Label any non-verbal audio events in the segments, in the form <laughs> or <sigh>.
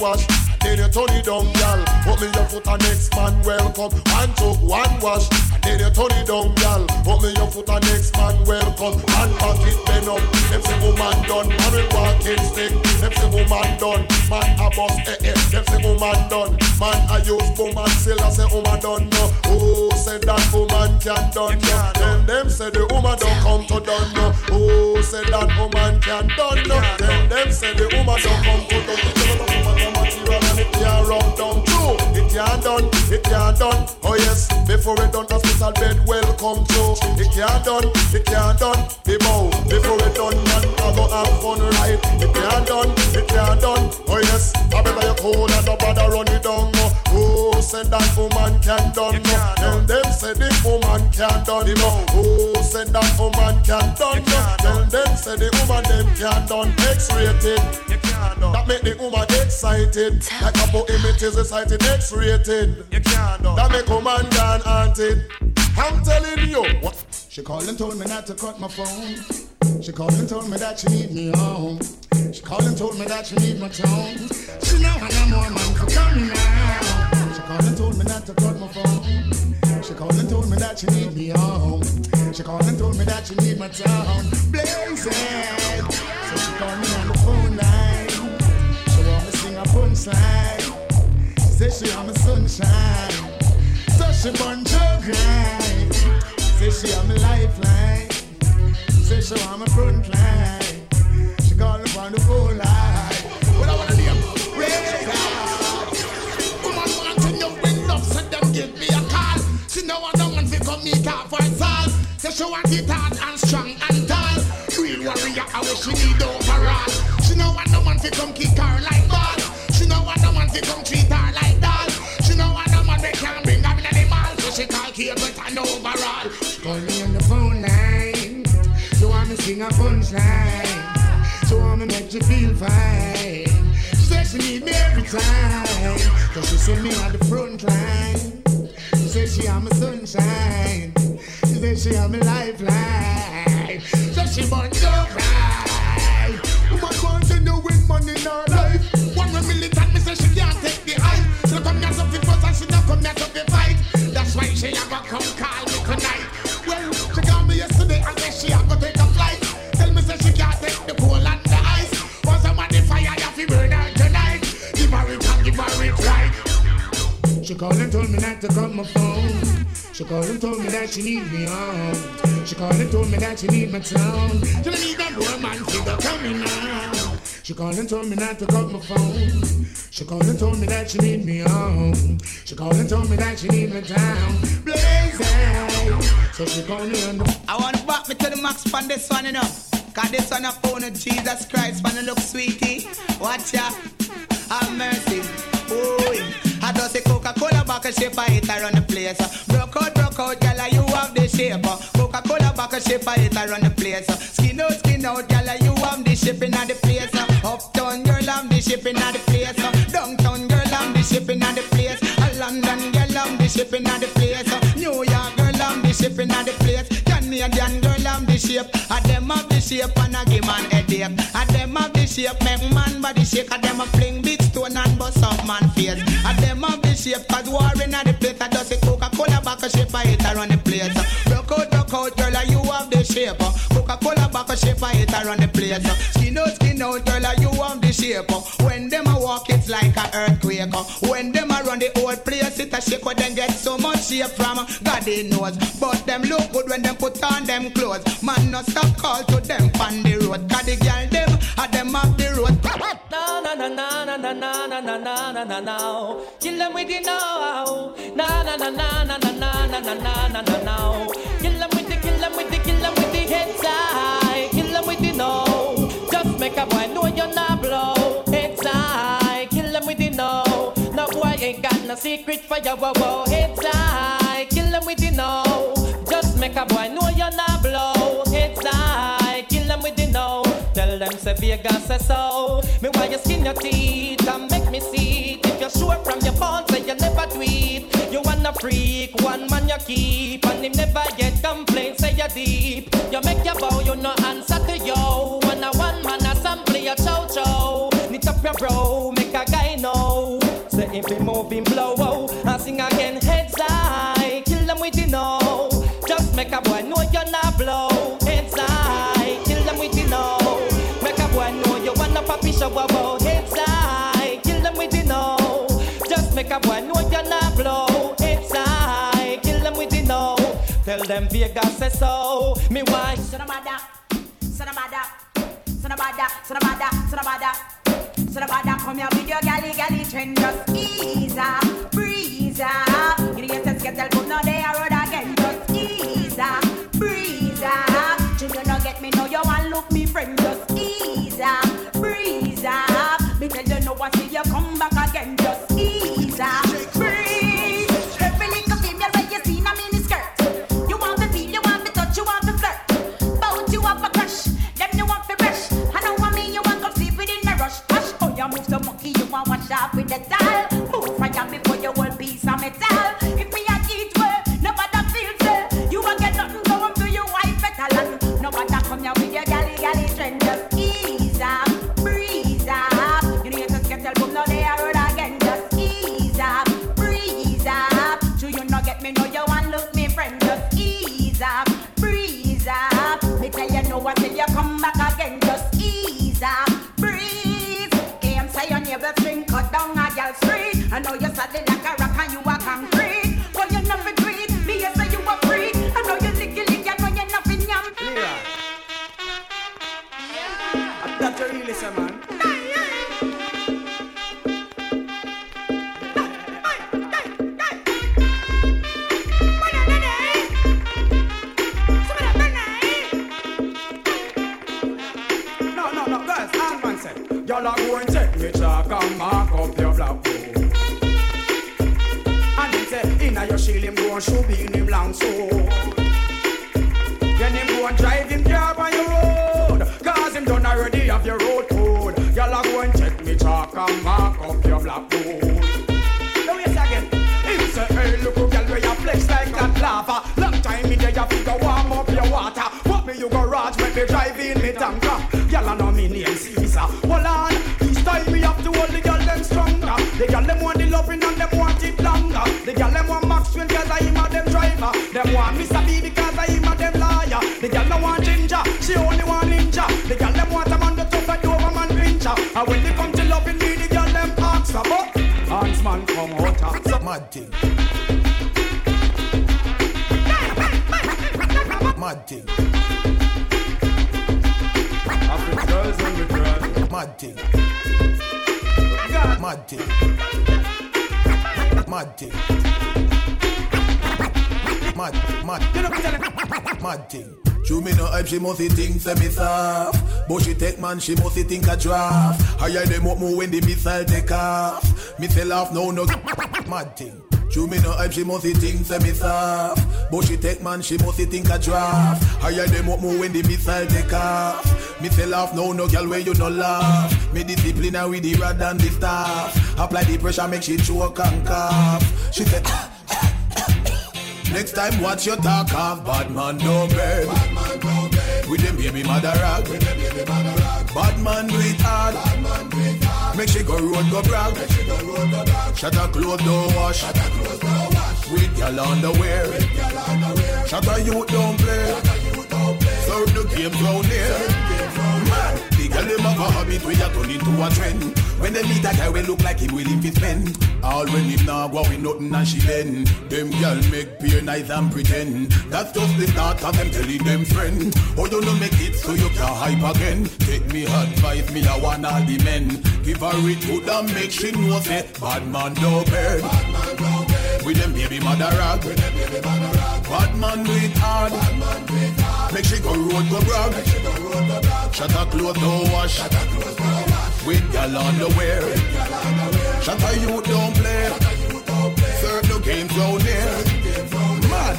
wash, then you turn it down, gal. Put me your foot on next man welcome. One took one wash, then you turn it down, gal. Put me your foot on next man welcome. One pocket bend up. Them say woman done, man with walking stick. Them say woman done, man a bust eh eh. Them say woman done, man a use woman still I say woman done no. Who said that woman can done no? Tell them say the woman don't come to done no. Who said that woman can done no? Tell them say the woman don't come to done no you're run down through. It can't done. It can't done. Oh yes. Before it done, hospital bed welcome to. It can't done. It can't done. The bow. Before it done, man, I go have fun right. It can't done. It can't done. Oh yes. I better you cool and no bother run it down. Who said that woman can done? no. Tell them say the woman can done no. Who said that woman can done no. Tell them say the woman them can done X-rated. That make the woman excited. Like a poem it is recited X-rated. That make woman gone haunted. I'm telling you. What? She called and told me not to cut my phone. She called and told me that she need me home. She called and told me that she need my tone. She know I got more man for coming now. She called and told me not to cut my phone. She called and told me that she need me home. She called and told me that she need my tone. Blazing. So she called me on the phone line. She want me sing a punchline. Said she on my sunshine. So she burn jug right. Say she on my lifeline. Say she on my front line. She call me on the phone line. What I wanna do? Woman wanting you bring love, so them give me a call. She know I don't want to come meet her for solve. Say she want it hard and strong and tall. Real warrior, I wish she need overall. She know I don't want to come kick her like she call here but I know overall. She call me on the phone line. So want me sing a punchline. So want me make you feel fine. She said she need me every time. Cause she send me on the front line. She said she on my sunshine. She said she on my lifeline. So she born to cry. Woman want to know when money in her life. One a called and told me not to cut my phone. She called and told me that she need me home. She called and told me that she need my town. She don't need that woman figure coming now. She called and told me not to cut my phone. She called and told me that she need me home. She called and told me that she need my town. Blazing. So she called me on the I want to back me to the max for this one, you know. Cause this one a phone of Jesus Christ, wanna look sweetie. Watch ya, have mercy. Ooh, I just say Coca-Cola back a shape, I hit her on the place. Broke out, broke out, you have the shape. Coca-Cola back a shape, I hit on the place. Skin out, skin out, gyal, you have the shipping at the place. Uptown girl, I'm the shipping at the place. Downtown girl, I'm the shipping at the place. A London girl, I'm the shipping at the place. New York girl, I'm the shipping at the place. Canadian girl, I'm the shape. A them have the shape and I give man headache. A them have the shape, make man body shake. A them a fling big stone and bust up man face. A them have the shape, cause war in the back a shape, I hit her the place. Broke out, broke out, girl, you have the shape. Coca-Cola back a shape, I hit on the place. Skin out, skin out, girl, you have the shape. When them walk, it's like a earthquake. When them a run the whole place, it a shake. When them get so much shape from God they knows. But them look good when them put on them clothes. Man, no stop call to them on the road. Cause the girl them, a them up the road. Na na na na na na na na na na na na. Kill them with the now. Na na na na na na na na na na na na na. Kill them with the, kill them with the, kill them with the heads high. Kill them with the no. Just make a boy know you're not blow. With the no. Boy ain't got no secret for you. Whoa, whoa, It's high, kill them with you know. Just make a boy know you're not blow. It's high, kill them with you know. Tell them say Vegas say so. Me why you skin your teeth and make me see it. If you're sure from your bones say you never it. You wanna freak, one man you keep, and him never get complaints say you deep. You make your bow, you no answer to yo. One a one man a sample your chow chow. Knit up your bro, a if he moving blow, oh, and sing again heads high, kill them with the know. Just make a boy know you're not blow. Heads high, kill them with the know. Make a boy know you wanna papi show, wow. Heads high, kill them with the know. Just make a boy know you're not blow. Heads high, kill them with the know. Tell them Vegas say so. Me why? Son of of mother, son of mother, son of mother, son of mother. Son of mother, come here with your galley, galley trend, just ease up, breeze up. You get the now they are so monkey, you want wash off with the towel. Move fire before you will piece of metal. Say me soft But she take man, she must think a draft Higher them up more when the missile take off Me say laugh, no, no Mad thing Chew me no hype, she must think say me soft But she take man, she must think a draft Higher them up more when the missile take off Me say laugh, no, no girl where you no laugh Me discipline with the rod and the staff Apply the pressure, make she choke and cough She said, Next time watch your talk off Bad man no bed With them baby mother rag. Bad man do it hard. Make she go road go brag. Shut her clothes don't wash. With gal underwear Shut her youth don't play shatta youth don't play. Serve the game round here. Man, girl them have a habit where you turn into a trend. When they meet a guy we look like him willing to spend All when him now go with nothing and she bend Them girl make pure nice and pretend. That's just the start of them telling them friend. Oh you no make it so you can hype again. Take me advice, me a one all the men. Give her it good and make she know say Bad man no bed. With them baby mother rag. Bad man do it hard Make she go road go brag Shut her clothes don't wash With gal underwear Shut her youth don't play Serve no games round here. Mad.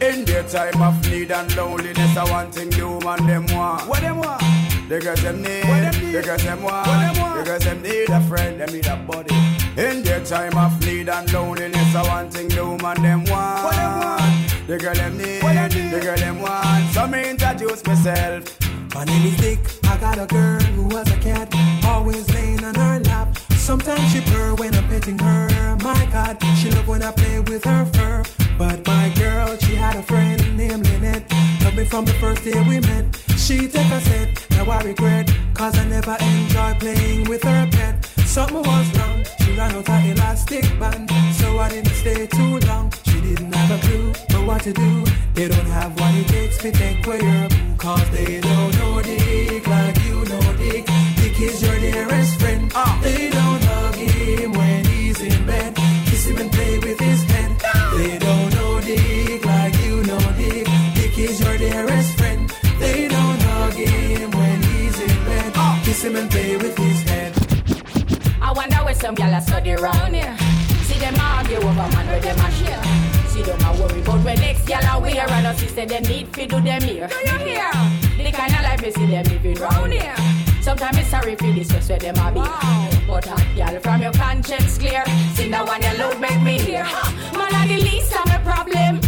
In their time of need and loneliness, I want thing the woman them want. What them want? The girls them need, What them need? the girls them want, What them want? the girls them need a friend, them need a buddy. In their time of need and loneliness, I want thing the woman them want. What them want? The girl them need, What them need? the girl them want. Myself. My name is Dick. I got a girl who was a cat, always laying on her lap. Sometimes she purr when I'm petting her. My God, she love when I play with her fur. But my girl, she had a friend named Lynette. Loved me from the first day we met. She take a set, now I regret. Cause I never enjoy playing with her pet. Something was wrong, she ran out her elastic band. So I didn't stay too long. She didn't have a clue but what to do. They don't have what it takes to take away your boo. Cause they don't know Dick like you know Dick. Dick is your dearest friend. Ah. They don't hug him when he's in bed. Kiss him and play with his head. They don't know Dick like you know Dick. Dick is your dearest friend. They don't hug him when he's in bed. Ah. Kiss him and play with his head. I wonder where some gyal a study round here. See them argue over man where them a share. See them a worry about when next gyal a wear and us say them need fi do them here. Do you hear? The kind of life we see them living round here. Sometimes it's sorry for this just where them a be. But hot gyal from your conscience clear. See that one you load make me hear. Man a the least of my problem.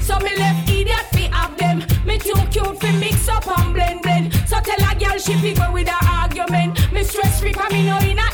So me left idiot fi have them. Me too cute fi mix up and blend blend. So tell a girl she fi go with her argument. Me stress free 'cause me know in a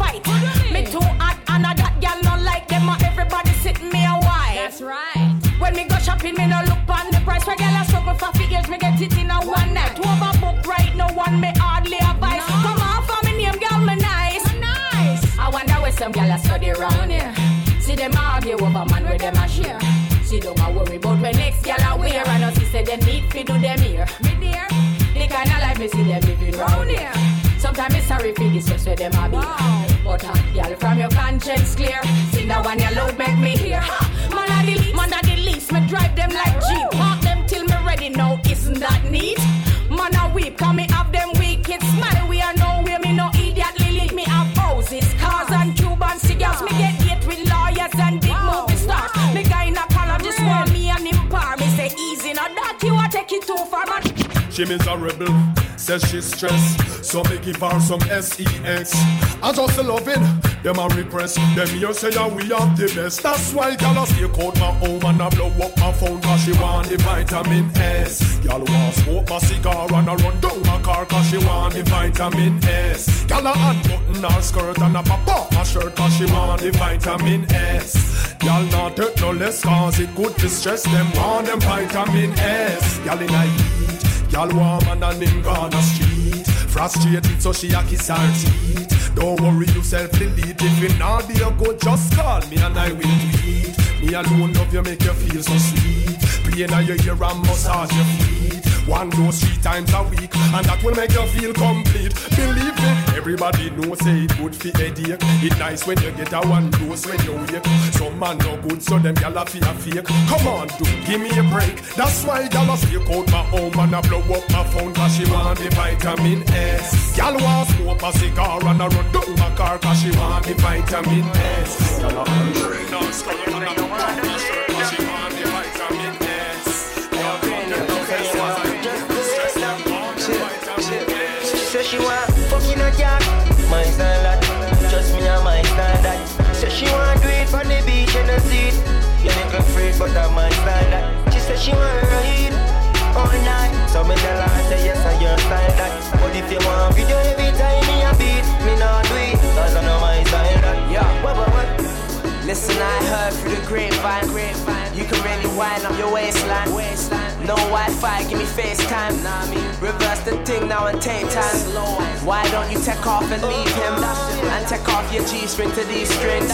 a cockfight. Me too hot and a that girl no like them. A everybody sit me a while. That's right. When me go shopping, me no look on the price. Girl a struggle for figures, me get it in a one night. Overbook right, no one me hardly advise. Come on for me name, girl, me nice. Nice. I wonder where some girl a study round here. See them argue over man where them a share. See them a worry about when next girl a wear and us say them need fi do them here. Me dear, the kind of life me see them living round here. Sometimes it's sorry for this just where them a be. But hot girl from your conscience clear. See that one you load make me hear. Man a the least, man a the least. Me drive them like Jeep. Park them till me ready now. Isn't that neat? Man a weep, come me have them wicked smile. We are no way, me no idiot. Lily, me have houses, cars and Cuban cigars. Me get hit with lawyers and big movie stars. Me guy in a just want me and impar. Me say easy, now that you a take it too far, man. She miserable, says she's stressed. So me give her some sex. I just loving them a repress. Them here say that we have the best. That's why gal a stay out my home and I blow up my phone cause she want the vitamin S. Gal want smoke my cigar and I run down my car cause she want the vitamin S. Gal a unbutton her skirt and a pop off my shirt cause she want the vitamin S. Gal not take no less cause it good to stress them want them vitamin S. Gal in a heat. Y'all warm and a him gone a street Frustrated so she a kiss her teeth. Don't worry yourself delete If it not be a good just call me and I will tweet. Me alone love you make you feel so sweet. Playing on your ear and massage your feet One dose three times a week And that will make you feel complete. Believe me, everybody knows say it good for headache It nice when you get a one dose when you wake. Some man no good so them gyal a feel fake. Come on dude, give me a break. That's why gyal a stick out my home and a blow up my phone Cause she want the vitamin S. Gyal want smoke a cigar and a run down my car Cause she want the vitamin S. Gyal a untrain and but I my style that. She say she want ride all night. So me tell her say yes, I your style that. But if you want video every time me a beat, me not do it, cause I know my style that. Yeah, what, what, what? Listen, I heard through the grapevine. You can really wind up your waistline. No Wi-Fi, give me FaceTime. Reverse the thing now and take time. Why don't you take off and leave him? And take off your G-string to these strings.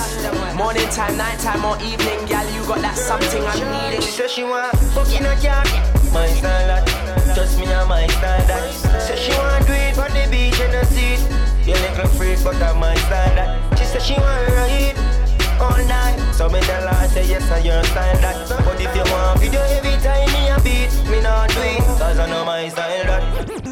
Morning time, night time, or evening, gal, you got that something I'm needing. She say she want fucking a cat, my style that. Trust me, I my style that. Say she want do it from the beach and the sea. You little freak, but I'm my style that. She say she want ride all night. So me tell her say yes, I your style that. But if you want video every time me a beat, me not do it, cause I know my style that.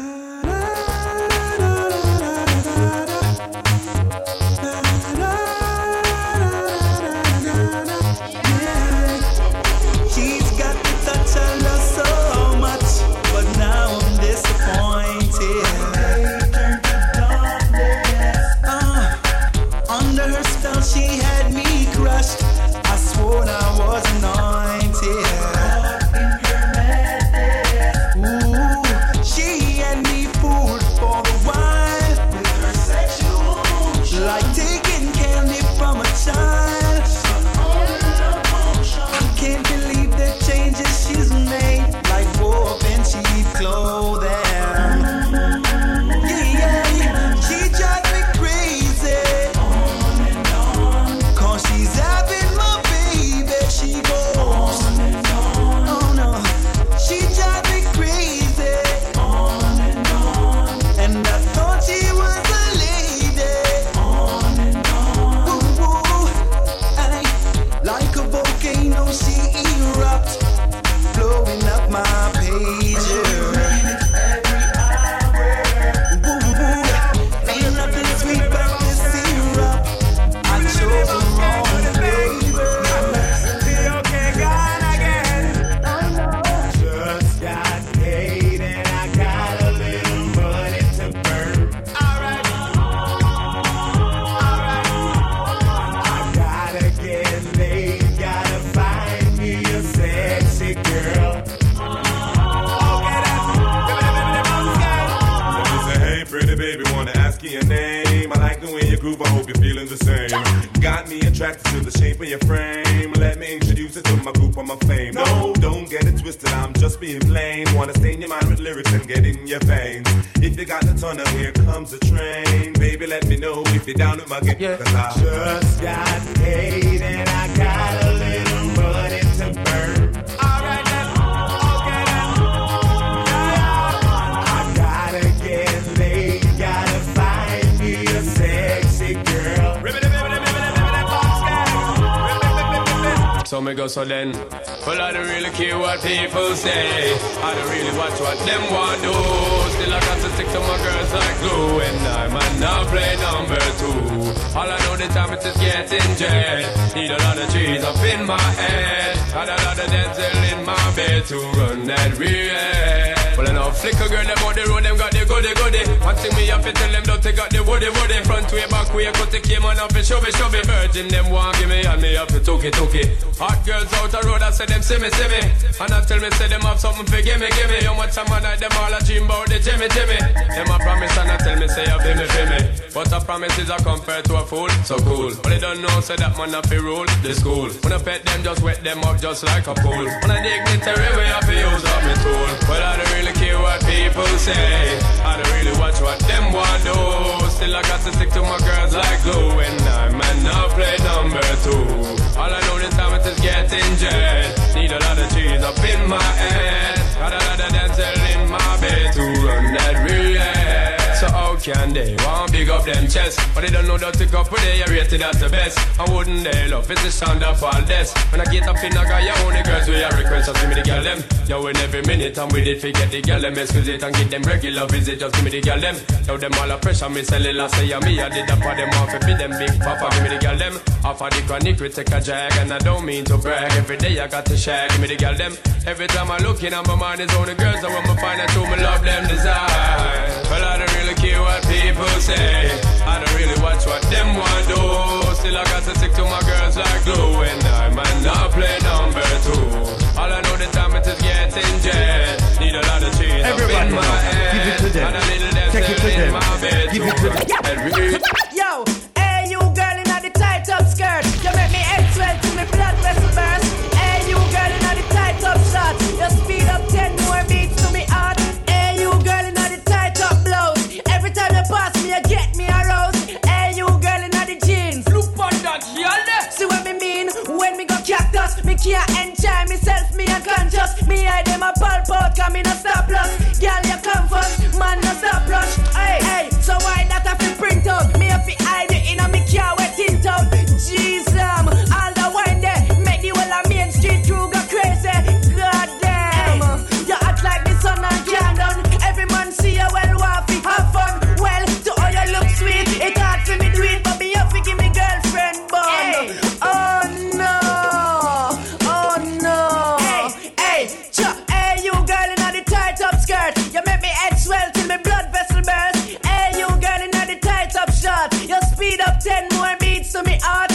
your frame. Let me introduce it to my group on my fame. No, don't get it twisted, I'm just being plain. Wanna stain your mind with lyrics and get in your veins. If you got the tunnel, here comes the train. Baby, let me know if you're down with my game. Cause I just got paid and I got so me go so then. Well, I don't really care what people say. I don't really watch what them want do. Still, I got to stick to my girls like glue. And I might not play number two. All I know the time is just getting jet. Need a lot of trees up in my head. Got a lot of dental in my bed to run that real. Well, I know flicker girl, them on the road, them got the goody goody. One thing me have to tell them, don't take out the woody woody. Front way, back way, cut the came on up and show me, show me. Virgin, them want give me, and me up to took it, took it. Hot girls out the road, I say them see me, see me. And I tell me, say them have something for give me, give me. How much time I night, them all a dream about the Jimmy, Jimmy. Them a promise, and I tell me, say, you feel me, feel me. But a promise is a compared to a fool, so cool. But they don't know, say that man have to rule the school. When I pet them, just wet them up just like a pool. When I dignitary, we have to use up my tool. But I don't really care what people say. I don't really watch what them want do. Still I got to stick to my girls like glue. And I might not play number two. All I know this time is getting jet. Need a lot of cheese up in my head. Got a lot of dancing in my bed to run that can they want big up them chest? But they don't know that the couple they are rated as the best. I wouldn't they love it's the sound of all this. When I get up in a guy, you only girls with your request, just give me the girl them. Yo, in every minute I'm with it, forget the girl them, excuse it and get them regular visit, just give me the girl them. Yo, them all a pressure, me sell it last say me, I did that for them off, be them big papa, give me the girl them. Off of the chronic, we take a jag, and I don't mean to brag. Every day I got to share, give me the girl them. Every time I look in, my mind is only girls, I want to find out who me love them desire. Well, I don't really care what people say. I don't really watch what them want do. Still I got to stick to my girls like glue, and I might not play number two. All I know the time it is getting jet. Need a lot of cheese Everybody up in my head, give it to them. and a little Take it to them. Give it to them. Yo, hey you girl in the tight up skirt, you make me head swell to me blood vessel burst. Me you get me aroused. Hey you girl in the jeans, look on that girl. See what me mean when me go cactus, me can't enjoy myself, me unconscious. Me I them a pulp out, come in a stop loss. Girl you come first, man no stop rush. so me hard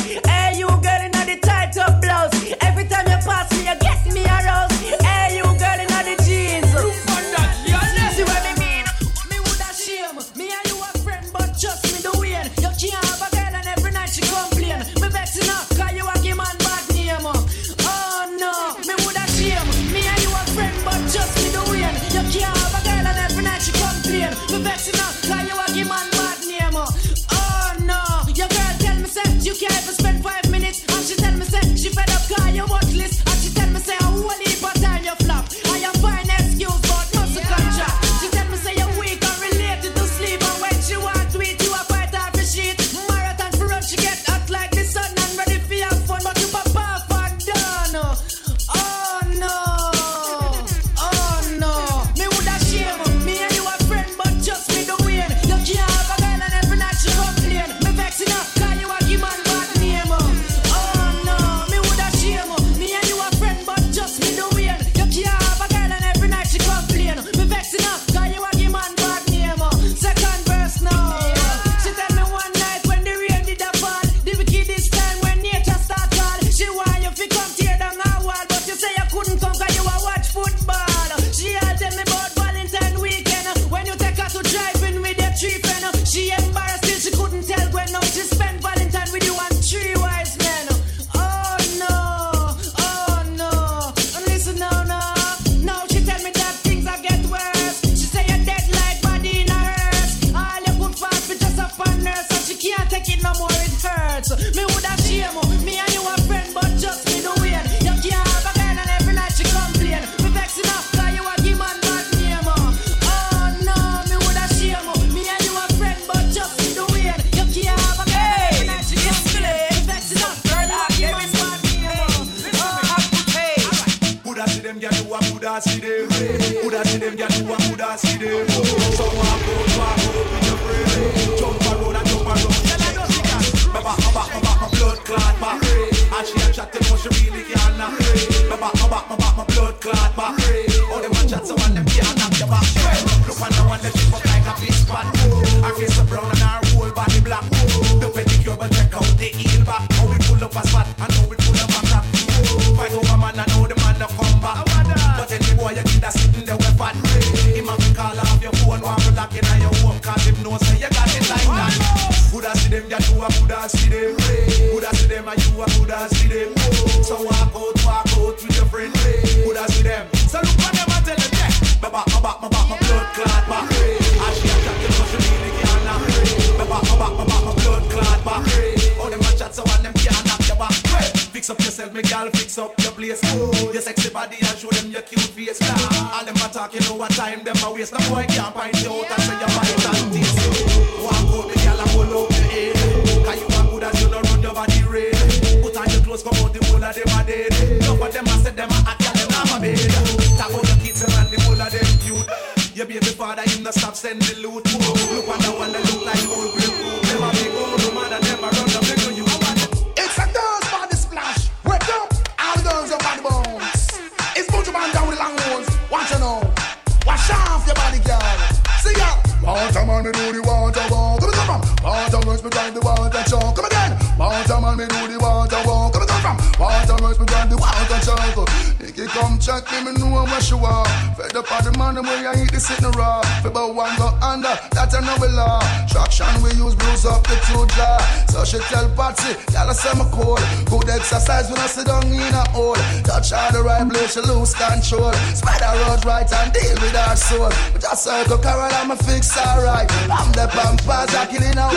soul. But just circle Carol, I'm a fix alright. I'm the pampers, I kill it now.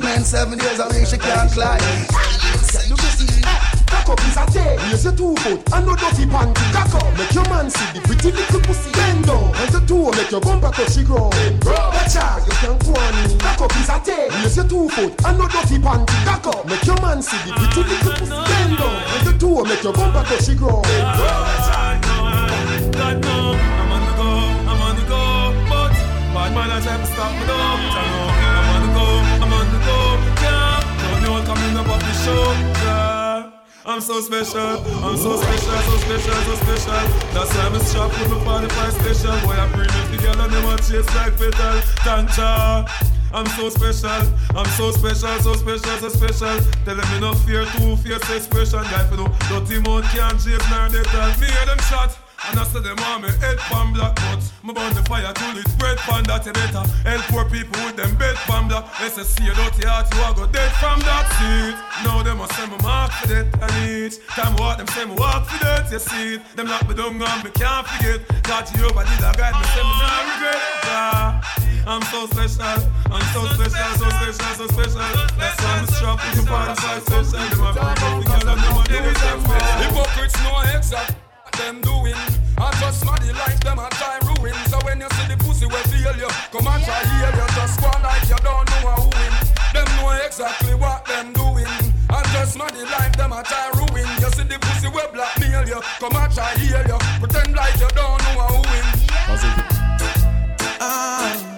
Man, seven years a week she can't climb. You see eh, Cock up is a day Raise your two foot and no dirty panty. Cock up Make your man see the pretty little pussy. Bend down Raise your two Make your bumper touch the ground. Watch out You can go on. In Cock up is a day Raise your two foot and no dirty panty. Cock up Make your man see the pretty little pussy. Bend down Raise your two Make your bumper touch the ground. God no, to stop me know I'm on the go, I'm on the go, yeah. Don't know coming up off the yeah. I'm so special, I'm so special, so special, so special. That's why I'm strapped with my 45 station. Boy, I bring it together, and them a chase like fatal. Tanja. I'm so special, I'm so special, so special, so special. Tell them me no fear, two fierce expression. Guy for no dirty mouth can't chase nor they tell me hear them shot. And I say them want me head pan black but Me burn the fire till it spread pan that you better. Help poor people with them bed pan black. They say see your dirty heart you are go dead from that seat Now them a say me mark for death and each Time what them say me walk for death you see it. Them lock me down and me can't forget. God Jehovah did a guide me say me not regret. Yeah. I'm so special, I'm so special, so special, so special. That's why I'm strapped with the 45 special. Them a people together, them a do it them well. Know exact them doing. I just muddy like them a try ruin. So when you see the pussy will feel you, come and try heal you. Just go like you don't know who win. Them know exactly what them doing. I just muddy like them a try ruin. You see the pussy will blackmail you, come and try heal you. Pretend like you don't know who win. Ah,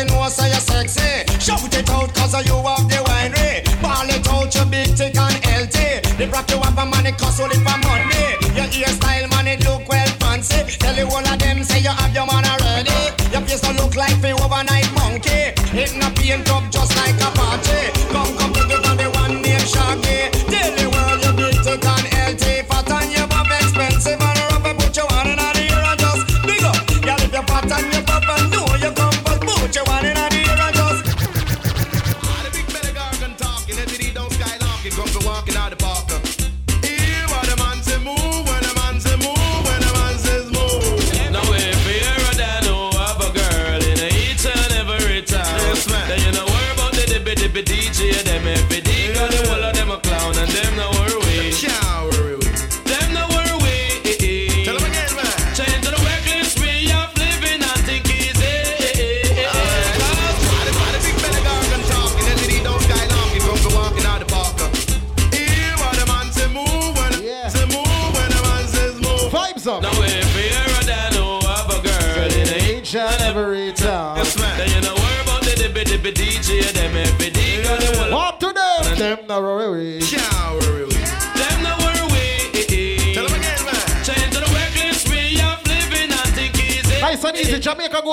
you know say you're sexy. Shout it out cause you have the winery. Eh? Ball it out, you big, thick and healthy. The rock you have a money cost only for money. Your hairstyle man it look well fancy. Tell you all of them say you have your man already. Your face don't look like the overnight monkey. Hitting not paint up just like a party.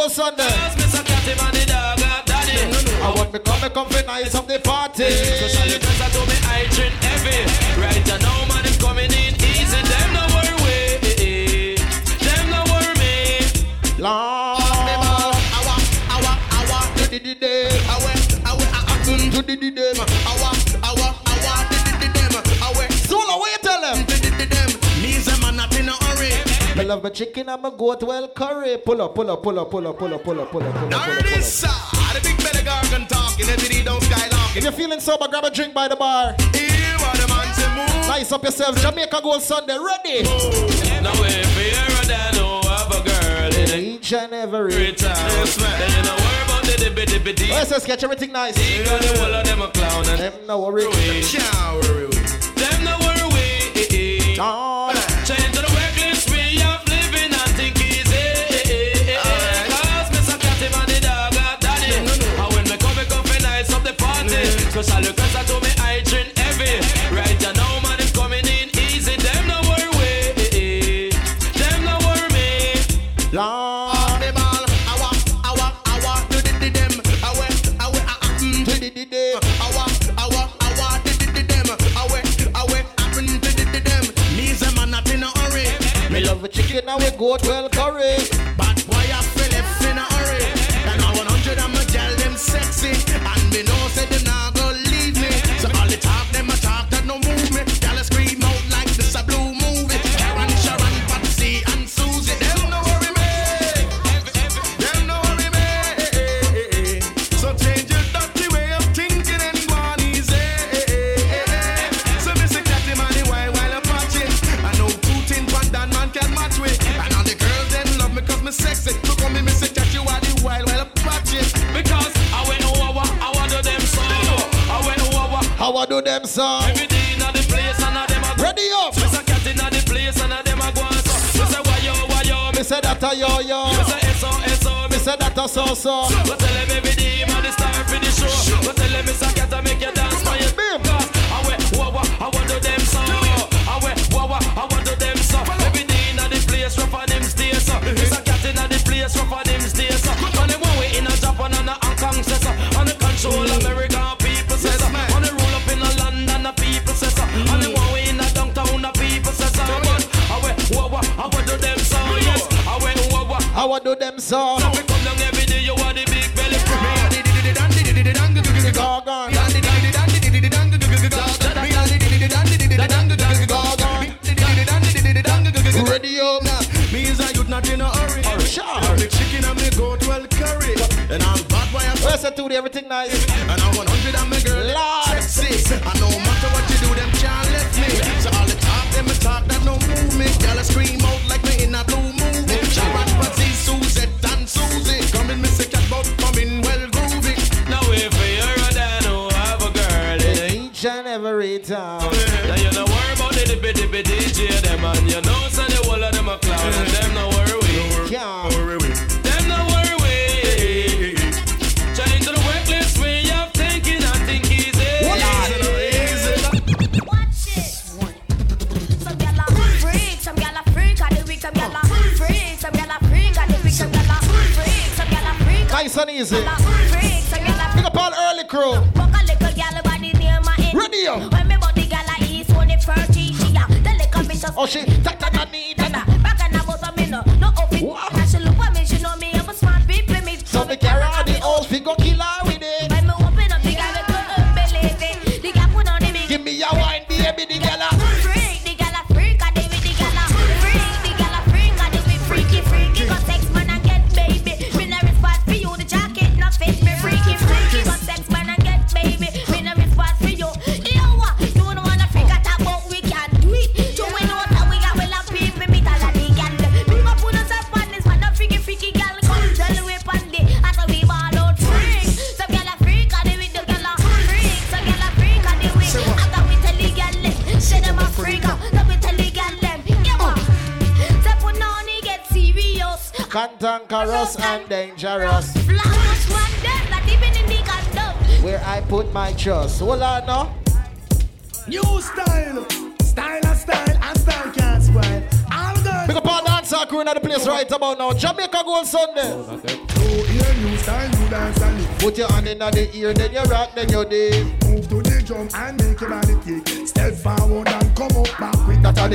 go Sunday. Yes, Mr. Catty, man, the dog, daddy. I want me come, me come for nice of the party. chicken and my goat well curry. Pull up, pull up, pull up, pull up, pull up, pull up, pull up, pull up. Now it is, sir. The big belly gargan talking, every don't skylarking. If you're feeling sober, grab a drink by the bar. Here are the man to move. Nice up yourself. Jamaica Gold Sunday, ready? Now if you're a dano, oh, have a girl in each and every time. Then you know where about the dibby dibby dibby. Let's just get everything nice. You got the whole of them a clown and them no worry. ça le Put your hand in the ear, then you rock, then you dig. Move to the drum and make your body kick. Step forward and come up back with that. Are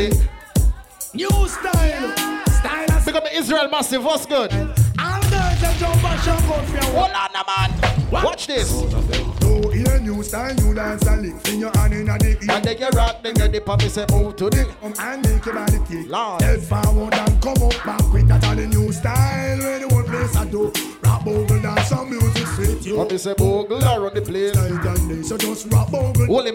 New style. Style and Pick up Israel Massive, what's good? All girls that jump and shout out for you. Hold on, man. Watch this. Yeah, new style, new dance and lick. Sing your hand in the ear. And then you rock, then you dip and me say move to the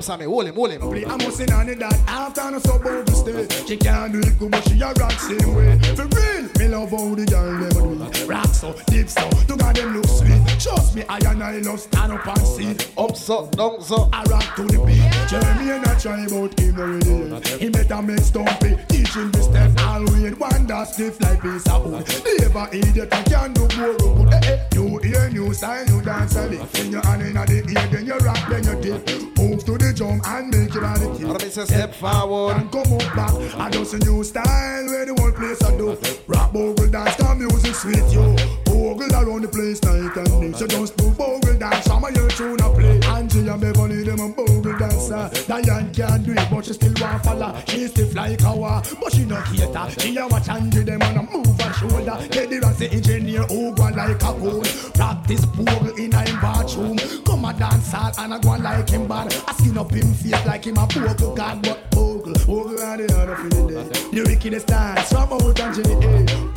Sammy, hold him, hold him. Play a must in on it that after no so bogle stay. She can't do it good, but she a rock same way. For real, me love how the girl them do. Rock so, deep so, look at them look sweet. Trust me, I and I love stand up and see. Up so, down so. I rock to the beat. Jeremy and I try about him already. He better make stumpy. Teach him the step all way. One that stiff like piece of wood. Never idiot, I can do more good. Eh, eh. New ear, new style, new dance and it. When your hand in the ear, then you rock, then you dip. Move to the drum and make your body kick. And me step forward. And come up back. I just a new style where the whole place I do. Rock bogle dance, come music sweet you. Bogle around the place night and day. So just do bogle dance, some of your tune a play. Angie and Beverly, them a bogle dancer. Diane can't do it, but she still want follow. She stiff like a war, but she not cater. She a watch Angie, them and a move her shoulder. Ross, the engineer, who go like a cool. Practice bogle in a bathroom. Come a dance hall and a go like him bad. I skin up him face like him a bogle god, but bogle, bogle and the other for the day. The wickedest dance from out and Jenny A. Bogle, you eh.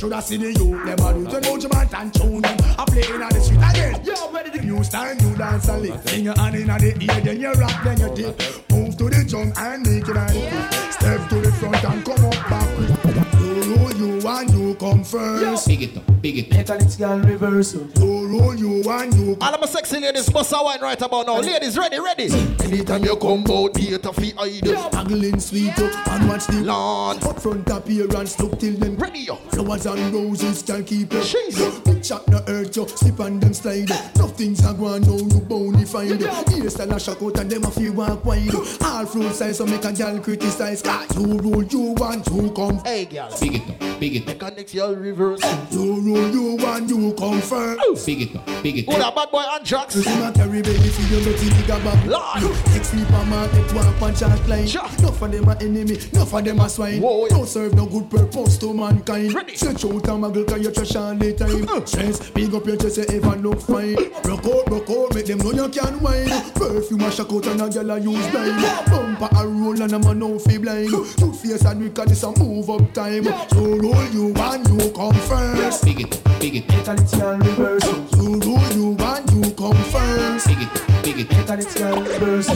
Should have seen the youth, them a do. Know Jaman and tune them. I play in the street again. Yo, ready to new style, new dance and lick. Sing your hand in the ear, then you rock, then you dip. Move to the drum and make it and kick. Step to the front and come up. You and you come first. Big it up, big it. Mechanics girl reversal. You roll you and you All of my sexy ladies bust a wine right about now. Ladies, ready, ready. Anytime you come out, data fi hide. Haggling sweet up and watch the lawn. Up front appearance, look till them ready yo. Flowers and roses can keep it. She's chat no hurt you, slip on them slide. Nothing's a go on, no you bony find. Here stand a shock out and them a feel walk wide. All fruit size so make a girl criticize. Cause you roll, you want to come. Hey girl. Big it up, big it up. Mechanics y'all reverse. You roll you and you come first. Big it, big it. Good, a bad boy Antrax. You see my carry baby for you, but you nigga back. Lord. Next week, I'm out at one punch and line. No for them a enemy, no for them a swine. No serve no good purpose to mankind. Stretch out a muggle, cause you trash all the time. Uh. Stress, big up your chest, you ever look fine. Rock out, rock out, make them know you can wine. Perfume a shock out and a gyal a use blind. Bumper a roll and a man no feel blind. Two face and wicked, this a move up time. So roll you and you come first. Big it, big it. Mentality and reverse. So roll you and you come first. Big it, big it. Mentality and reverse.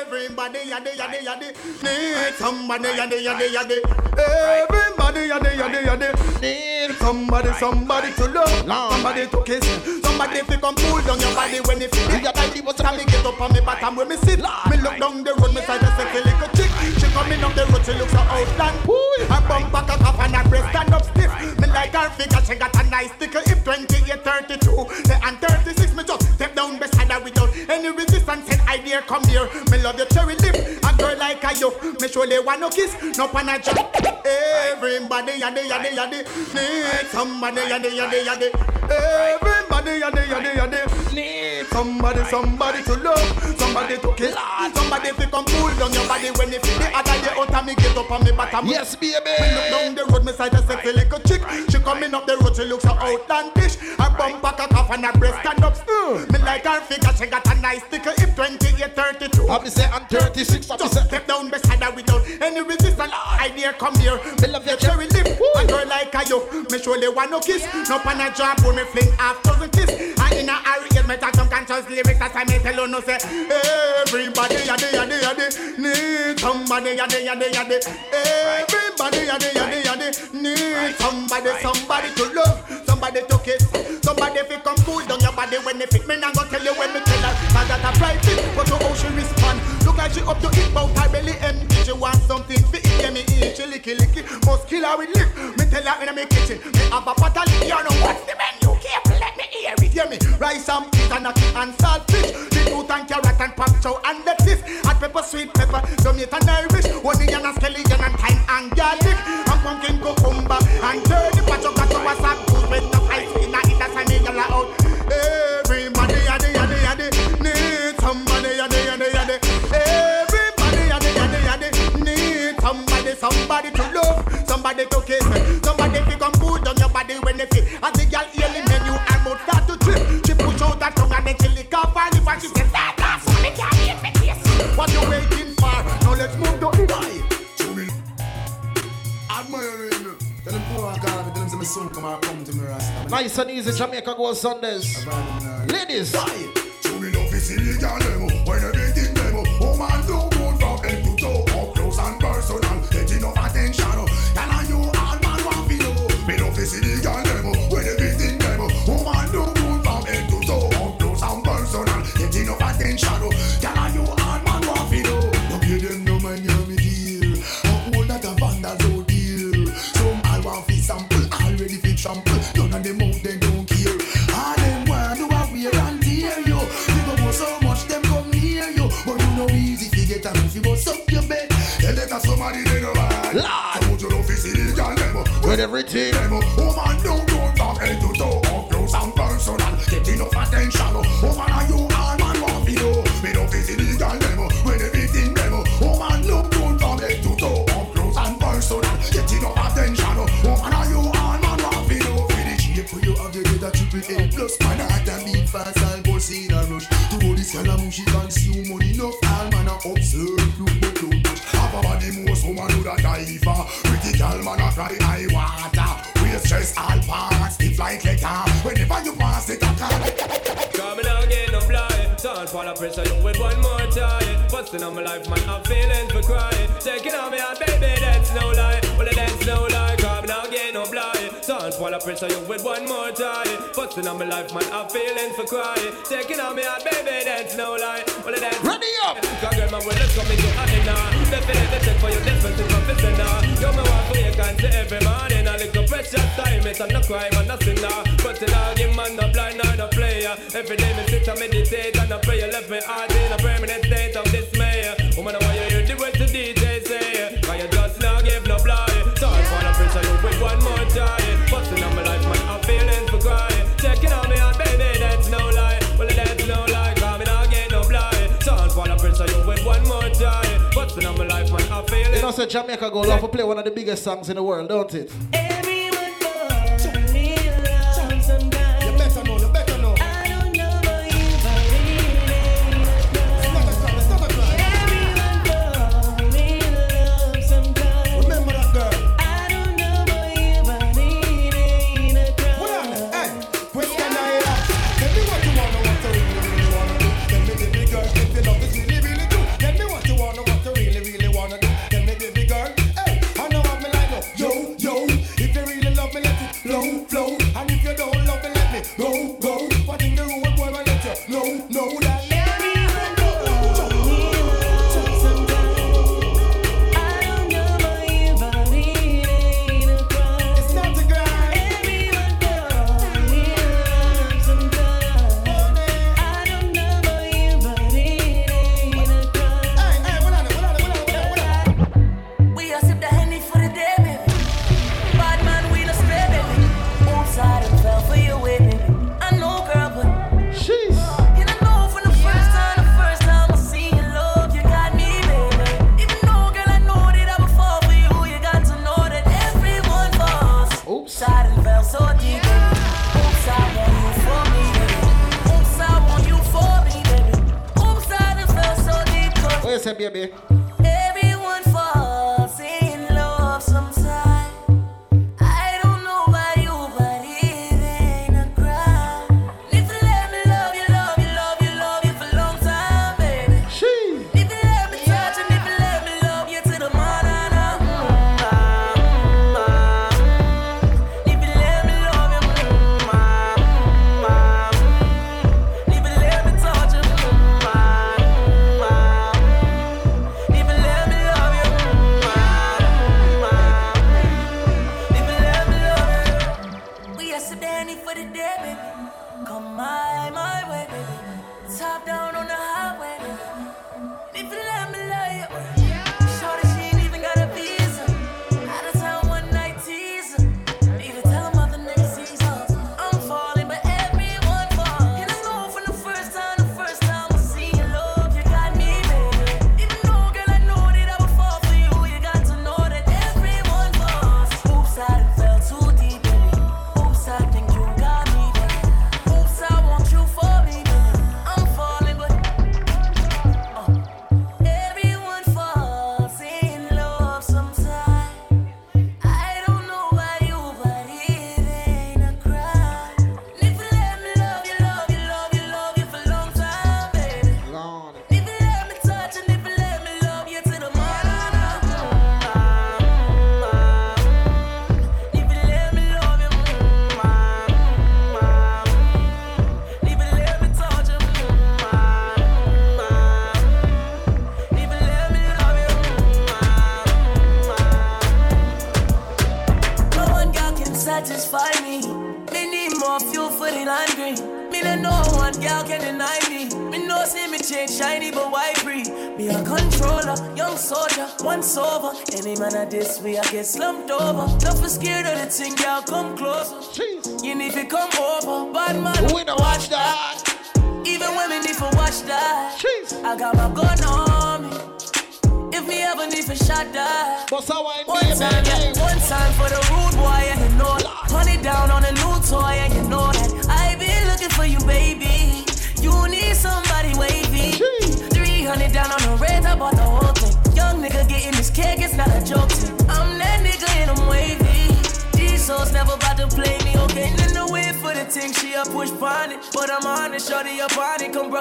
Everybody yadi yadi yadi need somebody yadi yadi yadi. Everybody yadi yadi yadi need somebody somebody to love, somebody to kiss, somebody to come pull down your body when you feel it. Your body was time me get up on me bottom where me sit. Me look down the road, me side a sexy little chick. She coming up the road, she looks so outland. Her bum back a cup and her breast stand up stiff. Me like her figure, she got a nice tickle. If 28, 32, say and 36, me just step down beside her without any resistance. I dare come here. Me love your cherry lip. A girl like a you, me surely want no kiss, no pan a jack. Everybody yadi yadi yadi need somebody yadi yadi yadi. Everybody yadi yadi yadi need somebody somebody to love, somebody to kiss, somebody to come pull down your body when you feel the other day out of me get up on me bottom. Yes, baby. Me look down the road, me side a sexy little chick. She coming up the road, she looks so outlandish. Her bum back a cough and her breast stand up. Mm. Me like her figure, she got a nice tickle. If 28, 32. I be say I'm 36. I be say Step down beside her without any resistance. I dare come here. Me love your cherry lip. A girl like a you, me surely want no kiss. No pan a job, when me fling half dozen kiss. And in a hurry, get me talk some conscious lyrics. That's why me tell you no say. Everybody yadi yadi yadi need somebody yadi yadi yadi. Everybody yadi yadi yadi need somebody somebody to love, somebody to kiss, somebody fi come cool down your body when they fit. Me nah go tell you when me tell her. I got a private, but to how she respond. Look like she up to it, but her belly empty. She want something fi eat, yeah me eat. She licky licky, must kill her with lick. Me tell her in my kitchen, me have a pot of lick. You know what's the menu? Careful, let me hear it. Hear me? Rice and peas and a and saltfish. Beetroot and carrot and pak chow and lettuce. Hot pepper, sweet pepper, tomato and Irish. Onion and scallion and thyme and garlic. And pumpkin cucumber and turnip. Gato was a good out. Everybody yadi yadi yadi need somebody yadi yadi yadi. Everybody yadi yadi yadi need somebody somebody to love, somebody to kiss, me. somebody to come put on your body when they fit. As the girl hear the menu and mouth start to trip, she push out her tongue and then she lick lip and she says, tell them say my son come and come to me Rasta. Nice and easy, Jamaica go Sundays. Ladies. To me love is illegal demo When everything demo Oh man do good from head to toe. Up close and personal. Get enough attention Tell them that somebody they know bad So would you know fi see the girl them With everything them Woman don't go from head to toe. Up close and personal. Get enough attention oh. Woman are you all man want fi know Me don't fi see the girl them With everything them Woman look good from head to toe. Up close and personal. Get enough attention oh. Woman are you all man want fi know For the shape for you have you get triple A plus. Man heart and beat fast and pulse in a rush. To all this Scalamushi consume money enough. All man a observe a die for Pretty girl man a cry high water Waist stress all parts stiff like leather Whenever you pass it a car Coming out again, no fly. Don't fall a pressure you with one more time. Busting on my life, man, I'm feeling for crying. Taking on me out, baby, that's no lie. Well, that's no lie. Coming out again, no fly. Don't fall a pressure you with one more time. Busting on my life, man, I'm feeling for crying. Taking on me out, baby, that's no lie. Well, that's ready up. Cause girl, my word is coming to an end now. Definitely check for your defensive professor now. You're my one for your cancer every morning. A little precious time, it's not crime and nothing now. But till I give man no blind or no player. Every day me sit and meditate and I pray. Left me heart in a permanent state of dismay. Woman, I want you say Jamaica go love to play one of the biggest songs in the world, don't it? I get slumped over. Tough and scared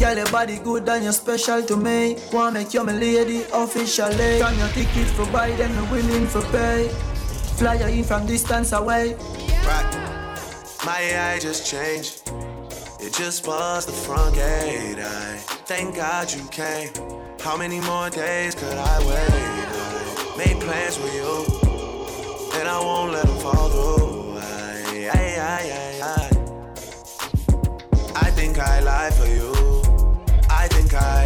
Girl, your body good and you're special to me. Wanna make you my lady officially. Turn your ticket for buy, then I'm willing for pay. Fly you in from distance away. Right. My AI just changed. It just was the front gate. I thank God you came. How many more days could I wait? I made plans with you, and I won't let them fall through. I, I, I, I, think I lie for you.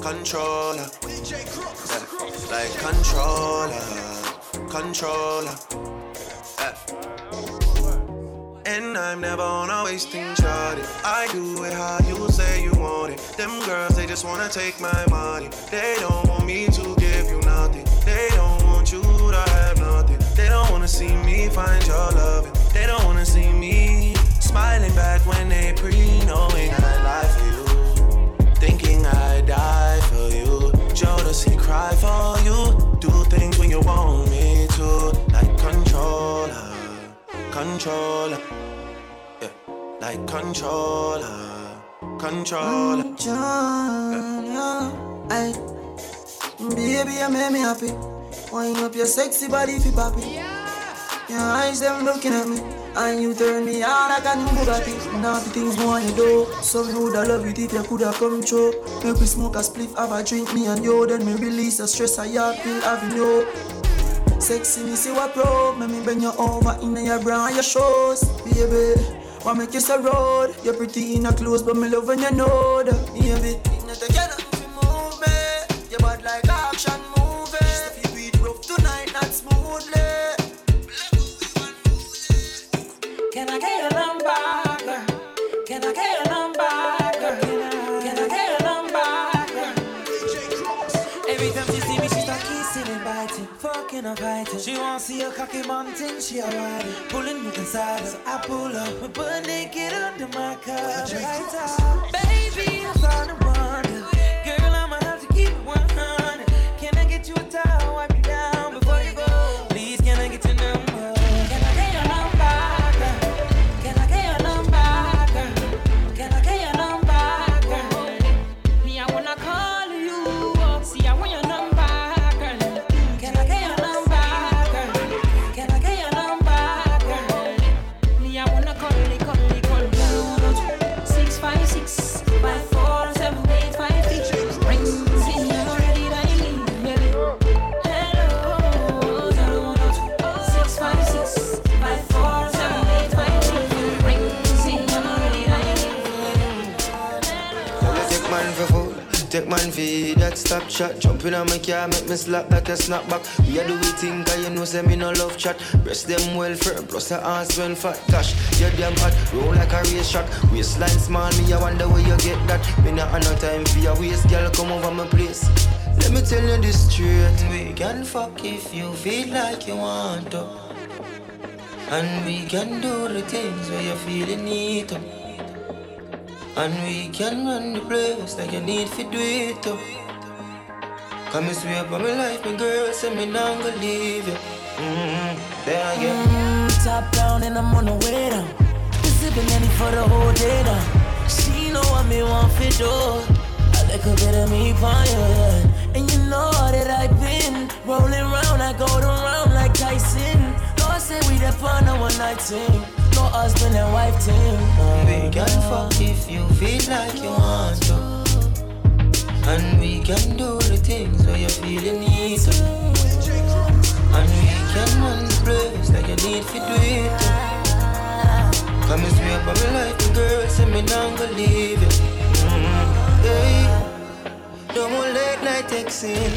controller. Yeah. Like controller, controller. Yeah. And I'm never on a wasting shot. I do it how you say you want it. Them girls, they just wanna take my money. They don't want me to give you nothing. They don't want you to have nothing. They don't wanna see me find your loving. They don't wanna see me smiling back when they pre knowing I lie die for you. Jodeci cry for you. Do things when you want me to. Like controller, controller. Yeah, like controller, controller. Controller. Ay, baby, you make me happy. Wind up your sexy body fi poppy. Your eyes them looking at me, and you turn me on like a new Bugatti. Now the things want you do, so me woulda love it if you coulda come. Make we smoke a spliff, have a drink, me and you, then me release the stress I have feel having you. Sexy me see what pro, make me bend you over in your bra and your shoes, baby. Why make you so road? You're pretty in a clothes, but me love when you know that, baby. Not together, fi move me. Your body like action movie. She want see a cocky mountain, she a ride it, pulling me inside. So I pull up, my butt naked under my cover. Baby, I'm starting to wonder, girl, take man for that stop shot. Jumping on my car, make me slap that a snap back. We are do we think, you know say me no love chat. Breast them well firm, plus the ass well fat. Gosh, you damn hot, roll like a race track. Waistline small, me I wonder where you get that. Me not have no time for your waist, girl, come over my place. Let me tell you this straight. We can fuck if you feel like you want to. And we can do the things where you feel you need to. And we can run the place like you need to do it too. Come and swear by my life, my girl, say me not gonna leave you. Mm-hmm. Then again. Mm, top down and I'm on the way down. Been sipping any for the whole day down. She know what me want for do. A little bit of me your. And you know that I've been rolling round, I go around like Tyson. Lord say we the on a one night team. No husband and wife team. We can fuck if you feel like you want to. And we can do the things where you feel you need to. And we can run the place like you need to do it too. Come and swear by my life, my girl, say me not gonna leave you. Mm-hmm. Yeah. No more late night texting.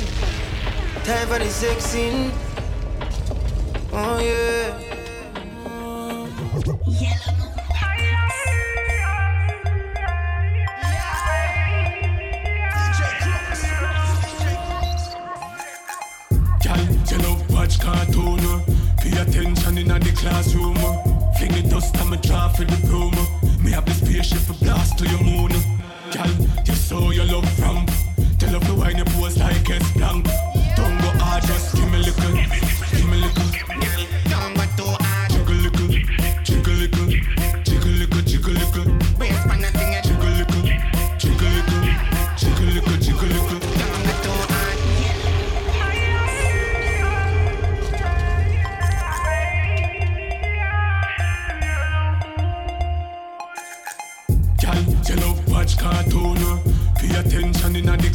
Time for the sexing. Oh yeah. Give me a little,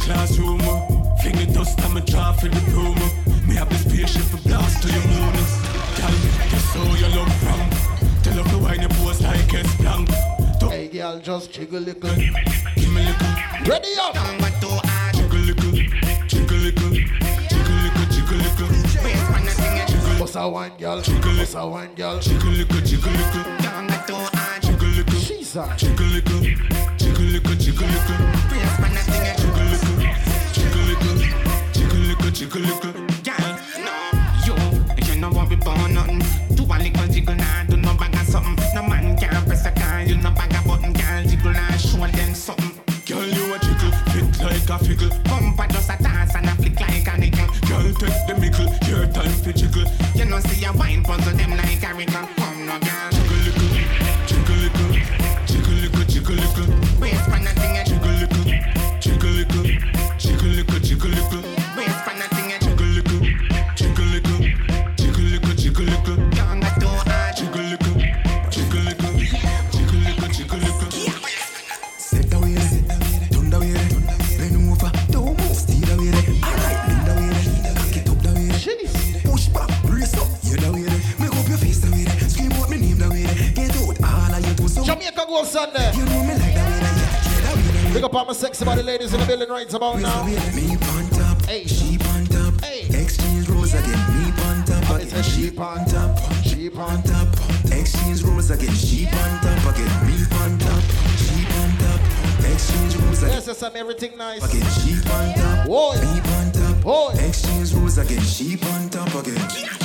class humor. Flinge dust on my jaw for the puma. Me have this spaceship for blast to your moonies. Tell me, you saw your love wrong. Tell her to wind your boys like it's blank. Don't Hey girl, just jiggle little. Give me a little. Ready up. Number two, I jiggle little. Jiggle little. Jiggle little. Jiggle little. Bust a wine, girl. Jiggle Bust a wine, girl. Jiggle little. Jiggle little. Number two, I jiggle little. Jesus. Jiggle little. Jiggle little. Jiggle little. Praise for nothing jiggle little girl. No, you, you know what we born nothing. Do a little jiggle now, do no bag of something. No man can press a car, you no bag a button, girl. Jiggle now, show them something. Girl, you a jiggle, fit like a fickle. Bumper just a dance and a flick like a nickel. Girl, take the mickle, your time for jiggle. You know see a wine puzzle them like a wrinkle. my sexy body ladies in the building right about now. Me on top, hey. sheep on top, hey. exchange rules again. Me on top, again. sheep on top, sheep on top, exchange rules again. Sheep on top, again. Me on top, sheep on top, exchange rules again. Yes, I'm everything nice. Again, sheep on top, Whoa. me on top, Whoa. exchange rules again. Sheep on top again.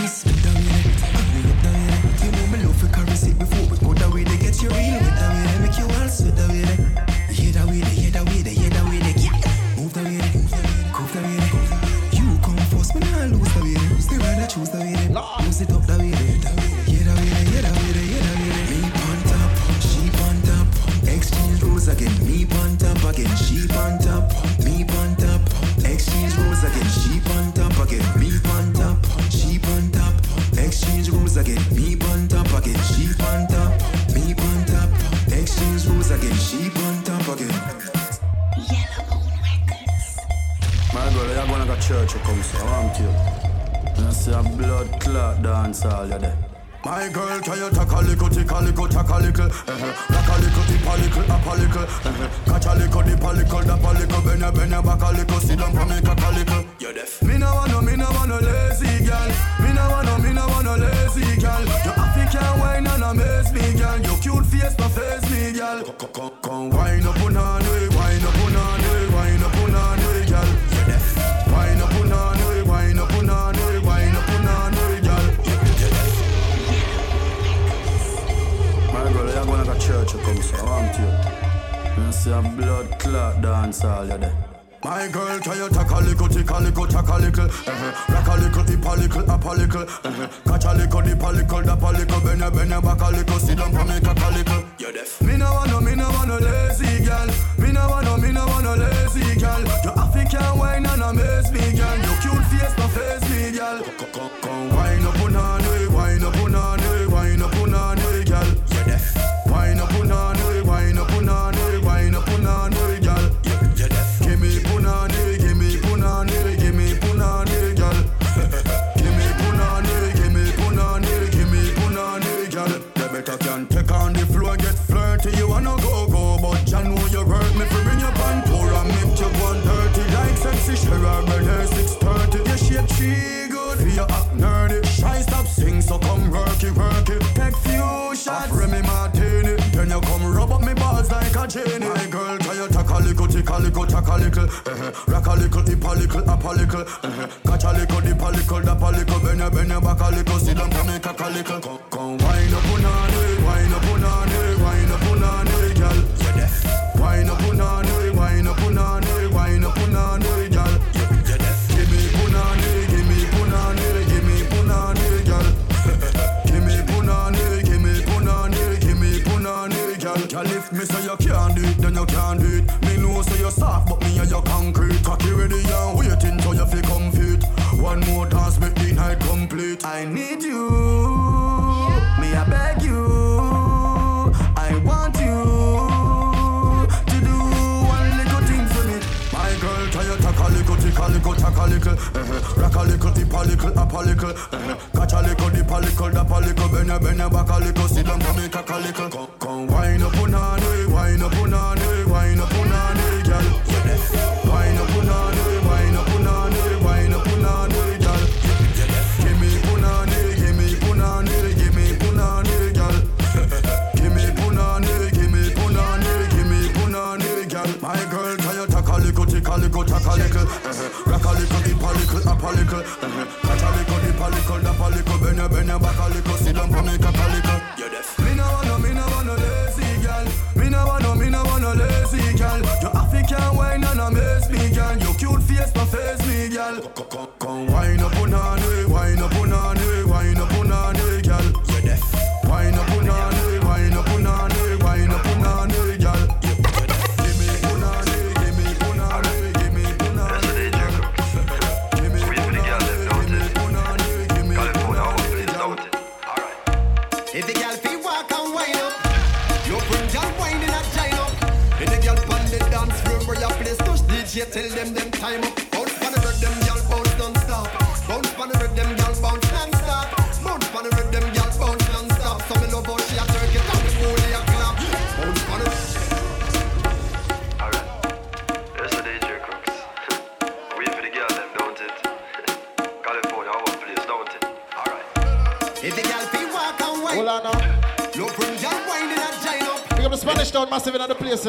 A little, a. Uh-huh. Rock a little, tip a little, up a little. Uh-huh. Catch a little, dip a little, dap a little. Bend your, bend your back a little. Sit down for me, tack a little. Come, come, wine up on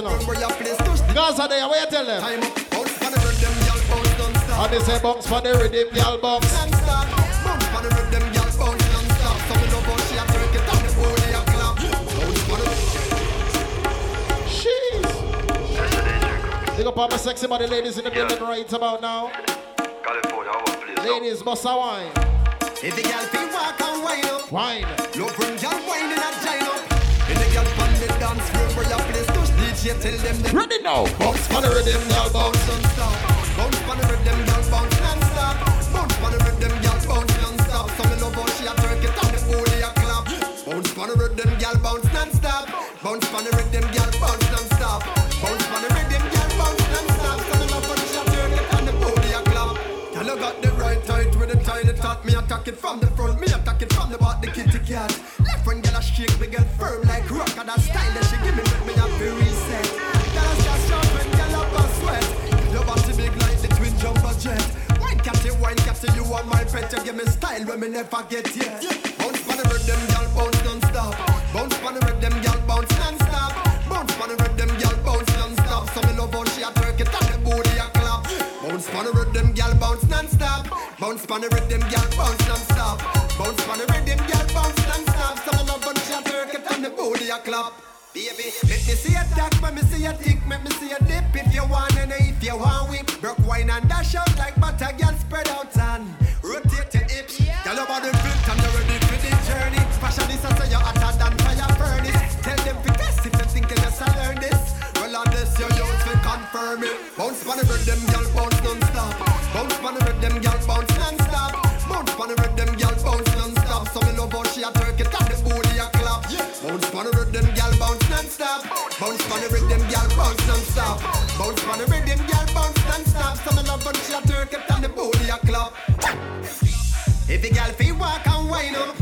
place touch Gaza there, what you tell them? time up. Bounce pon the rhythm, girl bounce non-stop. And they say bounce for the rhythm, y'all bounce. non-stop. Bounce pon the rhythm, girl bounce non-stop. So me love how she a twerk it and the booty a clap. Bounce pon the Jeez. Big up all my sexy body ladies in the building right about now. California, our place. Ladies, bust a wine. If the girl feel walk and wind up, Wine. you bring girl wine in a giant up. If the girl on the dance floor where your place DJ, tell them them Ready now. bounce pon the rhythm, girl bounce non-stop. Bounce pon the rhythm, girl bounce non-stop. Bounce pon the rhythm, girl bounce non-stop. So me love how she a twerk it and the booty a clap. Bounce pon the rhythm, girl bounce non-stop. Bounce pon the rhythm, girl bounce non-stop. Bounce pon the rhythm, girl bounce non-stop. So me love how she a twerk it and the booty a clap. Girl, you got the right height with the tiny top. Me attack it from the front, me attack it from the back. The kitty cat. Left one girl a shake, me get firm like rock. And that style that she give me make me to reset. Pet. You give me style when me never get yet. Bounce pon the rhythm, girl bounce non-stop. Bounce pon the rhythm, girl bounce non-stop. Bounce pon the rhythm, girl bounce non-stop. So me love how she a twerk it and the booty a clap. Bounce pon the rhythm, girl bounce non-stop. Bounce pon the rhythm, girl bounce non-stop. Bounce pon the rhythm, girl bounce non-stop. So me love how she a twerk it and the booty a clap. Baby, let me see a duck, let me see a tick, let me see a dip. If you want and if you want whip, broke wine and dash out like butter, girl spread out and rotate your hips. Girl, your body fit and you're ready for the journey. Fashionista say you're hotter than fire furnace. Tell them to test if you think you just learn this. Well, on this your youth will confirm it. Bounce pon the rhythm, girl bounce non-stop. Bounce pon the rhythm, girl bounce non-stop. Bounce pon the rhythm, girl bounce non-stop. So me love how she a it and the booty a clap. Bounce pon the rhythm, girl bounce non-stop. Bounce pon the rhythm, girl bounce non-stop. Bounce pon the rhythm, the girl feel walk and wine up,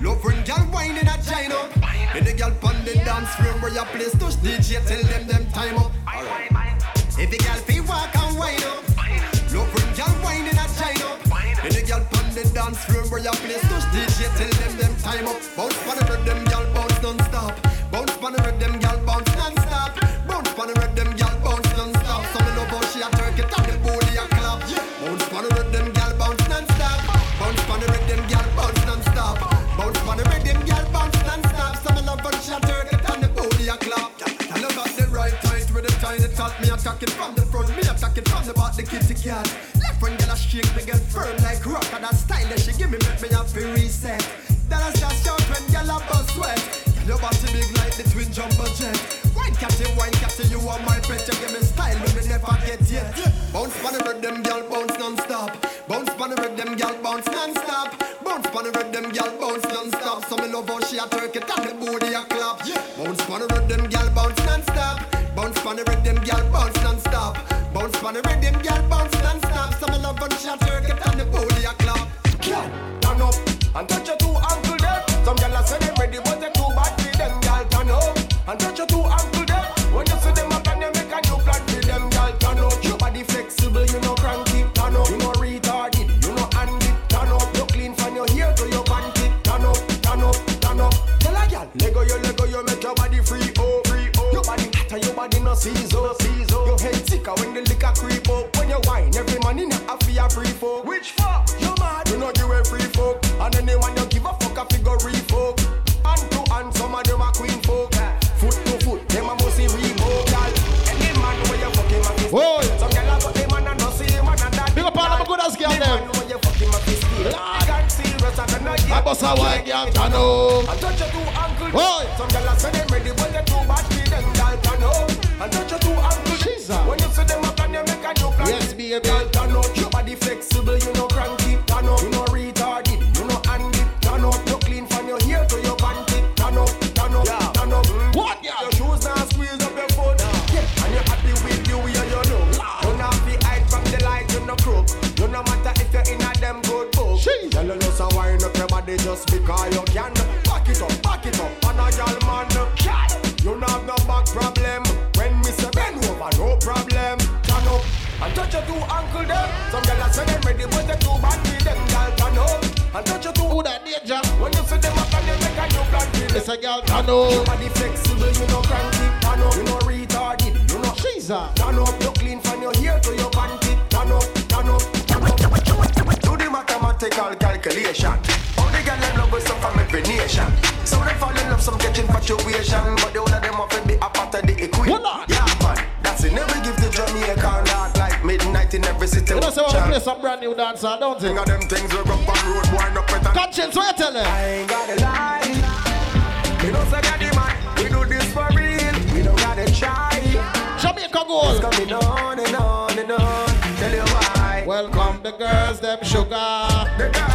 love when girl wine in a giant up. If the girl on the dance floor where your place touch DJ, tell them them time up. If the girl feel walk and wine up, love when girl wine in a giant up. If the girl on the dance floor where your place touch DJ, tell them them time up. Bounce pon the rhythm, girl bounce non-stop. Bounce pon the rhythm, attack from the front, me attack it from the back. The kitty cat. Left one girl a shake, me get firm like rock. And that style that she give me make me have to reset. That is just shout when girl a bust sweat. Your body big like the twin jumbo jet. Wine catty, wine catty, you are my pet. You give me style when me never get yet. Bounce pon the rhythm, girl bounce non-stop. Bounce pon the rhythm, girl bounce non-stop. Bounce pon the rhythm, girl, bounce non-stop. So me love how she a it and the booty a clap. Bounce pon the rhythm, girl, bounce non-stop. Bounce pon the rhythm, girl, bounce non-stop. Bounce pon the rhythm, girl, bounce non-stop. So me love how she a it and the booty a clap. Turn up and body no season, season. Your head sicker when the liquor creep up. When you wine, every man in a fear free folk. Which fuck? You mad? You know you a free folk. And anyone you give a fuck a figure folk. Hand to hand, some of them are queen folk. Foot to foot, them a must see gal. Any man where you fucking my fist. Whoa. Some gal a got them and I no see him and that. Big up all of my good ass girl The them. man where you fucking my fist. And serious and then I I bust a wine, girl, up. And touch your two ankle. Whoa. Some gal a say them ready, but they too bad And touch your two ankle. When you see them up and you make a new plan. Yes, baby. Girl, turn up. Your body flexible, you know cranky. Turn up. You know retarded, you know handy. Turn up. You clean from your hair to your panty. Turn up, turn up, turn up. What, Your shoes now squeeze up your foot. Yeah. And you're happy with you, yeah, you know. You not be hide from the light, you no crook. You no matter if you're in a them good book. Girl, you just a wind up your body just because you can. Back it up, back it up, and a girl man. You and touch your two ankle there. Some a say them ready, but they too bad for them. Girl, turn up and touch your two. Who that danger? When you see them up and you make a new plan for them. It's a girl, turn up. Your body flexible, you know cranky. Turn up, you know retarded, you know. Jesus. Turn up, you clean from your hair to your panty. Turn up, turn up, turn up. Do the mathematical calculation. All the girl them love with some from every nation. Some them fall in love, some catch infatuation, but the whole of them have to be a part of the equation. Yeah, man, that's it. Never give the Jamaican like midnight in every city. You know, so to play some brand new dancer, don't you? Think of them things we go on road, wind up with a Conscience, what you tell them? I ain't gotta lie. We don't say that the man. We do this for real. We don't gotta try. Jamaica goal. It's coming on and on and on. Tell you why. Welcome the girls, them sugar. The girl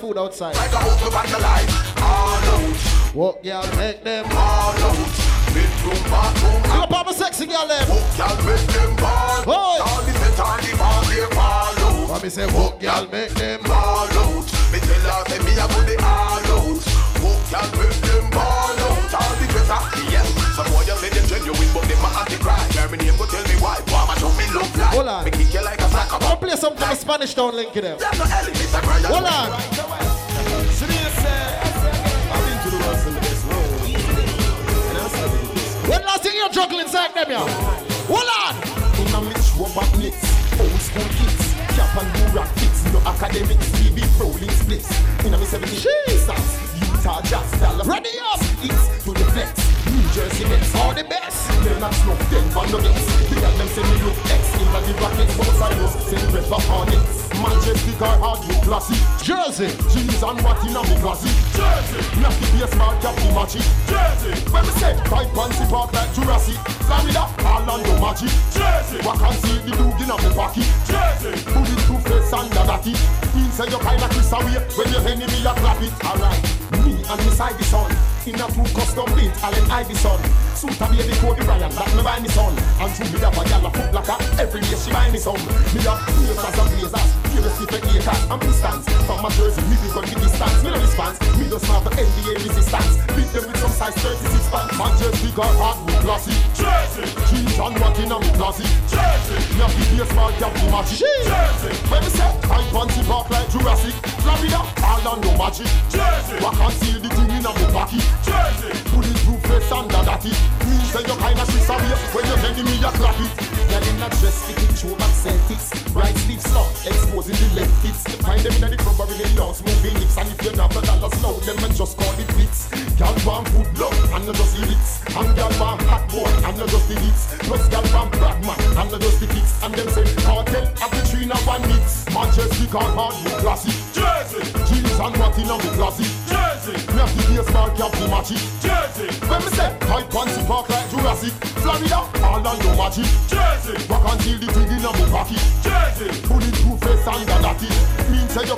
food outside.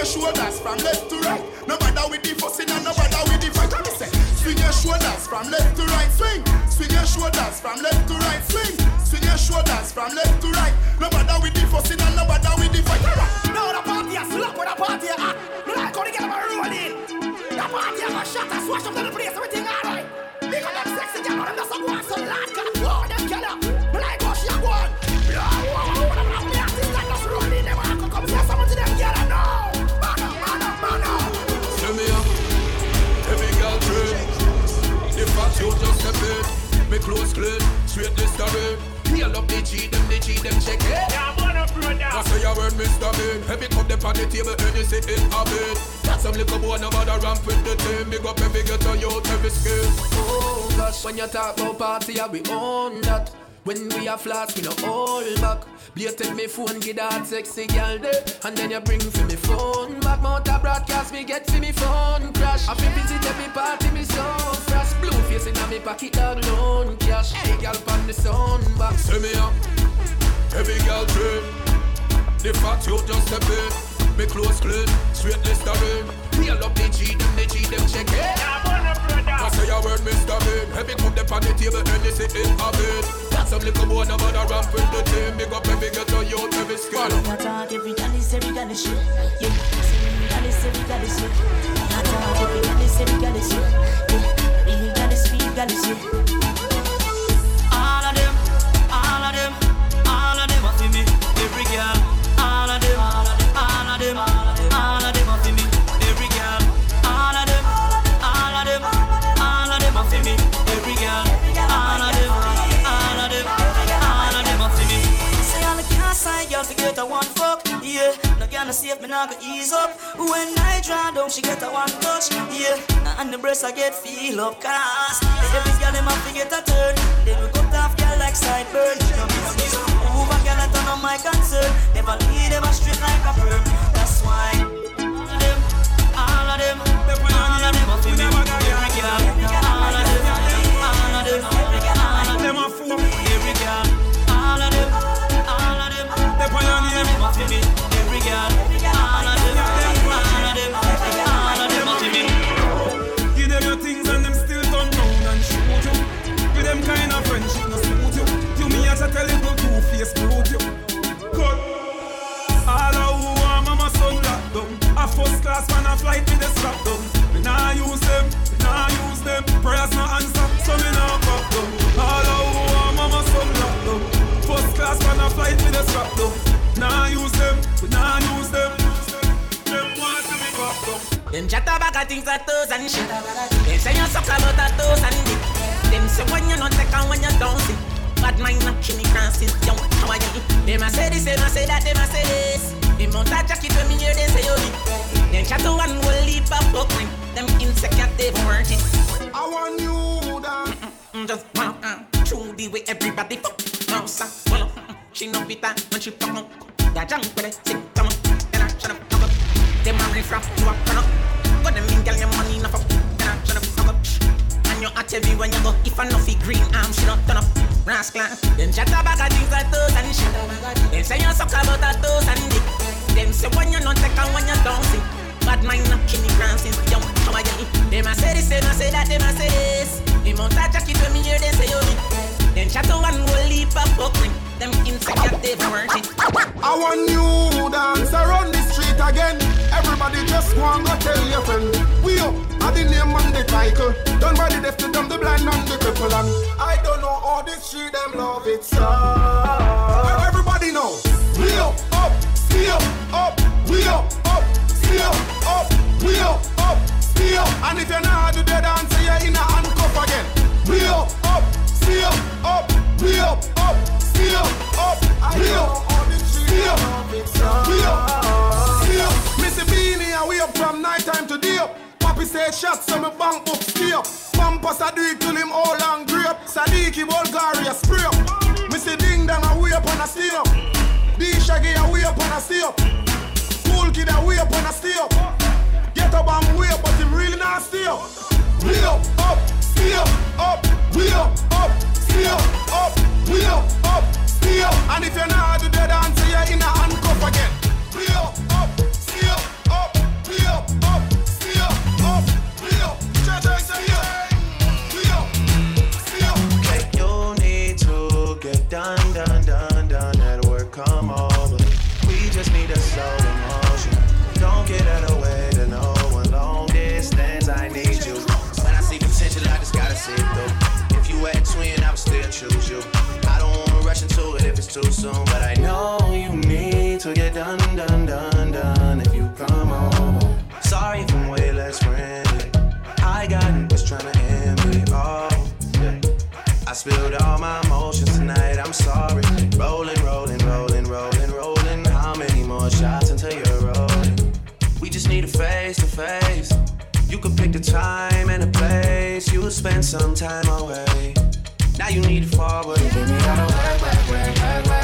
your shoulders from left to right. No matter with the fussing and no matter with the fight. Swing your shoulders from left to right, swing. Swing your shoulders from left to right, swing. Swing your shoulders from left to right. No matter with the fussing and no matter with the fight. Now the party is slap with the party Ah, act. No like how they get them a roll. The party is a shot a swash up to the place. Me clothes clean, straight listerine. Peel up the cheat, them the cheat, them check it. Yeah, man up, brother. I say your word, Mr. Bean. Heavy cup them on the table, and you sit in a bed. Got some little boy, no bother ramp with the team. Big up every ghetto youth, every skill. Oh gosh, when you talk about party, yeah, we own that. When we are flats, we no hold back. Blatant me phone, get that sexy girl there. And then you bring for me phone back. Mount a broadcast, me get for me phone crash. I feel visit every party, me so fresh. Blue face in me pocket, dog loan cash. Hey, girl, on the sun back. Send me up, every girl trade. The fact you just step in, me clothes clean, straight listerine. Peel up the cheat, them the cheat, them check it. Yeah, man up, brother. I say your word, Mr. Bean. Heavy cup them on the table, and you sit in a bed. Got some little boy, no bother ramp with the team. Big up every ghetto youth, every skill. I talk every gal is every shit. Yeah, every gal is every shit. I talk every gal is every shit. Yeah, every gal is every gal is shit. No gonna save me now go ease up. When I draw down, she get a one touch. Yeah, and the breast I get feel up. Cause every girl them have to get a turn. Cut off girl like sideburn. No me no miss that turn on my concern. Never lead them a straight like a perm. That's why all of them, all of them, all of them all of them, all of them, all of them for me. Every girl, all of them, all of them, all of them me. Every girl, all of them, all of them, all of them are for me. Give them your things and them still turn round and shoot you. Give them kind of friendship no suit you. You me as a tell go two face brute you. Cut. All of who mama son locked down. A first class man a flight with the strap down. Me nah use them, me nah use them. Prayers no answer, so me nah pop down. All of who mama son locked down. First class man a flight with the strap down. Nah use them, we nah use them. Them want to be pop down. Them chatter back at things like toes and shit. Them say you suck about a toes and dick. Them say when you not take and when you don't see. Bad mind not kill me dancing, young how are you? Them a say this, them a say that, them a say this. Them mount a jacket when me hear them say you big. Them chatter one will leap up buckling. Them insecure they worth it. I want you dance. Mm, Just wanna uh, through the way everybody fuck. Mouse and follow. She no bitter when she fuck up. Yeah, jump with it, sick, come on. And I shut up, fuck up. Them a riff rap, you a run up. Got them in, girl, your money enough up. And I shut up, fuck up. And you at when you go. If I know fi green arm, she don't turn up. Rascal. Them chat about a things like toes and shit. Them say you suck about a toes and dick. Them say when you not take and when you don't see. Bad mind not kill me dancing, young how are you? Them a say this, them a say that, them a say this. Them mount a jacket when me hear them say you big. Them chat to one will leap up buckling. Them they worth it. I want you dance around the street again. Everybody just want to tell your friend. We up, at the name and the title. Done by the deaf, the dumb, the blind and the cripple. And I don't know how this street them love it so. Everybody know. We up, up, stay up, up. We up, up, stay up, up. We up, up, stay up. And if you're not do the dance, you're in a handcuff again. We up, up, stay up, up. We up, up, up, up. Up, up, up, up. We up from to day up. So me up. Pampas I do it till him all grape. Sadiki up. We up on a up. D Shaggy we up on a up. Cool Kid we up on a up. Get up and up, but really not stay up. We up, up, up, up. We up, up, stay up. We up, up, up. And if you're not do the dance, you're in a handcuff again. We up, up, stay up. We up, up, up, up. We up, church, I say choose you. I don't wanna rush into it if it's too soon, but I know you need to get done, done, done, done if you come home. Sorry if I'm way less friendly. I got was trying to end me off. I spilled all my emotions tonight. I'm sorry. Rolling, rolling, rolling, rolling, rolling. How many more shots until you're rolling? We just need a face to face. You could pick the time and the place. You'll spend some time away. Now you need to forward. Baby, work, work, work, work, work.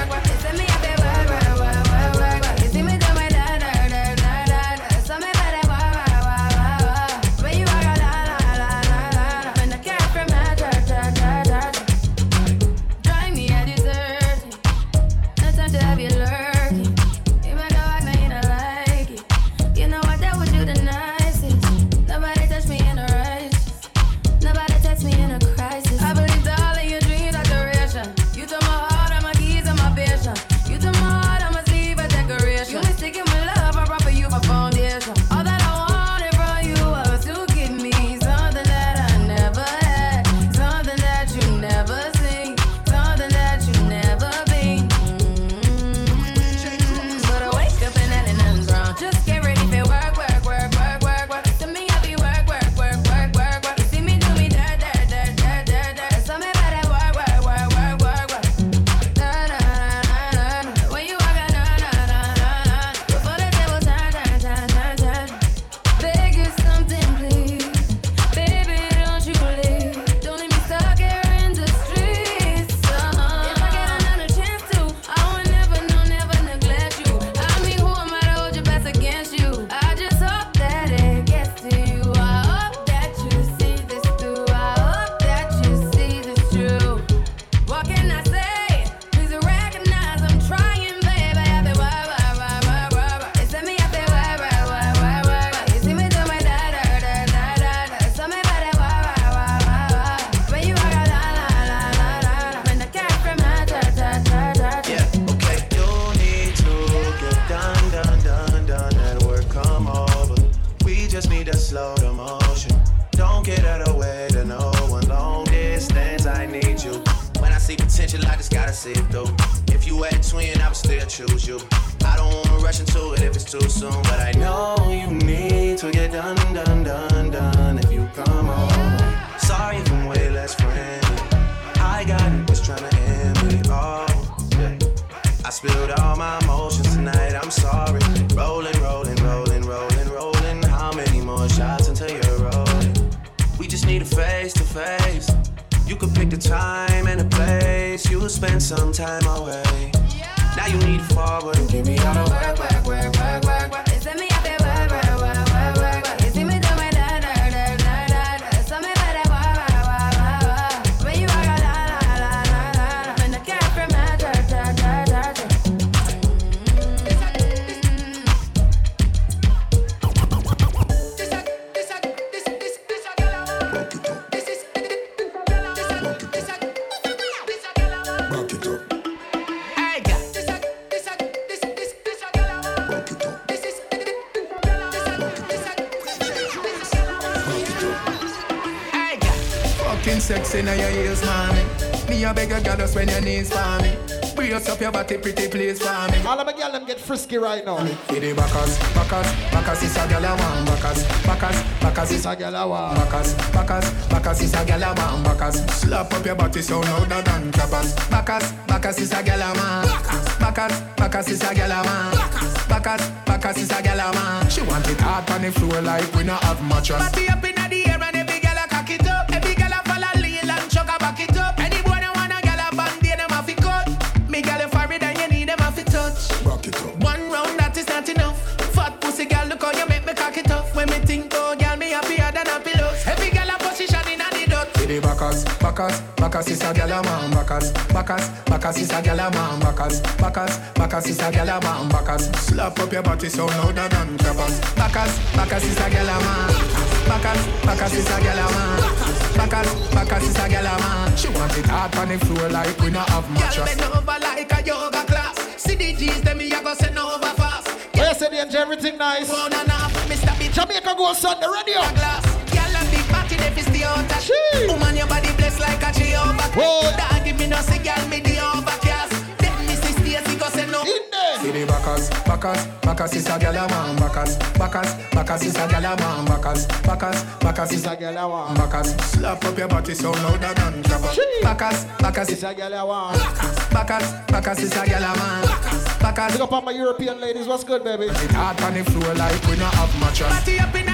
Frankie right now. Hit Bacas, bacas, bacas is a gal a man. Bacas, backers, backers is a gal a man. Bacas, backers, backers is a gal a man. Backers, slap up your body so louder than clappers. Backers, bacas is a gal a man. Bacas, bacas is a gal a man. Backers, backers is a gal a man. She want it hard on the floor like we not have mattress. Bacchus, Bacchus is a gal a man Bacchus, Bacchus, Bacchus is a gal a man Bacchus, Bacchus, Bacchus is a gal a man Bacchus Slap up your body so louder than clappers Bacchus, Bacchus is a gal a man. Bacchus, Bacchus is a gal a man. Bacchus, Bacchus is a gal a man. She want it hard on the floor like we not have mattress Gal bend over like a yoga class. CDGs them me a go send over fast. Oh, yes, the everything nice. Mr. Jamaica go on the radio out. Jeez. Woman, your body blessed like a Jehovah. Whoa. That give me no signal, me the overcast. Then me sister, she go say no. In there. See the backers, backers, backers is a gyal a man. Backers, backers, backers is a gyal a man. Backers, backers, backers is a gyal a man. Backers, slap up your body so louder than clapper. Backers, backers is a gyal a man. Backers, backers is a gyal a man. Backers. Look up on my European ladies, what's good, baby? It hard on the floor like we not have much. Party up in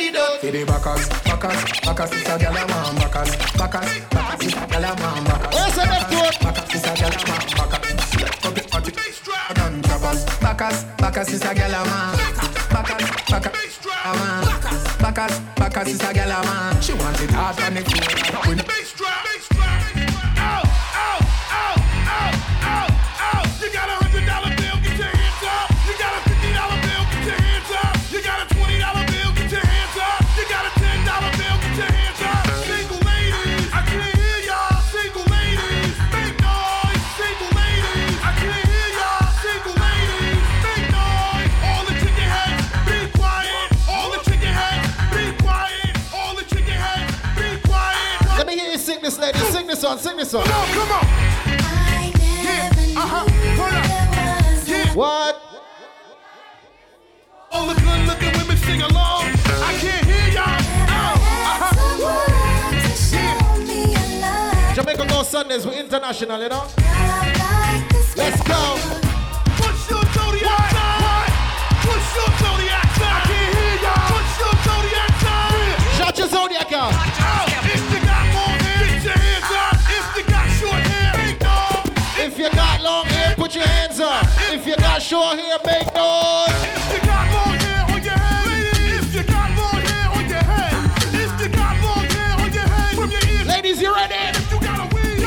the dust. Give the Bacchus, Bacchus, Bacchus is a gyal a want Bacchus, Bacchus, Bacchus is a gyal a want Bacchus. Where's the left foot? Bacchus is a gyal a want. Slap up your body than clappers. Bacchus, Bacchus is a gyal a want this one. Sing this one. Come on, come on. Yeah, uh-huh, hold up. Yeah. What? All the good looking women sing along. I can't hear y'all. Oh, uh-huh. Jamaica Go Sundays. We're international, you know. Let's go. If you got short make noise. If you got long hair on your head, if you got long hair on your head, if you got long hair on your head, from your ears, Ladies, you ready? if you got a weave,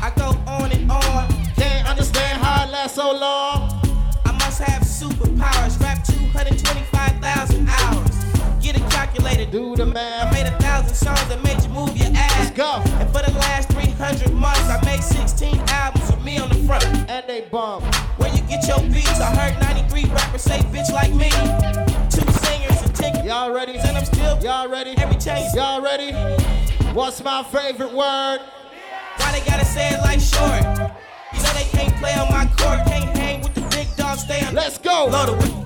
I go on and on. Can't understand how it lasts so long. I must have superpowers. Rap 225,000 hours. Get it calculated. Do the math. I made a thousand songs that made you move your ass. Let's go. And for the last 300 months, I made 16 albums with me on the front. And they bump. Beats? I heard 93 rappers say bitch like me. Two singers and tickets. Y'all ready? And I'm still Y'all ready? every chase. Y'all ready? What's my favorite word? Why they gotta say it like short? You know they can't play on my court. Can't hang with the big dogs. Stay on. Let's go. Loaded with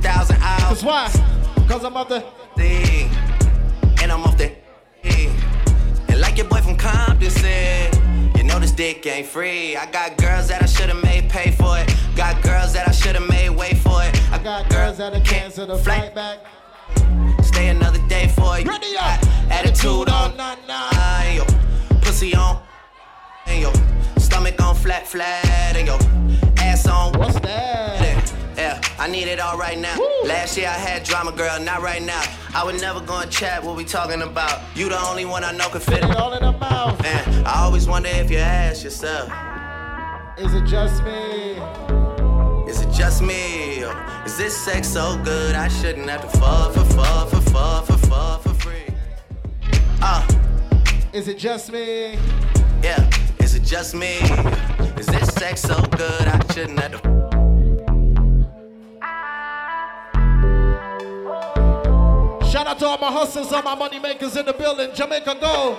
223,000 Cause why? Cause I'm off the. Thing. And I'm off the. thing. And like your boy from Compton said, you know this dick ain't free. I got girls that I should've made pay for it. Got girls that I should've made wait for it. I got girls that are cancel the flight back. Stay another day for it. Ready up. Attitude on. Nah, nah. Yo, pussy on. And yo, stomach on flat, flat. And yo, ass on. What's that? Yeah, I need it all right now. Last year I had drama, girl, not right now. I would never go and chat what we talking about. You the only one I know can fit it. all in the mouth. Man, I always wonder if you ask yourself, Is it just me? is it just me? Is this sex so good I shouldn't have to fall for, fall for, fall for, fall for free? Uh, Is it just me? yeah, is it just me? Is this sex so good I shouldn't have to out to all my hustlers, all my money makers in the building. Jamaica, go.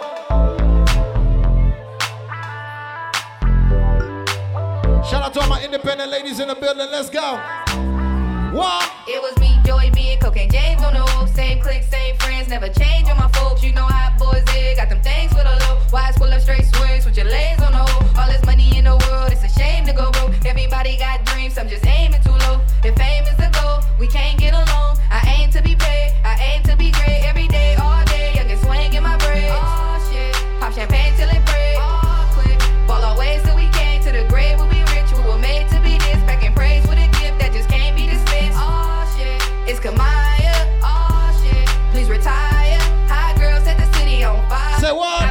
Shout out to all my independent ladies in the building. Let's go. What? It was me, B, and Cocaine James on the. Same clique, same friends, never change on my folks. You know how boys is, got them things for the low. Wise pull up straight swings with your legs on the hole. All this money in the world, it's a shame to go broke. Everybody got dreams, I'm just aiming too low. If fame is the goal, we can't get along. I aim to be paid, I aim to be great every day, all day. Young and swing in my braids. Oh shit, pop champagne till it break. Oh, click. Ball our ways till we came to the grave. We'll be rich, we were made to be this. Back in praise with a gift that just can't be dismissed. Oh shit, it's Kamaiyah. what?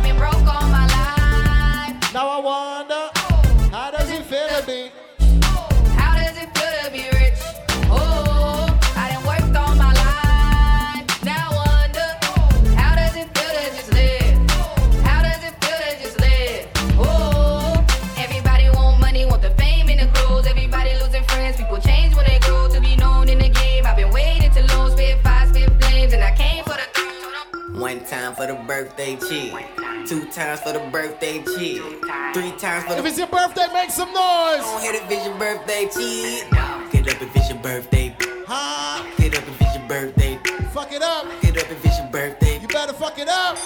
Birthday chick. Two times for the birthday chick. Three times for the If it's your birthday, make some noise. Go ahead if it's your birthday chick. Get up if it's your birthday. Huh? Get up if it's your birthday. Fuck it up. Get up if it's your birthday. You better fuck it up.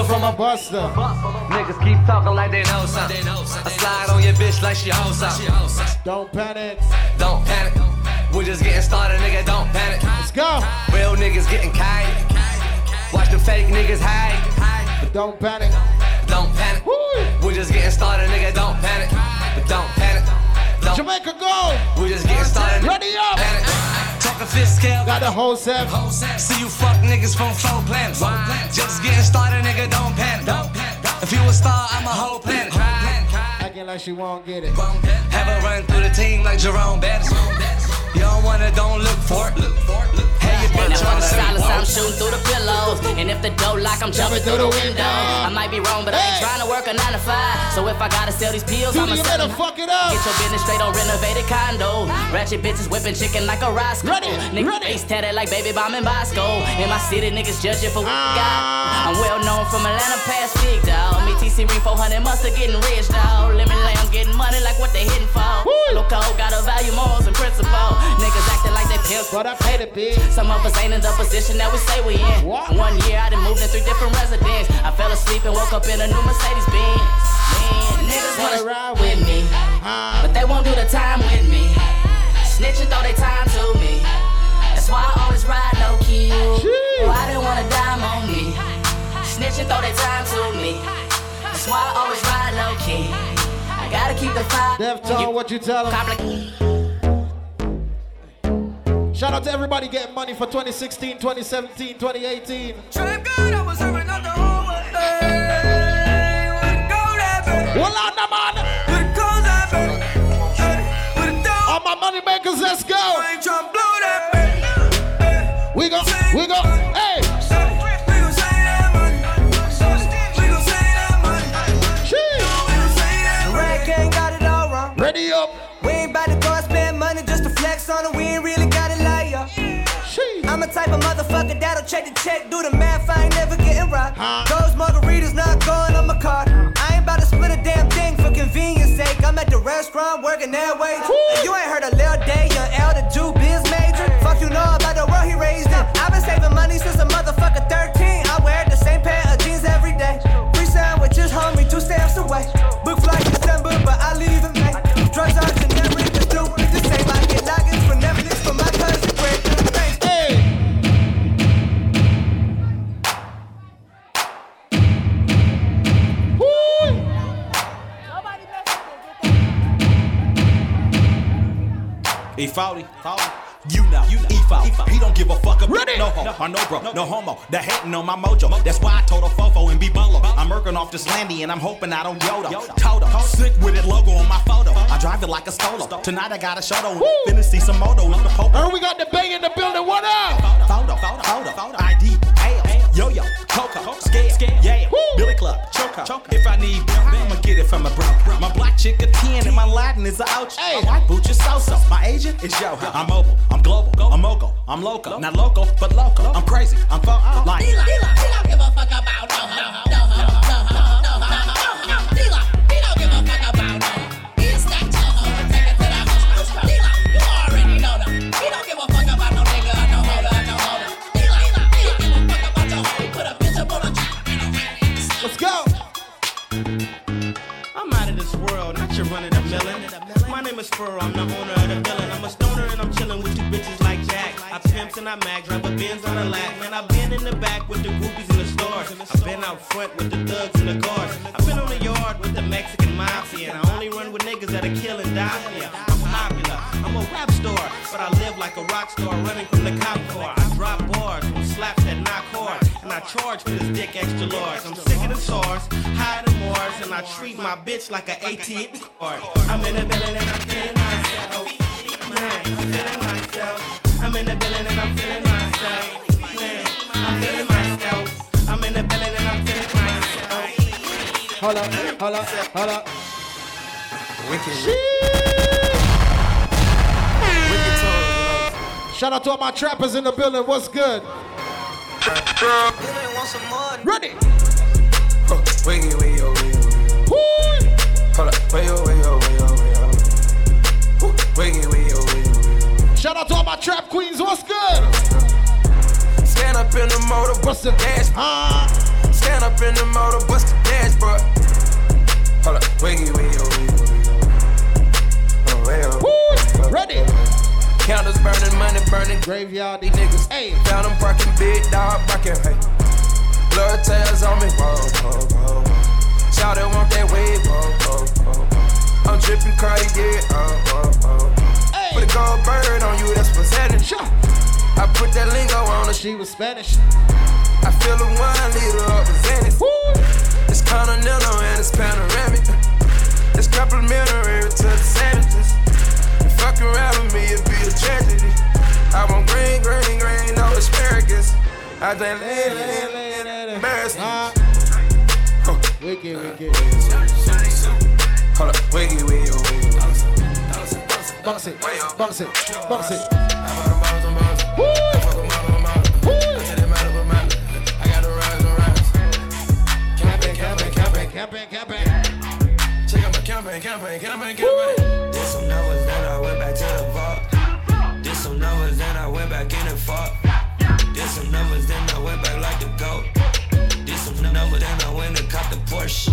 Man, I took her from a buster. Niggas keep talking like they know something. I slide on your bitch like she owns something. Don't panic. Don't panic. We're just getting started, nigga. Don't panic. Let's go. Real niggas getting kind. Watch the fake niggas hide. But don't panic. Don't panic. We're just getting started, nigga. Don't panic. But don't panic. Don't. Jamaica, go. We're just getting started. Ready up. Panic. Talking fifth scale. Got the whole set. See you fuck niggas from four planets. Just getting started, nigga. Don't panic. If you a star, I'm a whole planet. Acting like she won't get it. Have her run through the team like Jerome Bettis. You don't want it, don't look for it. Hey, you And bitch if I'm the silence, I'm shooting through the pillows. And if the door lock, I'm jumping through the window. I might be wrong, but I ain't trying to work a nine to five. So if I gotta sell these pills, I'ma sell them. fuck it up. Get your business straight on renovated condo. Ratchet bitches whipping chicken like a Roscoe. Ready, Niggas face tatted like baby bomb in Bosco. In my city, niggas judging for what you got. Ah. I'm well known from Atlanta past big dog. Me TC Ring 400 mustard getting rich dog. Lemon lamb getting money like what they hitting for. Look code got a value morals and principle. Niggas acting like they pimps, but I paid it big. Some of us ain't in the position that we say we in. One year I done moved in three different residents. I fell asleep and woke up in a new Mercedes Benz. Man, niggas wanna ride with me, but they won't do the time with me. Snitching throw they time to me. That's why I always ride low key. Oh, I didn't wanna dime on me. Snitching throw they time to me. That's why I always ride low key. I gotta keep the fire. Deftone, what you tell them? Shout out to everybody getting money for 2016, 2017, 2018. Well, on the man. All my money makers, let's go. We go, we go, type of motherfucker that'll check the check, do the math. I ain't never getting right. Those margaritas not going on my card. I ain't about to split a damn thing for convenience sake. I'm at the restaurant working that way. You ain't heard a Lil Day, young L, the Jew biz major. Fuck you know about the world he raised in. I've been saving money since a motherfucker 13. I wear the same pair of jeans every day. Free sandwiches, homie, two stamps away. Book flight December, but I leave in May. Drugs are E40, you know, you know. E4, he don't give a fuck about no homo, or no bro, no homo. The hating on my mojo. That's why I told a fofo and be bolo. I'm working off this landy and I'm hoping I don't yodo. Toto, sick with it logo on my photo. I drive it like a stolo. Tonight I got a show though. Finna see some moto with the popo. And we got the bang in the building. What up? Photo, photo, photo, photo. ID, yo yo, Coco, scale, yeah, Billy Club, Choco. If I need bill, I'ma get it from a bro. My black chick a 10 and my Latin is a ouch. My white boots is so-so. My agent is yo. I'm mobile, I'm global, I'm mogo, I'm loco. Not local, but local. I'm crazy, I'm fo- like. Let's go. Million. My name is Furrow, I'm the owner of the villain. I'm a stoner and I'm chilling with two bitches like Jack. I pimps and I mag, drive a Benz on a lap. Man, I've been in the back with the groupies in the stores. I've been out front with the thugs in the cars. I've been on the yard with the Mexican mafia. And I only run with niggas that'll kill and die. I'm popular, I'm a rap star, but I live like a rock star running from the cop car. I drop bars on slaps that knock hard. And I charge for this dick extra large. I'm sick of the SARS, high to Mars, and I treat my bitch like an ATM card. I'm in the building and I'm feeling myself. Man, I'm feeling myself. I'm in the building and I'm feeling myself. Man, I'm feeling myself. I'm in the building and I'm feeling myself. Hold up, hold up, hold up. Shout out to all my trappers in the building. What's good? Ready? Oh, wiggy, oh, wiggy. Hold up, oh, wiggy, oh, wiggy. Shout out to all my trap queens. What's good? Stand up in the motor, bust the dash. Uh-huh. Stand up in the motor, bust the dashboard. Hold up, oh, wiggy. Oh, wiggy, oh. Ready? Counters burning, money burning. Graveyard, these niggas. Hey, found them barking, big dog barking. Hey, blood tails on me. Whoa, whoa, whoa. Shout it, want that wave. Whoa, whoa, whoa. I'm dripping Cartier. Oh, oh, oh. Put a gold bird on you, that's what's happening. I put that lingo on her. She was Spanish. I fill a one liter up with Xanax. It's continental and it's panoramic. It's complimentary to the sandwiches. Fuck around with me, it'd be a tragedy. I want green, green, green, no asparagus. I think lay, lay, lay, lay, embarrassing. Wicked, wicked. Hold up, wiggy, wiggy, wiggy. Bounce it, bounce it, bounce it. Camping, camping, camping, camping, camping. Check out my campaign, campaign, campaign, campaign. Some numbers, then I went back like the goat. Did some numbers, then I went and caught the Porsche.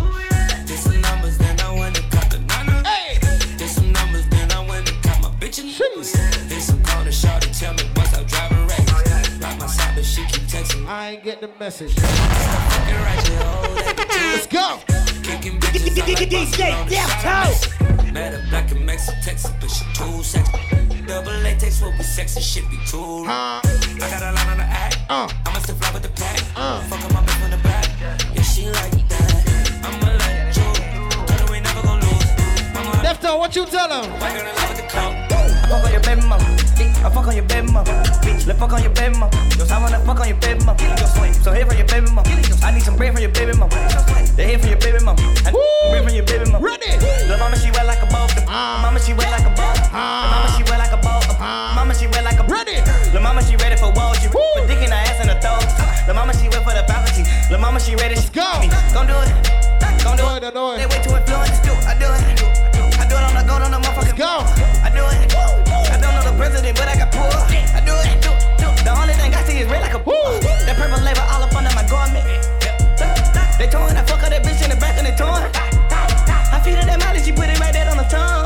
Did some numbers, then I went and caught the Nana. Did some numbers, then I went and caught my bitch in the Did some corner shot to tell me what's up driving race. Rock my side, but she keep texting. I ain't get the message. Let's go. Kicking bitches out like <laughs> DJ Death Met her back in Texas, but she too sexy. Double latex will be sexy, shit be too. I got a line on the act. Uh. I'ma still fly with the pack. Uh, Fuck up my bitch from the back. Yeah, she like that. I'ma let you. Tell her we never gon' lose. Defto, what you tell him? Girl in love the coat. I fuck on your baby mama. I fuck on your baby mama. Bitch, let fuck on your baby mama. Yo, I wanna fuck on your baby mama. So here from your baby mama. I need some bread from your baby mama. The head from your baby mama. I need bread from your baby mama. Ready? Lil' mama, she wet like a boat. Uh, mama, she wet like a boat. Mama, she wet like a boat. Uh, mama, she wet like a Ready? Lil' mama, she ready for war. She for dick in her ass in her throat. Lil' mama, she wet for the balcony. Lil' mama, she ready. Let's go. Gon' do it. Gon' do it. They way too influenced. I do it. I do it on the gold on the motherfucking. Go. I do it. President, but I got poor. I do it. The only thing I see is red like a bull. That purple label all up under my garment. They torn. I fuck her that bitch in the back and they torn. I feed her that mileage, she put it right there on the tongue.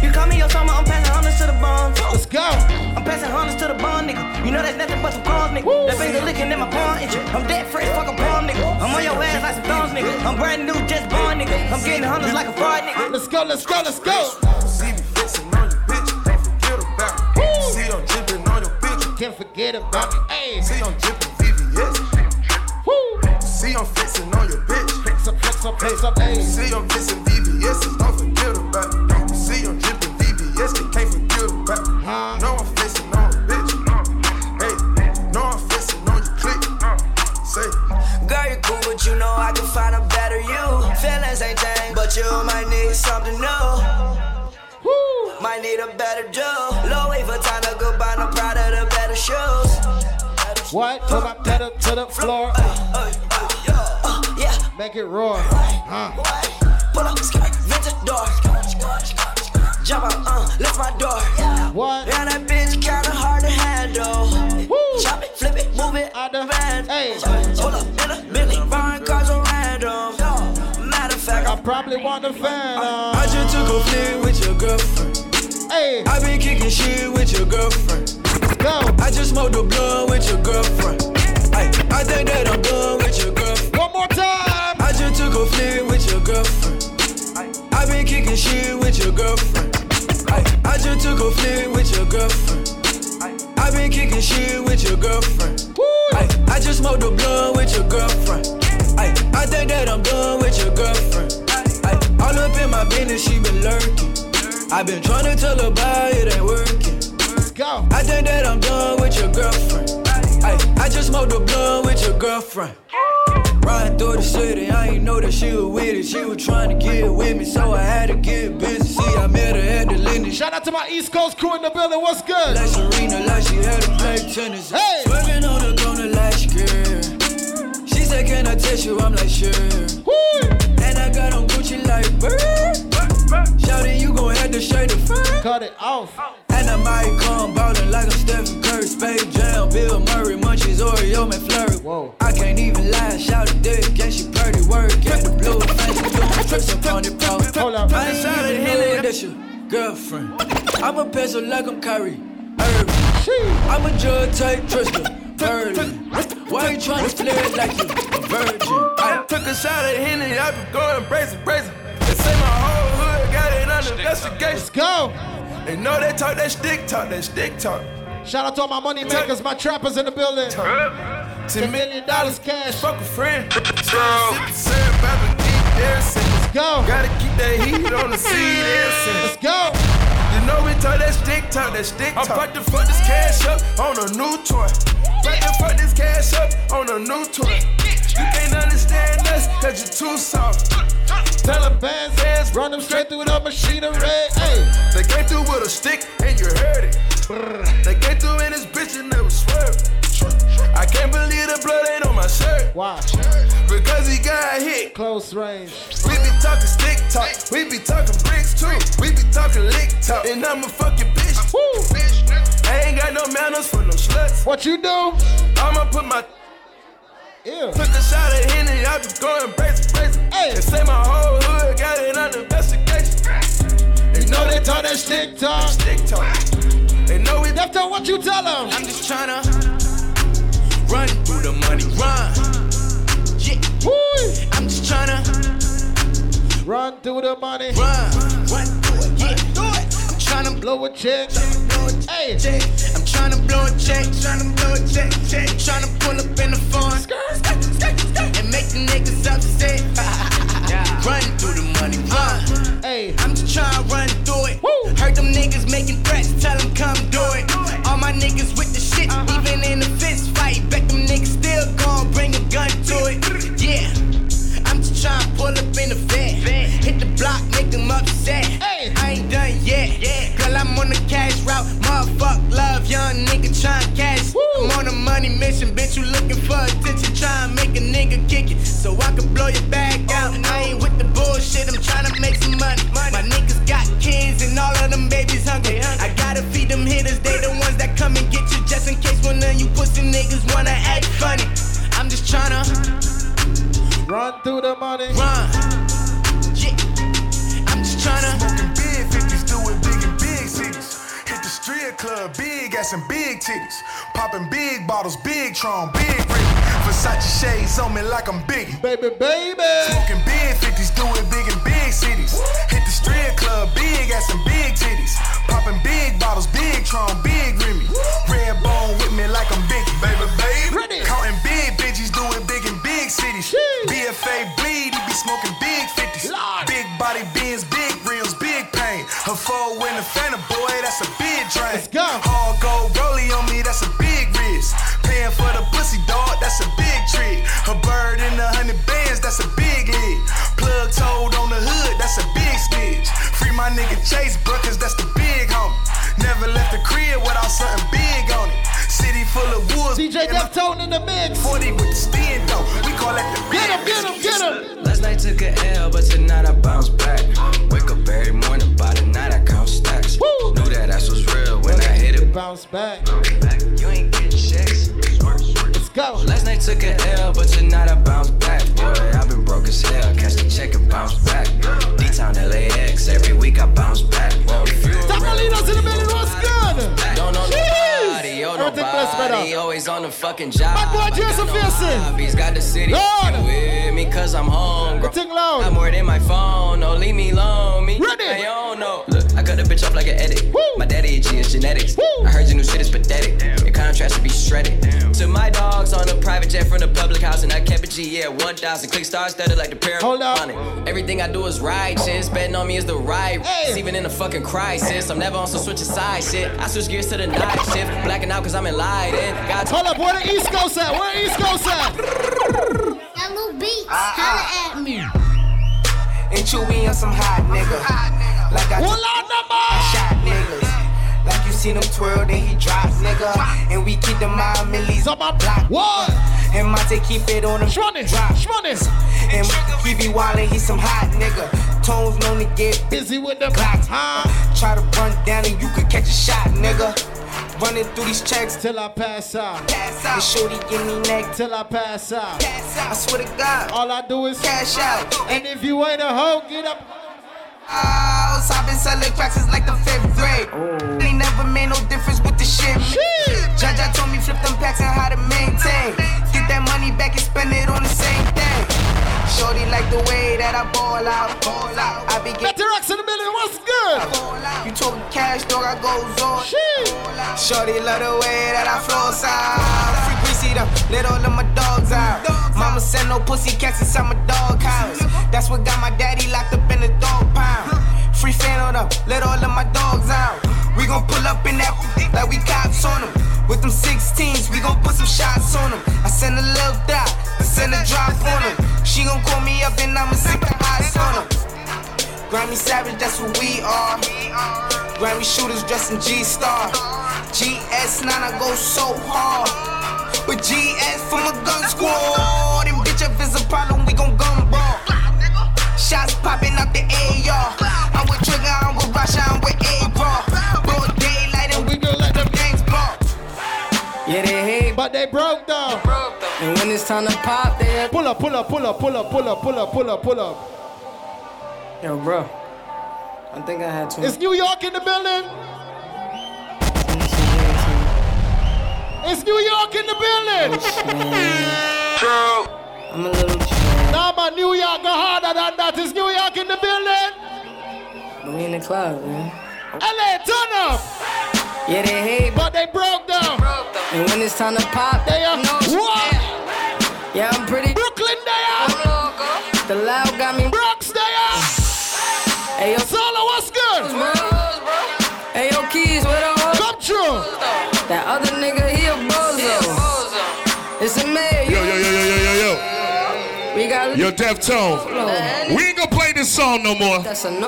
You call me your summer, I'm passing hundreds to the bone. Let's go. I'm passing hundreds to the bone, nigga. You know that's nothing but some crumbs, nigga. That finger licking in my palm, itch. I'm dead fresh, fuck a palm, nigga. I'm on your ass like some thumbs, nigga. I'm brand new, just born, nigga. I'm getting hundreds like a fraud, nigga. Let's go, let's go, let's go. Can't forget about me. Hey. See I'm dripping VVS. See I'm flexing on your bitch. Flex up, flex up, flex up, hey. See I'm flexing VVS, don't forget about me. See I'm dripping VVS, they can't forget about me. No I'm flexing on a bitch. Hey, no I'm flexing on your click. Say. Girl, you cool, but you know I can find a better you. Feelings ain't changed, but you might need something new. Might need a better do. Low wait for time to go buy no pride of the better shoes. What? Put my pedal to the floor. yeah. Make it roar. Pull up, skirt, vintage door. Jump out, uh, lift my door. What? Yeah, that bitch kinda hard to handle. Chop it, flip it, move it out the van. Hey. Pull up in a Bentley, buying cars on random. Matter of fact, I probably want the fan. Uh. I just took a flick with your girlfriend. Hey. I been kicking shit with your girlfriend. Go. I just smoked a blunt with your girlfriend. Ay, I think that I'm done with your girlfriend. One more time. I just took a flick with your girlfriend. I been kicking shit with your girlfriend. Ay, I just took a flick with your girlfriend. I been kicking shit with your girlfriend. Ay, I just smoked a blunt with your girlfriend. Ay, I think that I'm done with your girlfriend. Ay, all up in my business, she been lurking. I been trying to tell her about it ain't working. Go. I think that I'm done with your girlfriend. Ay, I just smoked a blunt with your girlfriend. Riding through the city, I ain't know that she was with it. She was trying to get with me, so I had to get busy. See, I met her at the Lindy. Shout out to my East Coast crew in the building. What's good? Like Serena, like she had to play tennis. Hey! Swerving on the corner like she girl. She said, Can I touch you? I'm like, Sure. Woo! And I got on Gucci like, Bird. Shouting, you gon' have to shake the fur. Cut it off. And I might come ballin' like I'm Stephen Curry, Space Jam, Bill Murray, Munchies, Oreo, McFlurry. Whoa. I can't even lie, shout it dead, can she pretty work? Get the blue fancy, blue trips up on it, bro. Hold up. I ain't shout it, Henley, that's your girlfriend. I'm a pencil like I'm Kyrie Irving. I'm a judge type Tristan. Early. Why you tryna flare it like you a virgin? I took a shot at Henny, I been going brazen, brazen. They say my whole hood got it under investigation. Let's go. They know they talk that stick talk, that stick talk. Shout out to all my money makers, my trappers in the building. Ten million dollars cash. Fuck a friend. Let's go. Gotta keep that heat on the seat Let's go. Know we talk that stick talk, that stick talk. I'm about to fuck this cash up on a new toy. About to fuck this cash up on a new toy. You can't understand us, cause you're too soft. Taliban says, run them straight through the machinery. Hey. They came through with a stick and you heard it. They came through in this bitch and they never swerved. I can't believe the blood ain't on my shirt. Why? Because he got hit. Close range. We be talking stick talk. We be talking bricks too. We be talking lick talk. And I'm a fucking bitch. Woo. I ain't got no manners for no sluts. What you do? I'ma put my Ew. Took a shot at Henny, I been going crazy, crazy. Hey. They say my whole hood got it under investigation. You know they talk that stick talk. Stick talk. They know we left on what you tell them. I'm just tryna run through the money, run. Yeah. Woo. I'm just tryna run through the money, run, run through it, yeah. Do it. I'm tryna blow a check. Hey. I'm tryna blow a check, tryna blow a check, check. Tryna pull up in the phone, and make the niggas upset. <laughs> Run through the money, run. Hey. I'm just tryna run through it. Woo. Heard them niggas making threats, tell them come do it. All my niggas with the shit, uh-huh. even in the fist fight. Bet them niggas still gon' bring a gun to it. Yeah. I'm just tryna pull up in the van. Hit the block, make them upset. Hey. I ain't done yet. Girl, I'm on the cash route. Motherfuck love, young nigga tryna cash. I'm on a money mission, bitch. You looking for attention, tryna make a nigga kick it. So I can blow your back oh, out. I ain't with the bullshit, I'm tryna make some money. My niggas got kids and all of them babies hungry. I gotta feed niggas wanna act funny. I'm just tryna run through the money, run. Yeah. I'm just tryna smoking big 50s, do it big in big cities. Hit the strip club, big ass and big titties. Popping big bottles, big Tron, big rig. Versace shades on me like I'm Biggie. Baby, baby. Smoking big 50s, do it big in big cities. Hit the strip club, big ass and big titties. Popping big bottles, big Tron, big Remy. Red bone with me like I'm Biggie. Baby, baby. Counting big bitches, do it big in big cities. Jeez. BFA bleed, he be smoking big 50s. Lord. Big body bins, big rims, big pain. Her four in the Fanta, boy, that's a big drain. Let's go. Hard gold rollie on me, that's a big risk. Paying for the pussy dog, that's a big trick. Her bird in the hundred bands, that's a big lick. Plug toed on the hood, that's a big stitch. Free my nigga Chase, bro, cause that's the style, something big on it. City full of woods. DJ Deftone in the mix. 40 with the spin though. We call it the Get him, get him, get him. Last night took a L, but tonight I bounce back. Wake up every morning, by the night I count stacks. Woo. Knew that ass was real when I hit it. Bounce back. You ain't getting checks. Let's go. Last night took a L, but tonight I bounce back. Boy, I've been broke as hell. Catch the check and bounce back. D-Town LAX, every week I bounce back. Boy, Stop my leaders in the middle. He nobody. Always on the fucking job. My boy Joseph He's got the city Lord. with me cause I'm home. Bro. I'm more than my phone. Don't leave me alone. Me, Ready. I don't know. Look, I cut a bitch off like an edit. My daddy itchy is genetics. I heard your new shit is pathetic. Your contrast should be shredded. To my dogs on a private jet from the public house and I kept a G, yeah, 1,000 click stars studded like the pair Hold up. money. Everything I do is righteous. Betting on me is the right. Hey. Even in a fucking crisis, I'm never on some switching side shit. I switch gears to the night shift, blacking out cause I'm enlightened. Got Hold up, where the East Coast at? Where the East Coast at? That Hello beats, holla at me. And Chewy on some hot nigga. Like I on, number. I shot niggas. Like you seen him twirl, then he drop, nigga. And we keep the mind millies on my block. What? And Monte keep it on him. Shmoney, drop. Shmoney. And he be wildin', he some hot nigga. Tones known to get busy with the blocks. Try to run down and you could catch a shot, nigga. Running through these checks till I pass out. Pass out. And shorty give me neck till I pass out. Pass out. I swear to God. All I do is cash out. And if you ain't a hoe, get up. Oh, so I've been selling cracks since like the fifth grade. Oh. Ain't never made no difference with the shit. Judge, I told me flip them packs and how to maintain. Get that money back and spend it on the same thing. Shorty like the way that I ball out, ball out. I be getting rocks in the middle, what's good? You talking cash, dog, I goes on. Shorty love the way that I flow out. Free greasy them, let all of my dogs out. Mama send no pussy cats inside my dog house. That's what got my daddy locked up in the dog pound. Free fan on them, let all of my dogs out. We gon' pull up in that like we cops on them. With them 16s, we gon' put some shots on them. I send a little dot, I send a drop on them. She gon' call me up and I'ma sick the eyes on them. Grammy Savage, that's what we are. Grammy shooters dressed in G-Star. GS9, I go so hard. But GS from a gun squad. And bitch, if it's a problem, we gon' gun brawl. Shots popping out the AR. I'm with Trigger, I'm with Rasha, I'm with A-Ball. Broad daylight, and we gon' let them gangs ball. Yeah, they hate, but they broke down. And when it's time to pop, they pull up, pull up, pull up, pull up, pull up, pull up, pull up, pull up. Yo, bro. I think I had to. It's New York in the building? It's New York in the building? True. I'm a little Nah, but New York go harder than that. Is New York in the building? We in the club, man. LA, turn up. Yeah, they hate, but they broke down. And when it's time to pop, they are what? Yeah, I'm pretty. Brooklyn, they are. The loud We got Yo, Deftone. We ain't gonna play this song no more.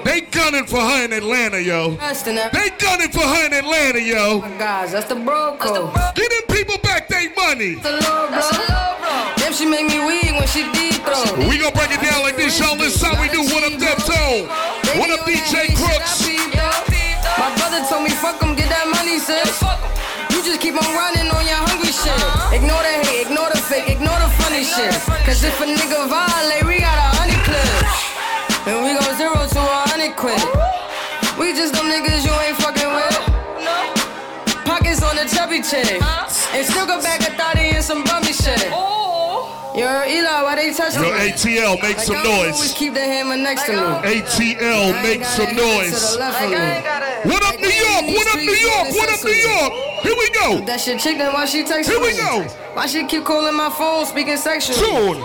They gunning for her in Atlanta, yo. They gunning for her in Atlanta, yo. Oh Guys, that's the bro code. Get them people back their money. That's The low bro. Damn, she make me weak when she deep throw. We gonna break it down like this, y'all. This how we do. What up, Deftone? What up, DJ Crooks? My brother told me, fuck him, get that money, sis. You just keep on running on your hungry shit. Ignore the hate, ignore the fake, ignore the funny shit. Cause if a nigga violate, the chubby. And still go back a thotty and some bummy shit. Yo, Eli, why they touch Yo, me? ATL, make some Always noise. keep the hammer next to me. ATL, make some noise. What up, New York? What up, New York? What up, New York? Here we go. That shit chick, then why she text me? Here we go. Why she keep calling my phone, speaking sexually? Soon.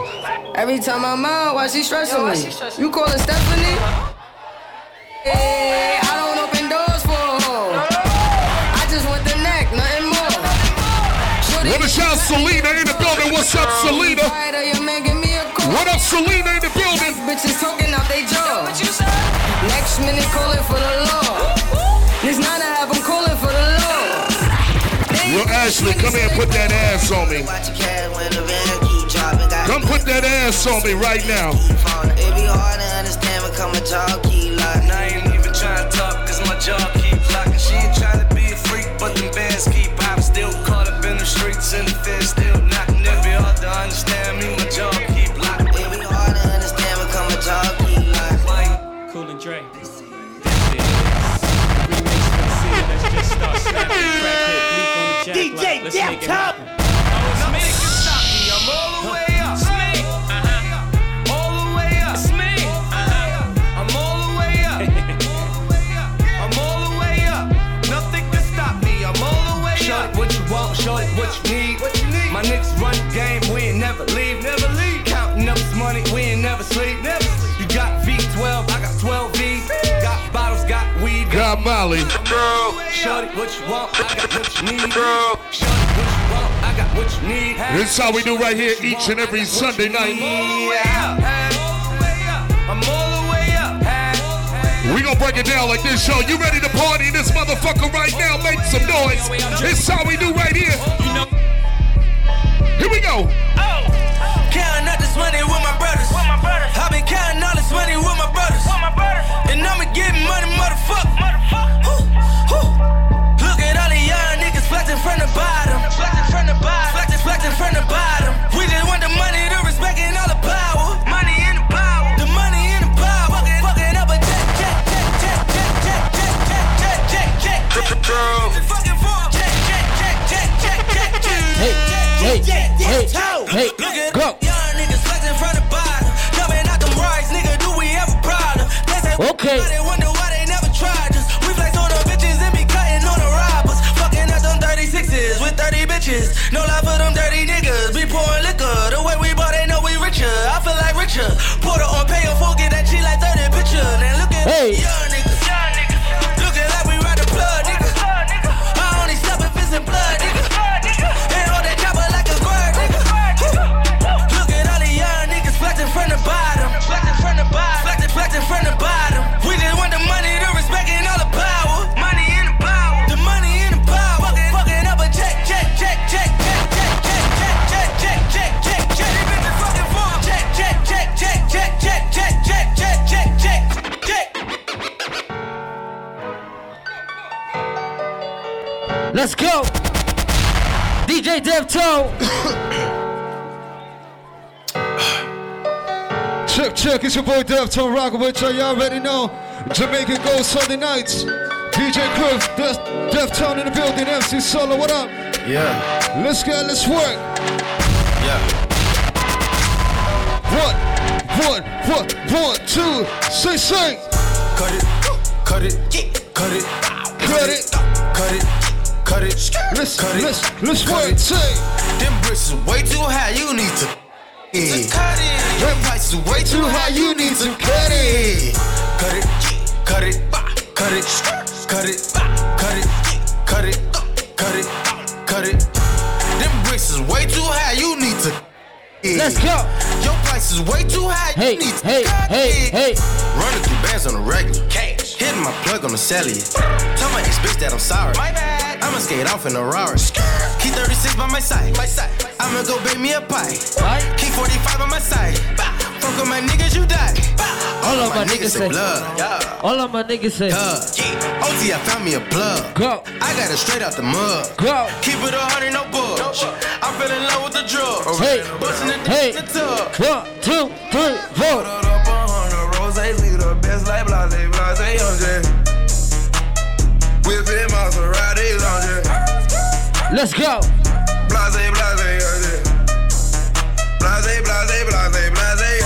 Every time I'm out, why she stressing me? You call her Stephanie? Hey, I don't open doors for a What a shout, Selena in the building. What's up, Selena? Friday, your man give me a call. What up, Selena in the building? Bitches talking out they jaw. Next minute calling for the law. This nine I have them calling for the law. Yo, Ashley, come here and put that ass on me. Come put that ass on me right now. It be hard to understand when come a talk keep locked. I ain't even trying to talk cause my jaw in the streets and the feds still knocking. It be hard to understand me, my jaw keep locking. It be hard to understand when come a talk keep locking. Cool and Dre. This is remix for the city. Let's just start snapping. Crack hit, leap on the jack. DJ like, let's make it Def Top. Valley. Shorty, what you want? I got what you need. Shorty, what you want? I got what you need. This is how we do right here each and every Sunday night. I'm all the way up. We gonna break it down like this, show. You ready to party this motherfucker right now? Make some noise. This is how we do right here. Here we go. Counting up this money with my brothers. I've been counting all this money with my brothers. And I'ma get money, motherfucker. Flexing from the bottom. Flexing from the bottom. Flexing, flexing from the bottom. We just want the money, the respect, and all the power. Money and the power. The money and the power. Fucking, fucking up a check, check, check, check, check, check, check, check, check, check, check. Fucking for a check, check, check, check, check, check, check. Hey, hey, hey, hey, Look at go. young niggas flexing from the bottom. Jumping out them rides, nigga, do we have a problem? They say Okay. Bitches. No love for them dirty niggas. Be pouring liquor. The way we bought, they know we richer. I feel like richer. Porter on pay full, get that G like 30 picture. Now look at Hey. young Let's go. DJ Dev Toe. <coughs> Check, check, it's your boy Dev Tone rockin' with y'all. Y'all already know. Jamaican Gold Sunday nights. DJ Cliff, Dev, Dev Tone in the building. MC Solo, what up? Yeah. Let's get, let's work. Yeah. One, one, one, one, two, say, say. Cut it, cut it, cut it, cut it, cut it, cut it. Let's, cut it, let's, let's cut it. Say. Them bricks is way too high, you need to. Yeah. Cut it. Them prices is way too high, you need to cut it. Cut it, cut it, cut it, cut it, cut it, cut it, cut it, cut it. Them bricks is way too high, you need to. Let's go. Your price is way too high. Hey, you need to hey, cut hey, it. hey. Running through bands on the regular. Cash. Hitting my plug on the celly. Tell my ex bitch that I'm sorry. My bad. I'ma skate off in a Rari. Keep 36 by my side. My side. I'ma go bake me a pie. Keep 45 on my side. Fuck with my niggas, you die. All of my niggas say. blood. Yeah. All of my niggas say. Uh, OT, I found me a plug. Go. I got it straight out the mug. Go. Keep it a hundred, no budge. I fell in love with the drugs. Hey. Bustin' the Hey. the tub. One, two, three, four. Roses, leave the best like blase, blase, young Whipping Maserati, lounge Let's go. Blase, blase, young Blase, blase, blase, blase,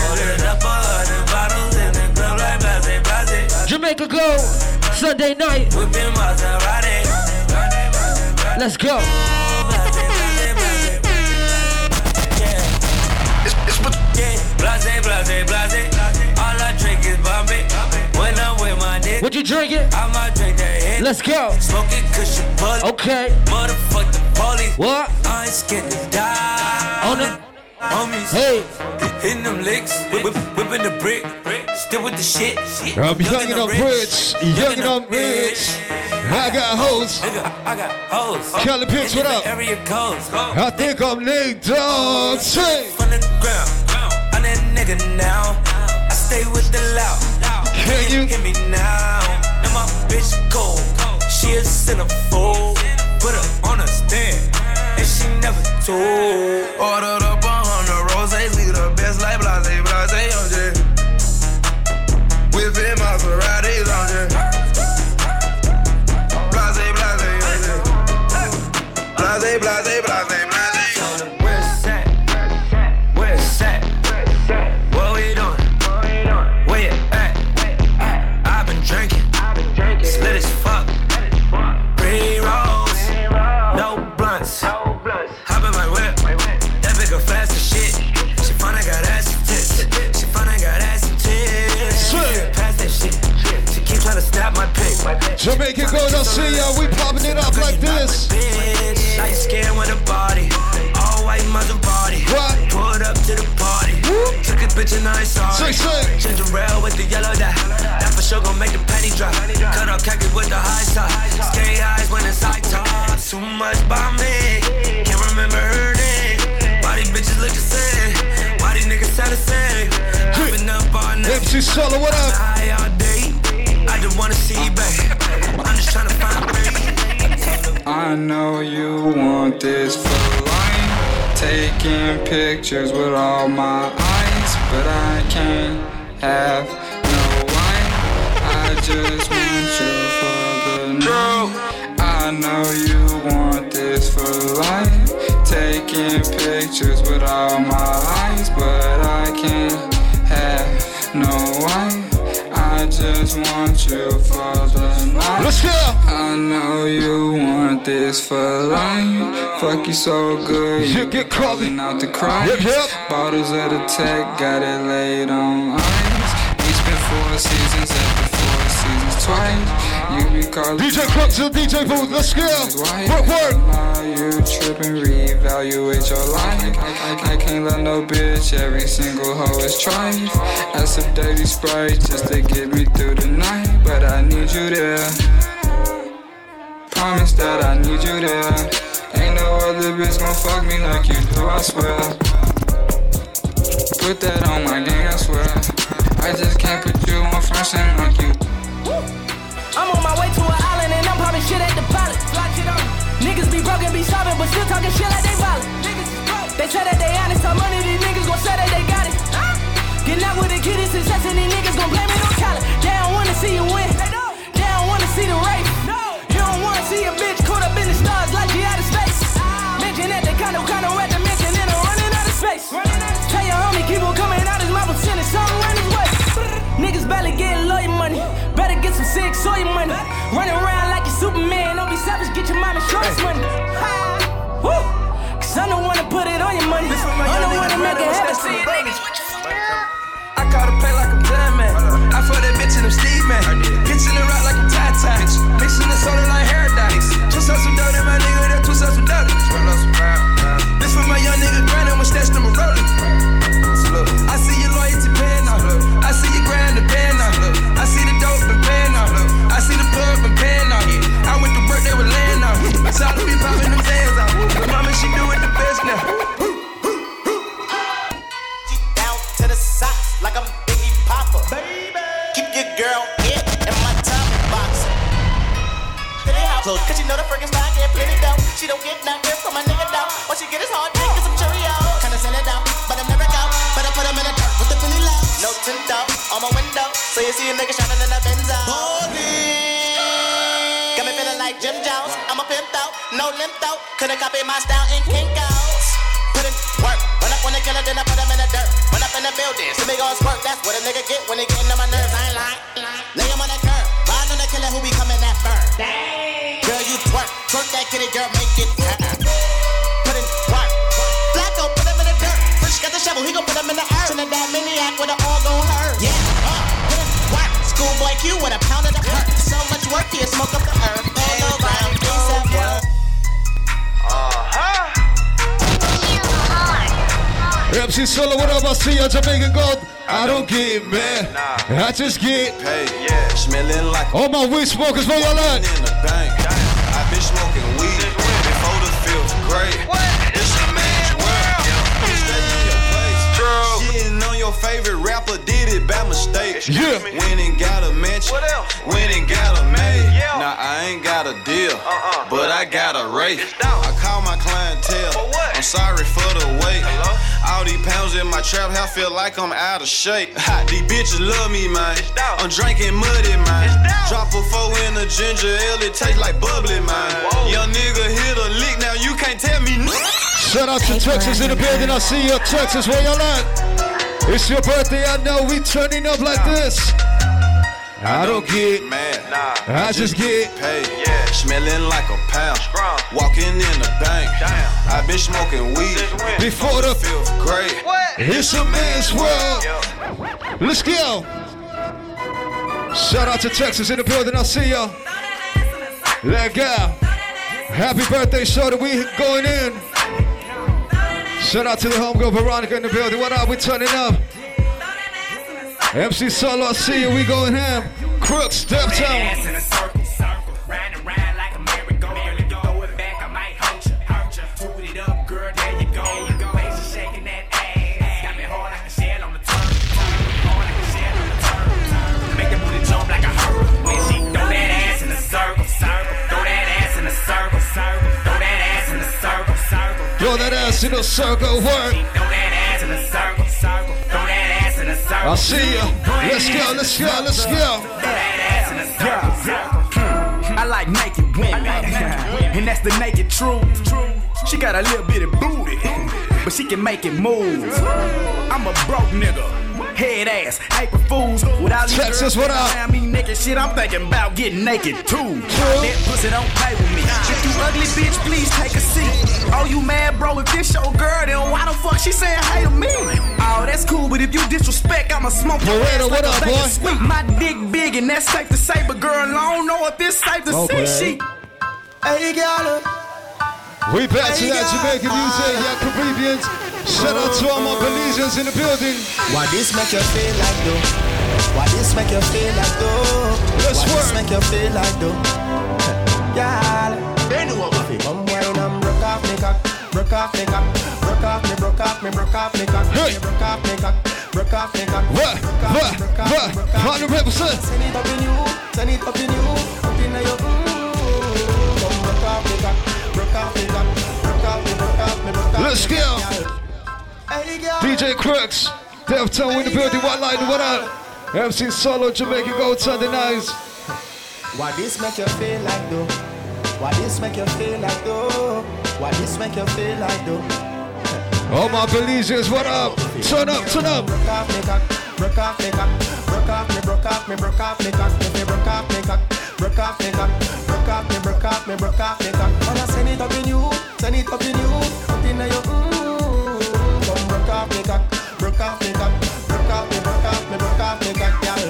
young Jamaica Go. Sunday night. Let's go. Blase, blase, blase. All I drink is Bombay. When I'm with my nigga, What you drinking? I might drink Let's go. Smoking cushion bullet. Okay. Motherfuck the police. What? I ain't scared to die. On it. Homies. Hey. Hitting them licks. Whip, whip, whipping the brick. Still with the shit. I'm young and I'm rich, young and I'm rich. I got hoes. I got hoes. Kelly Pitts, what up? Area codes. I think I'm Nate Dogg. From the ground. I'm that nigga now. Stay with the loud. Can you hear me now? And my bitch cold. She a centerfold. Put her on a stand. And she never told. Ordered up a hundred roses, leave the best like blase, blase, Jamaican gold, I see ya. We popping it up like this. Bitch, light skin with a body. All white Maserati. What? Pulled up to the party. Whoop. Took a picture, now it's sorry. Say, say. Ginger ale with the yellow dye. That for sure gon' make the penny drop. Cut up khaki with the high top. Skate eyes when it's high top. Too much by me. Can't remember her name. Why these bitches look the same? Why these niggas sound the same? Hopping up all night. MC Solo, what up? I just wanna see you, babe. I'm just tryna find me. I know you want this for life. Taking pictures with all my eyes, but I can't have no wife. I just want you for the night. I know you want this for life. Taking pictures with all my eyes, but I can't have no wife. I just want you for the night. Let's go. I know you want this for life. Fuck you so good, you get calling out the crime. Yep, yep. Bottles of the tech, got it laid on ice. We spent four seasons the four seasons twice. You be calling DJ Crooks to the DJ booth. Let's go. Work, work. You tripping, reevaluate your life. I, I, I can't let no bitch, every single hoe is trying. Add some dirty sprite just to get me through the night. But I need you there. Promise that I need you there. Ain't no other bitch gon' fuck me like you do, I swear. Put that on my gang, I swear. I just can't put you on and like you. I'm on my way to an island and I'm popping shit at the pilot. Niggas be broken, be sobbing, but still talking shit like they violent. They say that they honest, some money, these niggas gon' say that they got it. Getting out with the kid is success and these niggas gon' blame it it happen to you niggas. I caught a play like I'm Man. I fought that bitch in them Steve Man. Pitching the rock like I'm Tie Tie. Mixing the soda like. Twist up some dirt in my nigga, that twist up some dirt. This for my young nigga grind, I'ma stash them a rolling. I see your loyalty paying off. I see your grind and paying off. I see the dope and paying off. I see the plug and paying off. I went to work, they were laying off. Solid be popping Put it out close, cause you know the freaking style get plenty dough. She don't get nothing from my nigga down. What she get is hard dick and some Cheerios. Kinda send it down, but I'm never out. Better put him in the dirt with the penny low. No tint out on my window, so you see a nigga shining in the Benzo. Got me feeling like Jim Jones. I'm a pimp out, no limp out. Couldn't copy my style in Kinko's. Put in work, run up on the killer, then I put him in the dirt. Run up in the building, see me gon' squirt. That's what a nigga get when he getting on my nerves. I ain't lying. Twerk that kitty, girl, make it hurt. Put in work, Flacco, put him in the dirt. Fresh got the shovel, he gon' put him in the earth. Sending that maniac with it all gon' hurt. Yeah, uh, put in work. Schoolboy Q with a pound of the hurt. So much work, he'll smoke up the earth. All around, ASAP work. MC Solo, what up? I see ya, Jamaican gold. I don't get mad. I just get paid. Yeah, smelling like all my weed smokers. Where y'all at? Fifth favorite rapper did it by mistake. Yeah. Went and got a mansion. What else? Went and got a maid. Now I ain't got a deal, but I got a rate. I call my clientele. I'm sorry for the wait. All these pounds in my trap house feel like I'm out of shape. <laughs> Ha, these bitches love me, man. I'm drinking muddy, man. Drop a four in a ginger ale, it tastes like bubbly, man. Young nigga hit a lick, now you can't tell me nothing. Shout out to Texas in the building. I see you, Texas. Where y'all at? It's your birthday. I know we turning up like this. I don't get mad. I just get paid. Yeah. Smelling like a pound. Walking in the bank. I've been smoking weed before the fifth grade. It's a man's world. Let's go. Shout out to Texas in the building. I'll see y'all. Let go. Happy birthday show that we going in. Shout out to the homegirl Veronica in the building. What up? We turning up. MC Solo, I see you. We going ham. Crooks, Step Town. Throw that ass in a circle, work. I see ya. Let's go, let's go, let's go. I like naked women, and that's the naked truth. She got a little bit of booty, but she can make it move. I'm a broke nigga. Head ass, April Fools. With all these Texas, what up? around me naked shit, I'm thinking about getting naked too. That pussy don't play with me. If you ugly bitch, please take a seat. Oh, you mad, bro? If this your girl, then why the fuck she saying hey to me? Oh, that's cool, but if you disrespect, I'ma smoke your ass like what up, boy? sweet. My dick big and that's safe to say, but girl, I don't know if it's safe to Okay. see. She Hey, girl. We back to that Jamaican music, yeah, Caribbeans. Shout out to all my Belizeans in the building. Why this make you feel like though? Why this make you feel like though? Let's Why this make you feel like though? Girl, they know what we Come wine and broke off me cock, broke off me cock, broke off me, broke off me, broke off me cock, Hey. broke off me cock, broke off me cock. What? What? What? Hundred percent. Send it up in you, send it up in you, up in your mm. Come broke off me cock, broke off me cock, broke off me, broke off me, broke off Let's go. Girl. Hey, girl. DJ Crooks, Deftown in the building. What line? What up? MC Solo, Jamaican Gold Sunday nights. Why this make you feel like though? Why this make you feel like though? Why this make you feel like though? All my Belizeans, what up? Turn up, turn up. Broke off me cock, broke off me cock, broke off me, broke off me, broke off me cock, me broke off me cock, broke off me cock, broke off me, broke off me, broke off me cock. Wanna send it up in you, send it up in you, up in your mm. Off me cock, broke off me cock, broke off me, broke off me, broke off me cock, girl.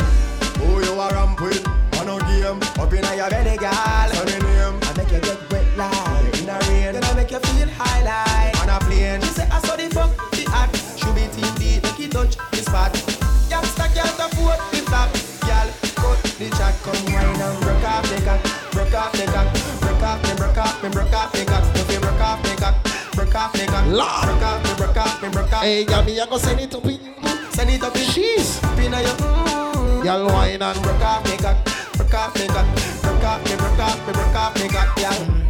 Who you a ramp with? On a game, up in your belly, girl. Turn your name. I make you get wet like in a rain. Then I make you feel high like on a plane. She say I saw the fuck the act. Should be team beat, make it touch the spot. Youngster can't afford the flap. Girl, cut the chat, come wine and broke off the cock, broke off the cock, broke off me, broke off me, broke off the cock. Off the cock, broke off me, broke off me, broke off. Hey, girl, me I go send it up in, send it up in. Jeez, up in your mm. Girl, wine and broke off the cock, broke off the cock, broke off me, broke off me, broke off me cock, girl.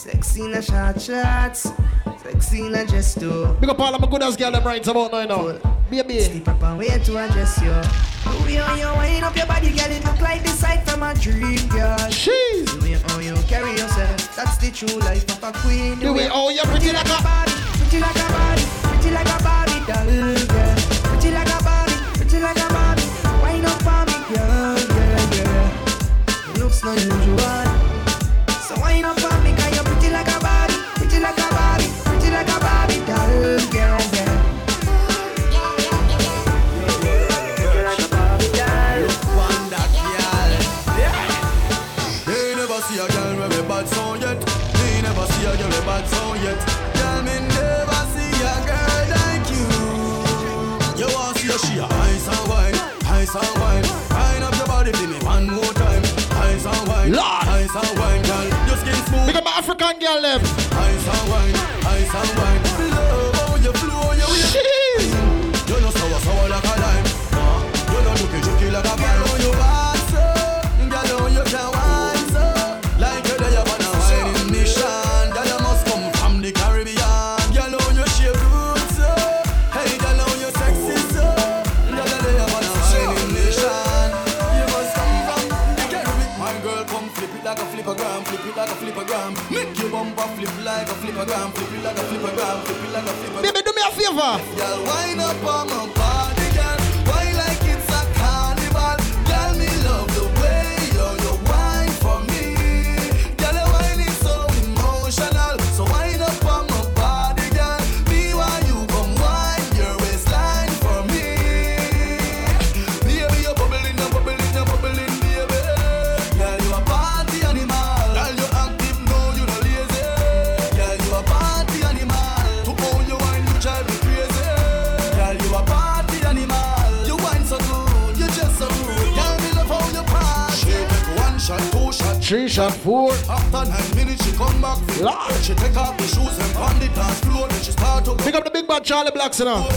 Sexy in a short shorts, sexy in a dress too. Big up all of my good ass girl that right about now, now. Baby. Step up and wait to address you. The way how you wind up your body, girl, it look like the sight from a dream, girl. Jeez. The way how you carry yourself, that's the true life of a queen. The way how you pretty like a- body, pretty like a body, pretty like a body, doll, girl. Pretty like a body, pretty like a body. Wind up for me, girl, girl, girl. Looks no usual. So wind up for me, African girl them. Ice and wine, ice and wine. Charlie Blacks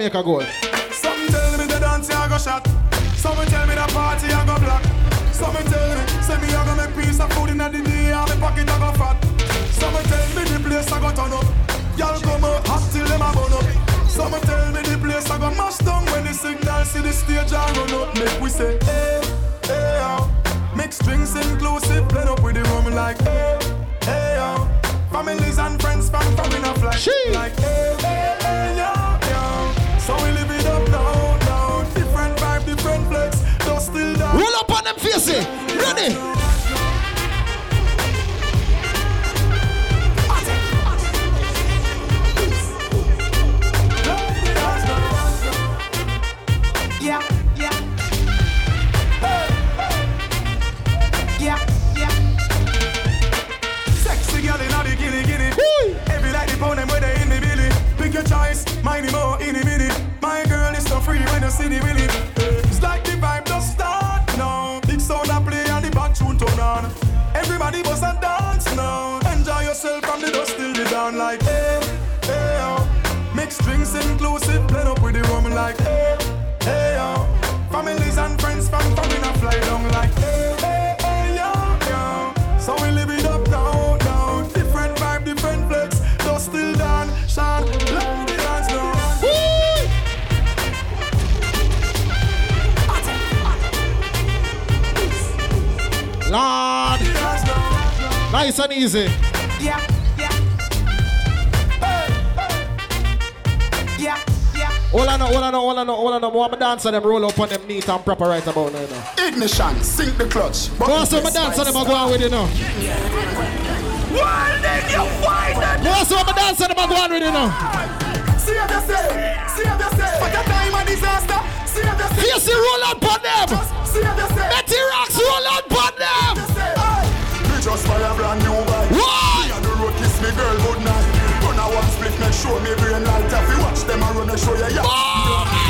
us about dancer them roll up on them neat and proper right about now. you know. Ignition, sink the clutch. Go some dancer them go on with you now. Well, then you find it. Go some dancer them go on with you now. See what they say, see what they say. What a time of disaster. See what they say. Fierce roll up on them. See what they say. Betty Rocks roll up on them. Me just buy a brand new bike. Why? Me and the road kiss me girl good night. Run a one split, make sure me brain light. If you watch them, I run a show you. Yeah. Twelve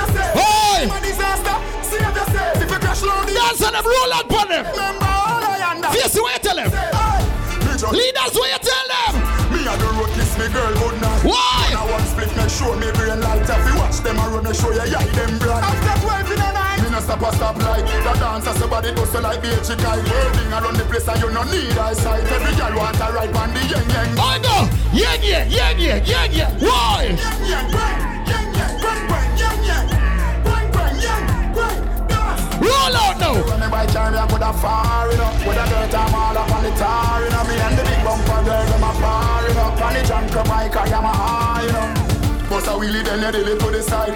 Hey! Time of disaster. See what they say. If you crash low, Dance on them, roll up on them. Remember all I under. Fierce, what you tell them? Me Leaders, what you tell them? Me and the road kiss me girl good night Why? Run a one split, make sure me brain light If you watch them, I run a show you, yeah, them bright After twelve in the night. Me no stop a stop like The dancer somebody do so like a chick I around the place and you no need eyesight Every girl want a ride on the yang yang I go! Yeah, yeah, yeah, yeah, yeah, yeah. Why? Yang yang, yang yang, yang yang yang, Roll out now. When me by time, I could have far, know With a dirt, I'm all up on the tar, know. Me and the big bumper girl, them a you know. On the junk bike, I am a high, know. Bust a wheelie, then you delay to the side.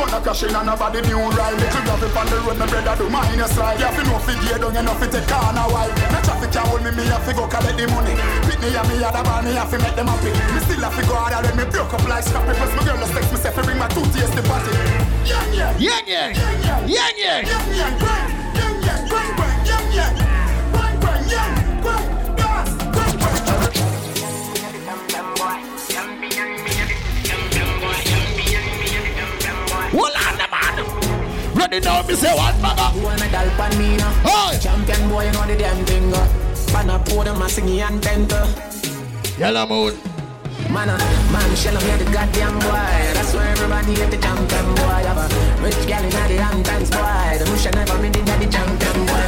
On a caution and nobody new ride. Little gravel on the road, my brother do mine a You have to know fi gear down, you know fi take corner wide. No traffic can hold me, me have to go collect the money. Pitney and me other ball, me have to make them happy. Me still have to go harder when me broke up like scrappy. Plus my girl just text me, say fi bring my two tears to party Yang yang. Yang yang. Ready now, me say what, mama? You want medal pan me now? Hey! Champion boy, you know the damn thing. Uh. Pan up, pour them a singing and tenter. Yellow moon. Man, uh, man, shell me the goddamn boy. That's why everybody hate the champion boy. Have a rich gal in the Hamptons boy. The mush never me did the champion boy.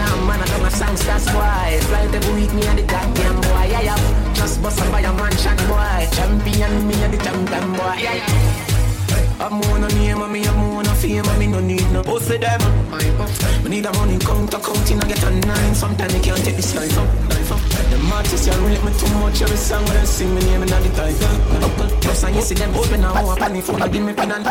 Now man, I come a songsters boy. Fly every week me and the goddamn boy. Yeah, yeah. Just bust up by a mansion boy. Champion me and the champion boy. Yeah, yeah. I'm on a name I'm on a fame me no need no pussy them. Me need a money count, counting, I get a nine. Sometimes you can't take this life up, life up. The artists, you rate me too much every song when I sing me name and the title. Plus, and you see them spend a whole penny for give me pen and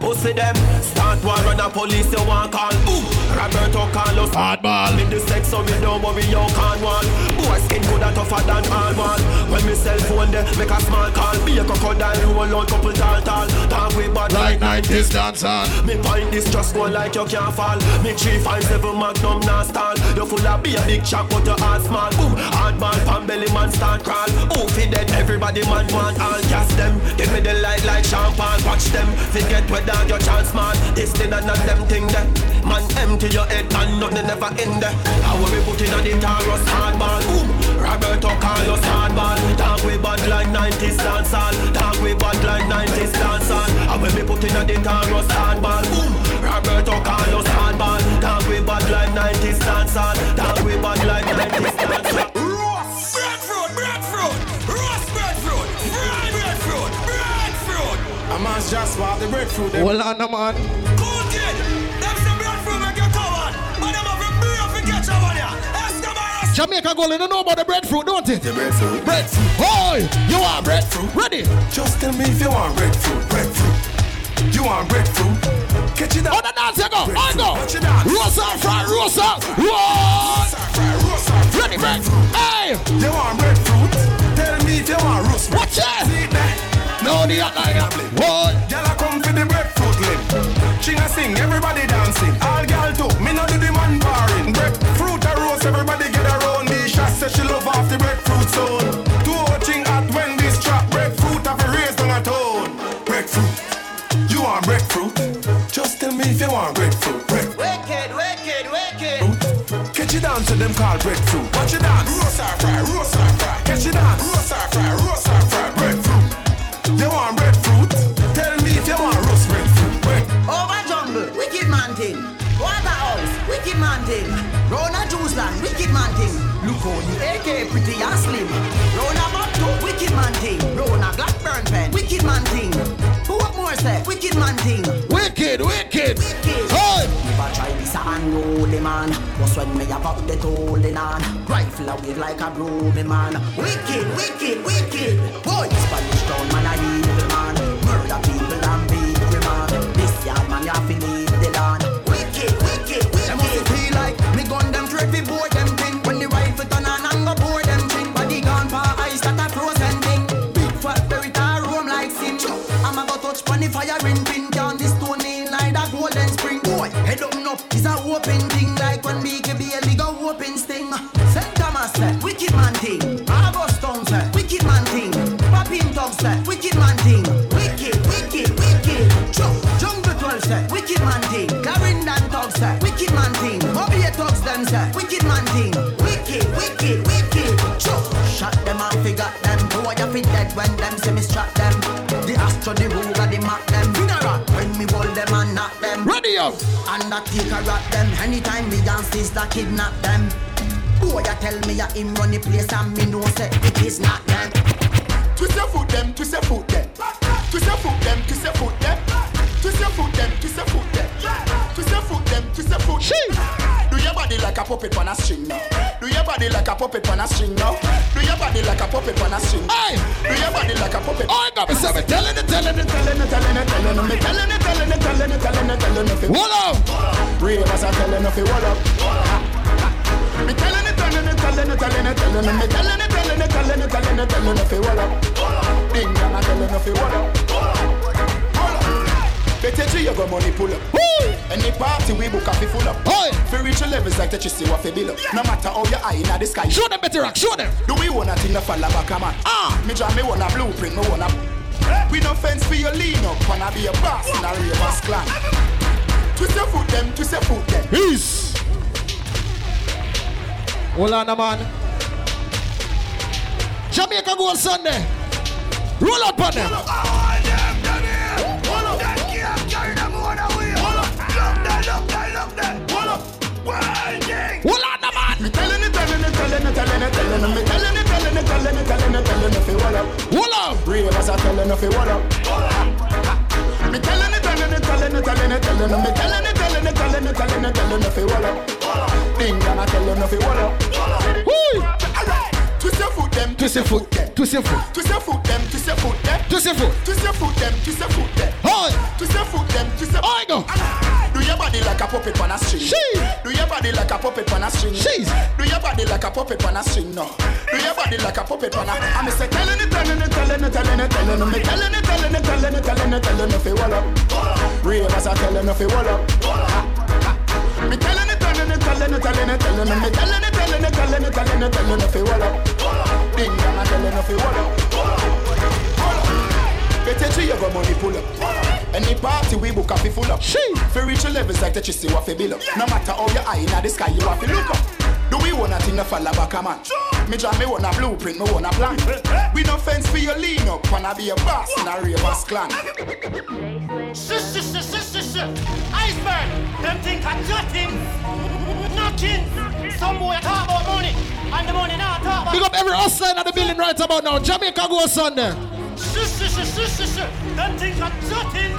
Pussy them Start war on the police you want call Ooh, Roberto Carlos Hardball In the sex so me don't worry you can't want Boy skin and tougher than all one When me cell phone there make a small call. Be a crocodile roll out couple tall tall. Talk with bad Like 90s dance on. Me point this just go like you can't fall. Me 357 magnum now stall. You full of beer big chop but your heart small. Boom hardball pan belly man start crawl. Who fi dead everybody man want all gas them. Give me the light like champagne watch them. Forget whether your chance man. This thing and not them thing that Man empty your head and nothing never never end. How we put in a the Taurus hardball. Boom. Roberto Carlos hardball. Talk we bad like 90s dancehall. Talk we bad like 90s dancehall. How we put in a the Taurus hardball. Boom. Roberto Carlos hardball. Talk we bad like 90s dancehall. Talk we bad like 90s dancehall. Breadfruit, breadfruit, roast breadfruit, fried breadfruit, breadfruit. A man's just swap the breadfruit. them. Hold on, man. Cool Jamaica girl, you don't know about the breadfruit, don't it? The breadfruit. Breadfruit. Boy, you want breadfruit? Ready? Just tell me if you want breadfruit, breadfruit. You want breadfruit? Catch it up. On the dance, you go. I go. Catch it up. Roast up, fry, up. What? Ready, bread. Hey. You want breadfruit? Tell me if you want roast. Watch it. See that? No, the other guy. What? Girl, I come for the breadfruit limb. She a sing, everybody dancing. All girl you? Just tell me if you want. Bread. wicked, wicked, wicked. Catch it down to them called breadfruit. Watch it dance. Roast or fry, roast or fry. Catch it dance. Roast or fry, roast or fry. Breadfruit. You want breadfruit? Tell me if you want roast breadfruit. Bread. Over jungle, wicked man thing. Waterhouse, wicked man thing. Rona juice land, wicked man thing. Look how the AK pretty and slim. Rona Motto, wicked man thing. Rona Blackburn pen, wicked man thing. What? Wicked man thing. Wicked, wicked. Wicked. Hey. If I try this unruly man, was when me about the holding on. Rifle a wave like a broomy man. Wicked, wicked, wicked. Boy, Spanish town man a evil man. Murder people and beat the man. This yard man you have touch pon the firing pin. Down the stone in like a golden spring. Boy, head up up is a open thing. Like when BKB a go open sting. St. Thomas wicked man thing. August Town wicked man thing. Papine say, wicked man thing. Wicked, wicked, wicked. Jump, Jungle 12 say, wicked man thing. Clarendon say, wicked man thing. Them say, wicked man thing. Wicked, wicked, wicked. Jump, shot them and figure them. Boy, you fit dead when them me strap them. The Astro, the Ruger, up. Undertaker rat them. Anytime me dance, sister kidnap them. Boy, you tell me ya him run the place and me know say it is not them. Twist your foot them, twist your foot them. Twist your foot them, twist your foot them. Twist your foot them, twist your foot them. Twist your foot them, twist your foot. Do your body like a puppet on a string now. Do your body like a puppet on a string now. Do your body like a puppet on a string. Hey. Do your body like a puppet. Oh, I got me seven. Telling it, telling it, telling it, telling it, telling it, telling it, telling it, telling it, telling it, telling it. Hold up. Ravers are telling it, hold up. Me telling it, telling it, telling it, telling it, telling it, me telling it, telling it, telling it, telling it, telling it, hold up. Ding dong, I'm telling it, hold up. Better to you go money pull up. Any party we book up fi full up. Fi reach the levels like that you see what fi build up. No matter how you eye inna the sky. Show them better rock, show them. Do we wanna thing to fall back a man? Ah, me draw me wanna blueprint, me wanna. We no fence for your lean up, wanna be a boss in a ravers clan. Twist your foot them, twist your foot them. Peace. Hold on, a man. Jamaica go on Sunday. Roll up on them. Ravers are telling it, fi hold up. Me telling it, telling it, telling it, telling it, telling it, me telling it, telling it, telling it, telling it, telling it, fi hold up. Ding dong, I'm telling it, fi hold up. Woo! Twist your foot them, Twist your foot. Twist your foot. twist your foot them, twist your foot them. Twist your foot. Twist your foot them, twist your foot them. Hi. Twist your foot them, twist your. I go. Do your body like a puppet on a string. Do your body like a puppet on a string. Do your body like a puppet on a string. No. Do your body like a puppet on a. I'm say telling it, telling it, telling it, telling it, telling it, telling it, telling it, telling it, telling it, telling it, fi wall up. Ravers are telling it, fi wall up. Me telling it, telling it, telling it, telling it, telling it, me telling it, telling it, telling it, telling it, telling it, fi wall up. Ding dong, I'm telling it, fi wall up. Better to you go money pull up. Any party we book up, we full up. She. For reach levels like the chissy, what fi build up. No matter how your eye in the sky, you have to look up. Do we want a thing to fall back a man? Me draw me want a blueprint, me want a plan. Eh? We no fence for your lean up, wanna be a boss in a ravers clan. Shush, shush, shush, shush, shush, shush. Iceberg, them think I'm nothing. Nothing. Some boy talk about money, and the money not talk about. Big up every hustler in the building right about now. Jamaica go Sunday. Shush, shush, shush, shush, shush, shush. Them think I'm nothing.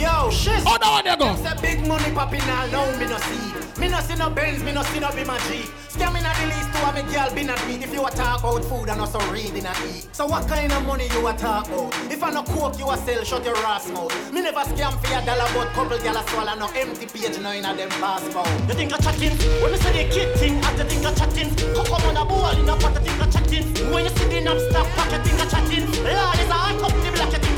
Yo, shit. Oh, now you go. Say big money popping all now, me no see. Me no see no Benz, me no see no be my. Scamming at the least to a girl be not beat. If you a talk about food and also reading a eat. So what kind of money you a talk about? If I no coke you a sell, shut your ass mouth. Me never scam for a dollar, but couple gal a swallow no empty page no in a them passport. You think I chatting? When me say the kid thing, I think I chatting. How come on a ball in a pot, I think I chatting. When you see the knob stop you think I chatting. Lord is a hot cup, the black,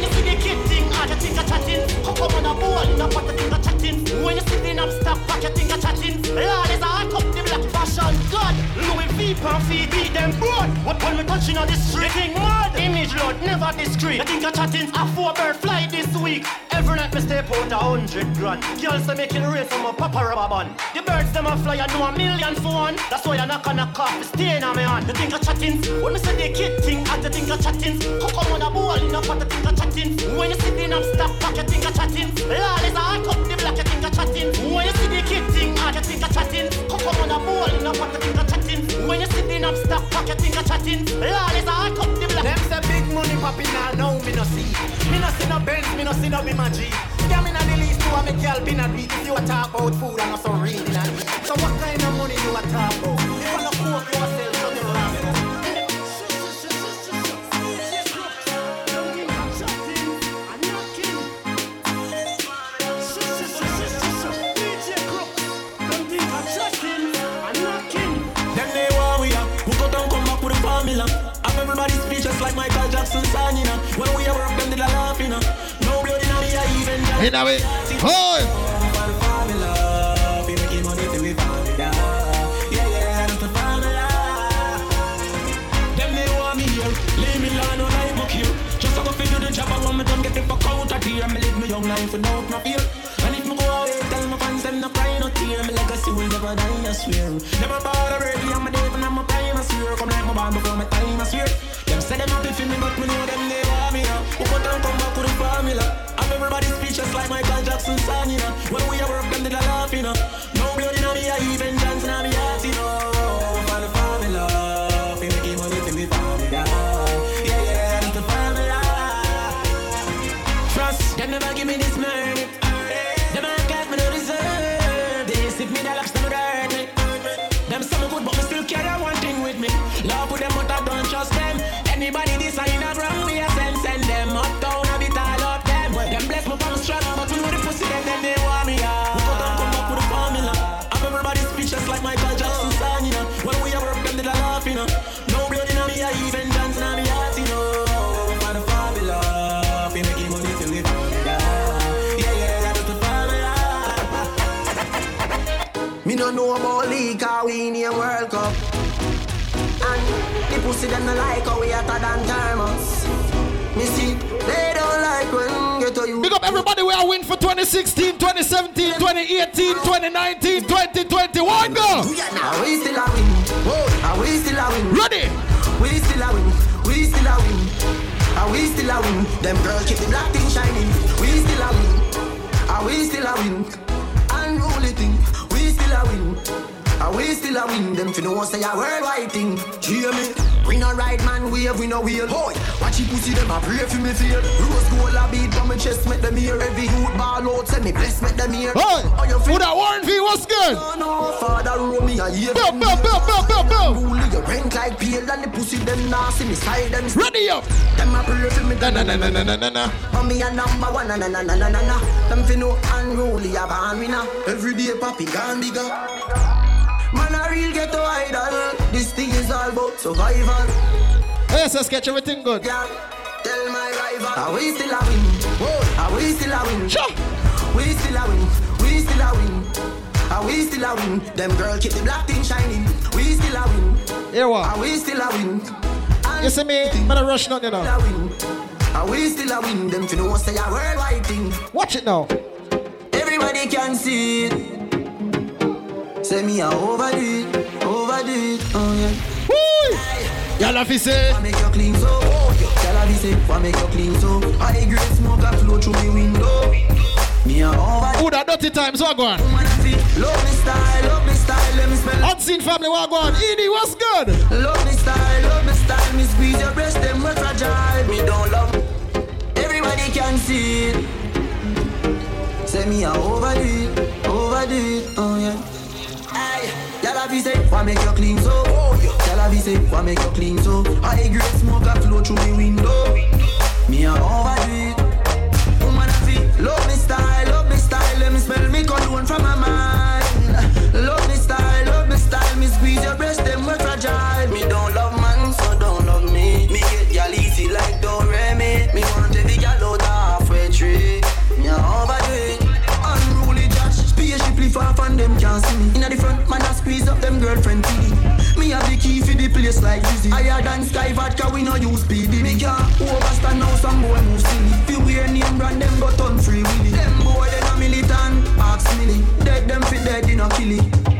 When you see the kid thing, I think I chatting. How come on a ball in a pot, I think I chatting. When you see the knob stop pack, you think I chatting. Lord is a hot cup, the black fashion god. Louis V pan feed them broad. What when we touching on the street? Think mad. Image load never discreet. I think I chatting a four bird fly this week. Every night me step out a hundred grand. Girls say making rain from a papa rubber band. The birds them a fly I know a million for one. That's why I knock on a cough, staying on me hand. You think I chatting? When me say the kid thing, I think I chatting. How come on a ball in a pot, I think I chatting. When you see the knob stop pack, you think I chatting. A hot cup, the black, you think I chatting. When you see the kid thing, I think I chatting. How come on a ball in a pot, I think I chatting. When you see the knob stop pack, you think I chatting. A hot cup, the black. Them say big money popping now, now me no see. Me no see no Benz, me no see no be my G. Scamming at the least to a me girl be not read. If you a talk about food also reading and eat. So what kind of money you a talk about? Jackson signing. uh. When we are work, them did a laugh, you know. No blood in even. In a way. Hold. Formula, we making money till we formula. Yeah, yeah, that's the formula. Them they want me here. Leave me alone, no life book here. Just a go fi do the job, I want me done get the fuck out of here. Me live my young life without no fear. Tear. Me legacy will never die, I swear. Never bother ready, I'm a Dave and I'm a prime, I swear. Come like my band before my time, I swear. Them say them happy for me, but me know them they want me now. Who and come back with the formula? Have everybody speechless like Michael Jackson song, you know. When we are work, them did a laugh, you know. No blood in me, I even dance in me heart, you know. We in a World Cup. And the pussy them no like how we hotter than thermos. Me see, they don't like when get to you. Big up everybody we are win for 2016, 2017, 2018, 2019, 2021. Go! Are we still a win? Are we still a win? Ready? We still a win. We still a win. Are we still a win? Them girls keep the black thing shining. We still a win. Are we still a win? Unruly thing. We still a win. We still a win? Them fi know say a worldwide thing. Hear me? We no ride man wave, we no wheel. Hoy, watch you pussy them a pray for me feel. Rose gold a beat from my chest, make them hear. Every youth ball out, send me bless, make them hear. Hey, Oh, you who that Warren V? What's good? No, no, father roll me a year. Bill, Bill, Bill, Bill, Bill, Bill. Rule you rent like pale and the pussy them nasty me side them. Ready up. Them a pray for me. Na na na na na na na na. Oh, me a number one, na na na na na na na. Them fi know unruly a born winner. Every day papi gone bigger. Man a real ghetto idol. This thing is all about survival. Yes, let's get everything good. Yeah. Tell my rival. Are we still a win? Whoa. Are we still a win? Sure. We still a win. We still a win. Are we still a win? Them girl keep the black thing shining. We still a win. Here what? Are we still a win? You see me? Man, I rush not you know. Still a win. And we still a win. Them fi know say a worldwide thing. Watch it now. Everybody can see it. Say me a overdo it, overdo it. Oh yeah. Woo! Y'all have to say. I make you clean so. Y'all have to say. I make you clean so. I grade smoke a flow through me window. Me a overdo Who that dirty times, what go on? Love me style, love me style, let me smell. Unseen family, what go on? Edie, what's good? Love me style, love me style, me squeeze your breast, them we fragile. Me don't love. Everybody can see it. Say me a overdo it, overdo it, oh yeah. Y'all have say, why make you clean so? Y'all have to why make you clean so? I grade smoke a flow through me window. Me a overdo. Woman a feel, love me style, love me style, let me smell me cologne from my mind. The front, man a squeeze up them girlfriend TD. Me have the key for the place like Dizzy. Higher than Sky Vodka, we no use speedy. Me can't overstand now some boy move silly. Fi wear name brand, them go turn free willy. Them boy they no militant, ask milly. Dead them fi dead, they no kill it.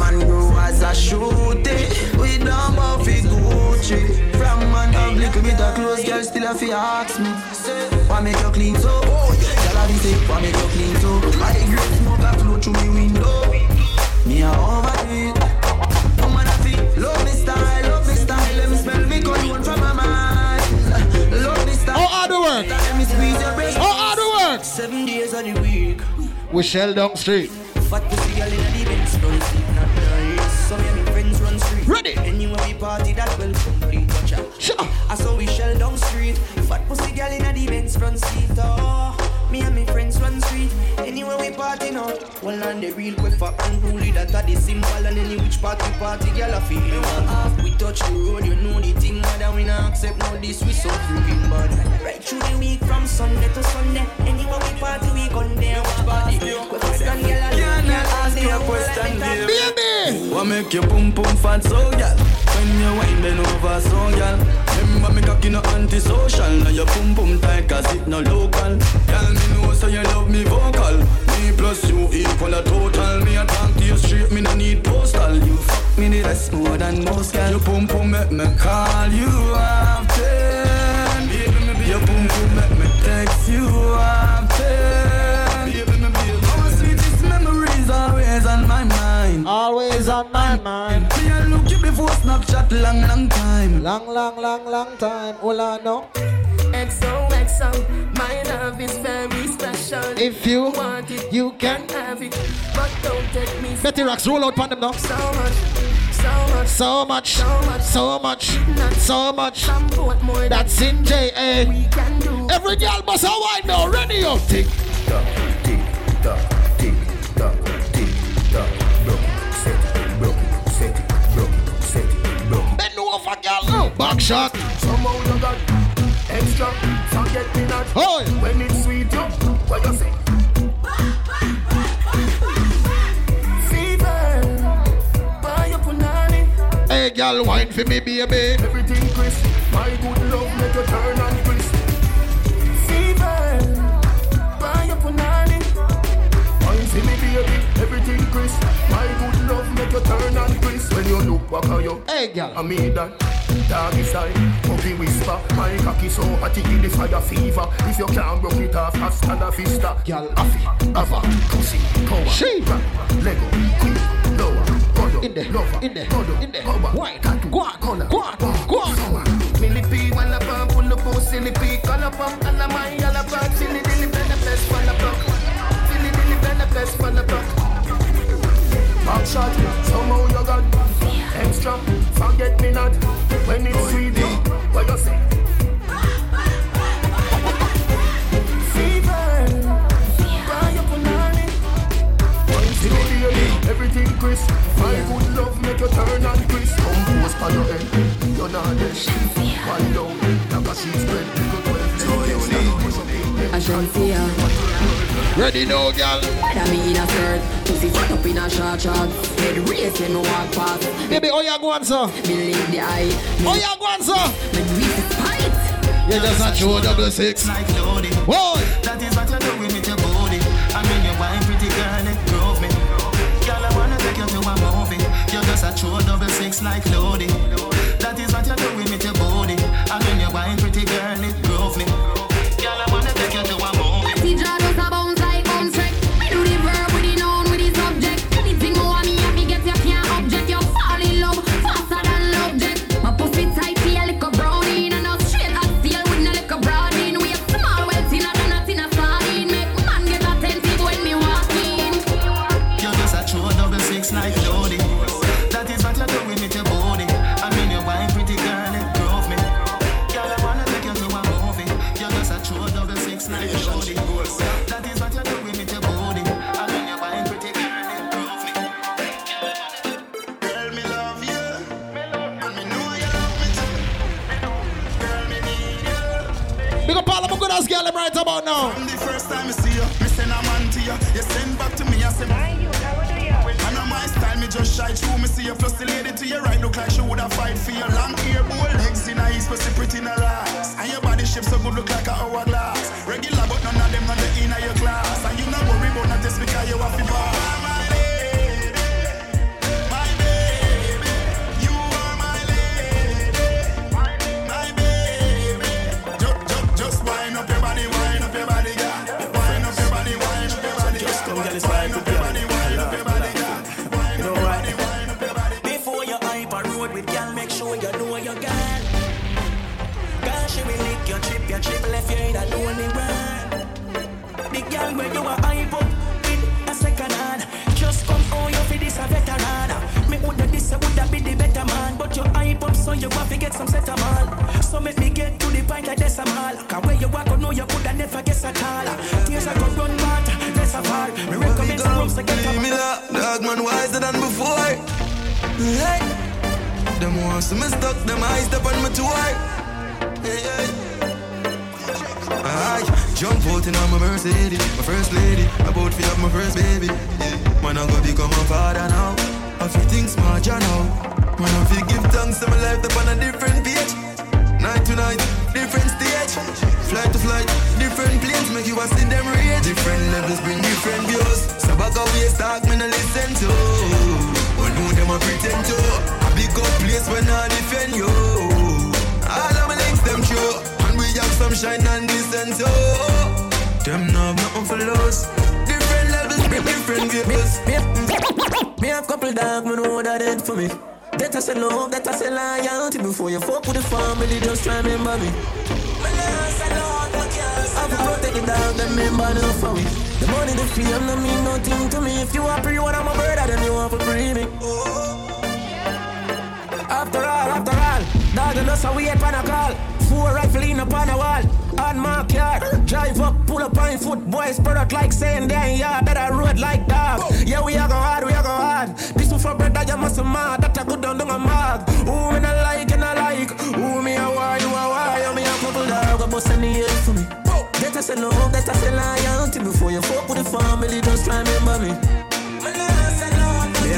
Man grow as a shooty We don't buff it Gucci From man have little bit of clothes Girl still a fi ask me Why make you clean so? Oh, yeah. Girl a Why make you clean so? I great smoke a flow through me window Me a overdo it Woman a fi Love me style Love me style Let me smell me cologne from my mind Love me style How hard work? Let me squeeze your breast How hard the work? Seven days of the week We shell down street. Fat pussy girl in the Benz don't sleep not nice. So me my friends run street. Ready? Anywhere we party that will complete. Watch out. Sure. I saw we shell down street. Fat pussy girl in the Benz front seat. Oh, me and my friends party now. Well on the real quick for unruly that are the simple and any which party party girl I feel. Half we touch the road. You know the thing that we not accept no this we so freaking bad. Right through the week from Sunday to Sunday. Anywhere we party we gun there. Watch party. And girl I ask you a question, dear? Baby! What make you boom boom fat so gal? When you wine bend over so gal Remember me cocky no antisocial Now your boom boom tight cause it no local Gal me know so you love me vocal Me plus you equal a total Me a talk to you straight me no need postal You fuck me the rest more than most gal Your boom boom make me call you often Your boom boom make me text you often Our sweetest memories always on my mind Always on my mind. Me a look you before Snapchat long, long time. Long, long, long, long time. Hola, no. XOXO, my love is very special. If you want it, you can have it, but don't take me Betty Rocks, roll out on them now. so much, so much, So much, so much, so much. more That's in JA. we can do. Every girl must have wine now. Ready up. Tick tock, tick tock, tick tock, tick tock. Broke it, set it, broke it, set it, broke it, set it, broke. Bend over, girl. Back shot. Somehow you got extra, forget me not. Oi. When it's sweet, yo, what you say? Fever, buy up punani. Hey, girl, wine for me, baby. Everything crisp, my good love make you turn and crisp. You turn and. When you look back at you, Hey, girl. I mean that. Doggy style, puppy whisper My cocky so hot it give the fire fever If you can't broke it off, hasta la vista Girl, Afi, ava, pussy, power She. Lego, quick, lower In there, lover, in there, godo, in there. power, Wine, tattoo, on, color, go on, bar, go on. summer. Millipede, up and pull up, oh, silly pea Color pump, a my yellow bag Silly dilly, benefits, for Back shot, somehow you got extra. Forget me not when it's sweet. What you say? One everything crisp. My good love make you turn and crisp. Compose on your head, you're not dead. Wind down, like a sheet spread. Agencia, Ready now, girl. that me in a skirt, pussy fucked up in a short short. Head race when me walk past. Baby, oh, you go on, sir. Me leave the eye, Oh, you go on, sir. me do it spite. You just a show double six. Like loaded. Whoa. That is what you're doing with your body. I mean, you wine pretty girl, it drove me. Girl, I wanna take you to a movie. You just a show double six like loaded. That is what you're doing right about now. From the first time I see you, me send a man to you. You send back to me, I say, Why you? I know my style, me just shy through. Me see you, plus the lady to your right look like she woulda fight for your long hair, bold legs in her east, pussy pretty in her ass. And your body shape so good, look like a hourglass. Girl where you are hype up in a second hand. Just come on, you for this a veteran. Me woulda this, I woulda be the better man. But you hype up, so you have to get some set man. So make me get to the point like this, I'm all. Cause where you walk, I know you coulda never guess at all. Tears I go run water, less a all. Me recommend some rooms to get Leave me that dog man wiser than before. Hey, them wants to me stuck, them eyes step on me toy. Hey, hey. I jump out in my Mercedes, my first lady, about to have my first baby. Man, I'm gonna become a father now. I feel things smart, you know. Man, I feel give thanks to my life up on a different page. Night to night, different stage. Flight to flight, different planes make you a see them rage. Different levels bring different views. So back away, talk me no listen to. When who them a pretend to? A big up place when I defend you. All of my links them true, we have some shine and glisten too. Them know nothing for lose. Different levels different views. Me have couple dog, me know that it for me. That I say love, that I say loyalty. Before you fuck with the family, just try remember me. I will protect the dog, remember them for me. The money, the fame, no mean nothing to me. If you want free, I'm a bird, then you want to free me. After all, after all, dog and us are wait on a call. Four rifle in upon a wall. On my car, drive up, pull up on foot, boys spread out like saying damn yeah, that I road like dog. Yeah, we are go hard, we are go hard. This one for brother, you must mad. That a good down down a mag. Who me not like and I like. Who me a why, you a why, you me a couple dog, bust any head for me. That I say love, that I say loyalty. Before you fuck with the family, just remember me.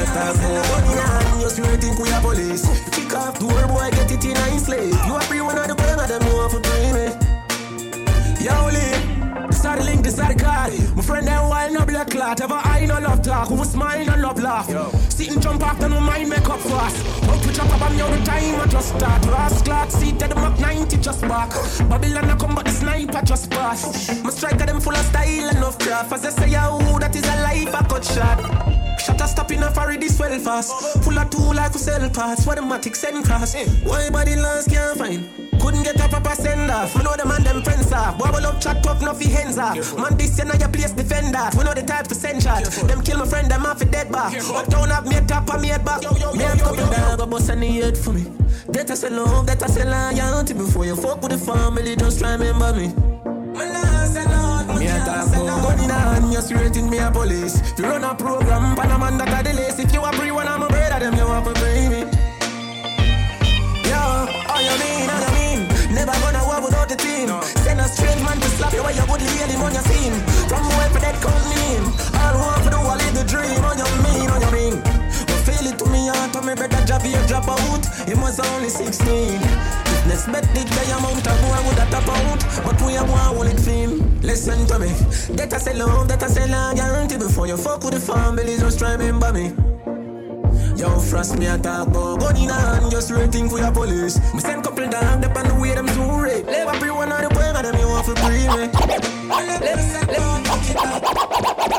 Better go money on you still think we are police Kick off door boy get it in a slave You are free one of the brand of them you want to bring me Yo Lee This the link, this are the card My friend them wild no black clot Ever I no love talk Who smile no love laugh Sit and jump after no mind make up fast Up to chop up on you the time I just start Ross clock seat at the Mach 90 just back Babylon I come but the sniper just pass My striker them full of style and of craft As I say yo that is a life I cut shot Shut a stop in a furry this well fast. Full of two like we sell parts. What the matic send cross. Why body last can't find? Couldn't get up a proper send off. We know the man them friends off. Wobble up chat tough, no fi hands off. Man, this you know your place defend that. We know the type to send shot. Them kill my friend, them off a dead back. Uptown have me a top and me a back. Me a couple dog, go bust any head for me. That I say love, that I say loyalty. Before you fuck with the family, just remember me. Me a talk about gun in a hand, you straight in me a police. If you run a program, pan a man that a the lace. If you a free one, I'm a brother, them you want to pay me. Yo, oh, all you mean, all you mean. Never gonna war without the team. Send a strange man to slap you while you would hear him on your scene. From where for that count me in. All want for the wall in the dream. On your mean, on your mean. But feel it to me, heart, to me brother drop here, drop out. He was only 16. If Bet the amount of boy would tap out. But we are one hold it film. Listen to me. That I say love, that I say love, guarantee before you fuck with the family, just remember me. Yo, frost me a talk about gun in hand, just waiting for your police. Me send couple down, depend on the way them to rape. Live up pre one of the them you want to breathe me.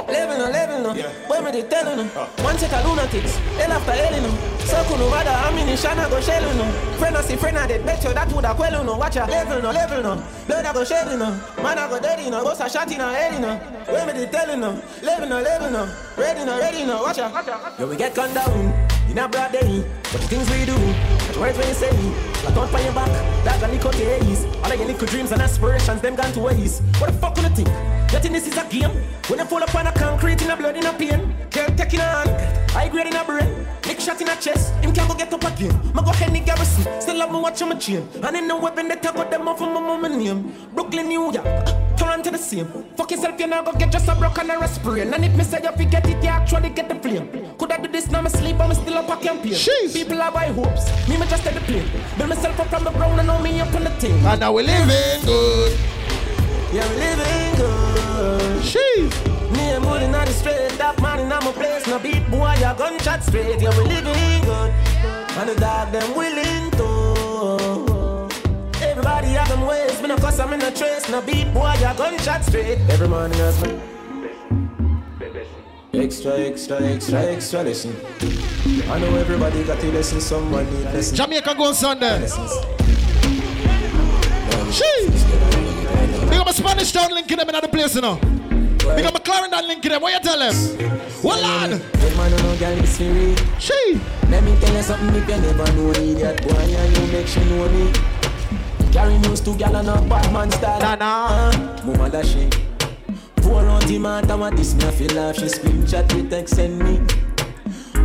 Level no, level no. Boy, me they tell you no. One set of lunatics, then after hell no. Circle no matter ammunition, I go shell no. Friend I see friend I did bet you that would have quell no. Watch ya, level no, level no. Blood I go shed no. Man I go dead no. Boss a shot in a head no. Boy, me they tell you no. Level no, level no. Ready no, ready no. Watch ya. Yo, we get gunned down in a broad day. But the things we do, the words when you say, like on your back, that gonna your A's. All of your little dreams and aspirations, them gone to waste. What the fuck you think? You think this is a game? When you fall upon a concrete in a blood in a pain, can't take in a hand, high grade in a brain, nick shot in a chest, him can't go get up again. My go Henny Garrison, still love me watch on my chain. And in the weapon that I got them off of my mama name. Brooklyn, New York, turn Toronto the same. Fuck yourself, you're not gonna get just a broke and a sprain. And if me say you forget it, you actually get the flame. Could I do this now? Me sleep, I'm still up a campaign. People have high hopes, me me just take the plane. Build myself up from the ground and know me up on the team. And now we living good. Yeah, we living good. Sheesh. Me and Moody not straight, that man in my place. No beat boy, ya gunshot straight. Yeah, we living good. And the dog them willing to. Everybody have them ways, me no cause I'm in a trace. No beat boy, ya gunshot straight. Every morning has me. Extra, extra, extra, extra lesson. I know everybody got to listen, someone need lessons. Jamaica go on Sunday. Sheesh. Big up a Spanish town linking them in other place, you know. Big up a Clarendon linking them. What you tell them? What lad? Hey man, no girl is free. She. Let me tell you something if you never know me. That boy and you make she know me. Carry news to gal and a bad man style. Nah, nah. Mama da she. Pour out the matter what this me feel laugh. She screenshot with text send me.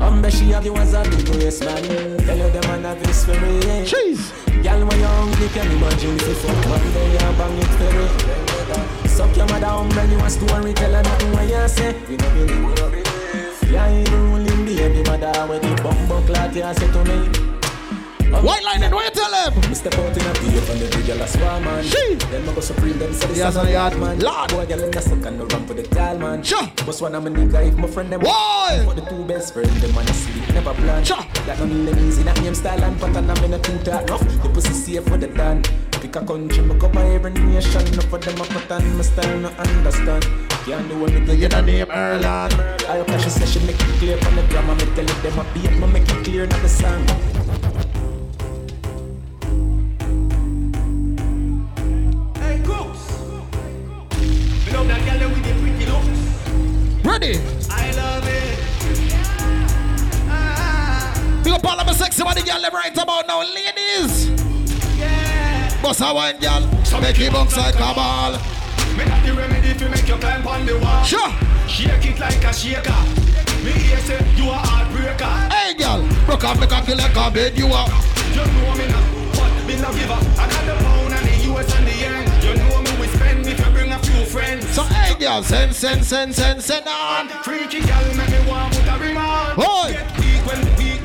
Um, bet she have you as a big waist man. Tell you the man have this for me. Jeez. Girl, when you're hungry, can imagine if you fuck one day you bang it for me. Suck your mother umbrella, you a story, tell her nothing what you say. We no believe, we no believe. Yeah, even ruling baby mother when the bumbo clot you say to me. White line and you tell them? Step out in a beer and the big a swarm man. She. Then me go supreme them say this on the yard man. Lord. Boy, girl in the second no run for the tall man. Sure. Boss one of my nigga if my friend them. Why? For the two best friends them wanna sleep never plan. Sure. That no them easy. That name style and pattern I'm in a two talk rough. The pussy safe for the done. Pick a country, me cover every nation. No for them a pattern, my style no understand. Can't do what me do. You the name Erland. I cash she say she make it clear from the drama. Me tell it them a beat, me make it clear not the song. That girl with the pretty looks. Ready? I love it. Ah, Big up all of my sexy body girl right about now, ladies. yeah. Bust a wine girl, so make it bounce like a ball. Me got the remedy to make you climb on the wall. Sure. Shake it like a shaker. Me hear say you a heartbreaker. Hey girl, broke off me cocky like a bed you are. You know me now, but me no give up. I got the pound bring friends. So hey girl, send, send, send, send, send on. Freaky girl make me want put a ring on. Boy. Get weak when the weak.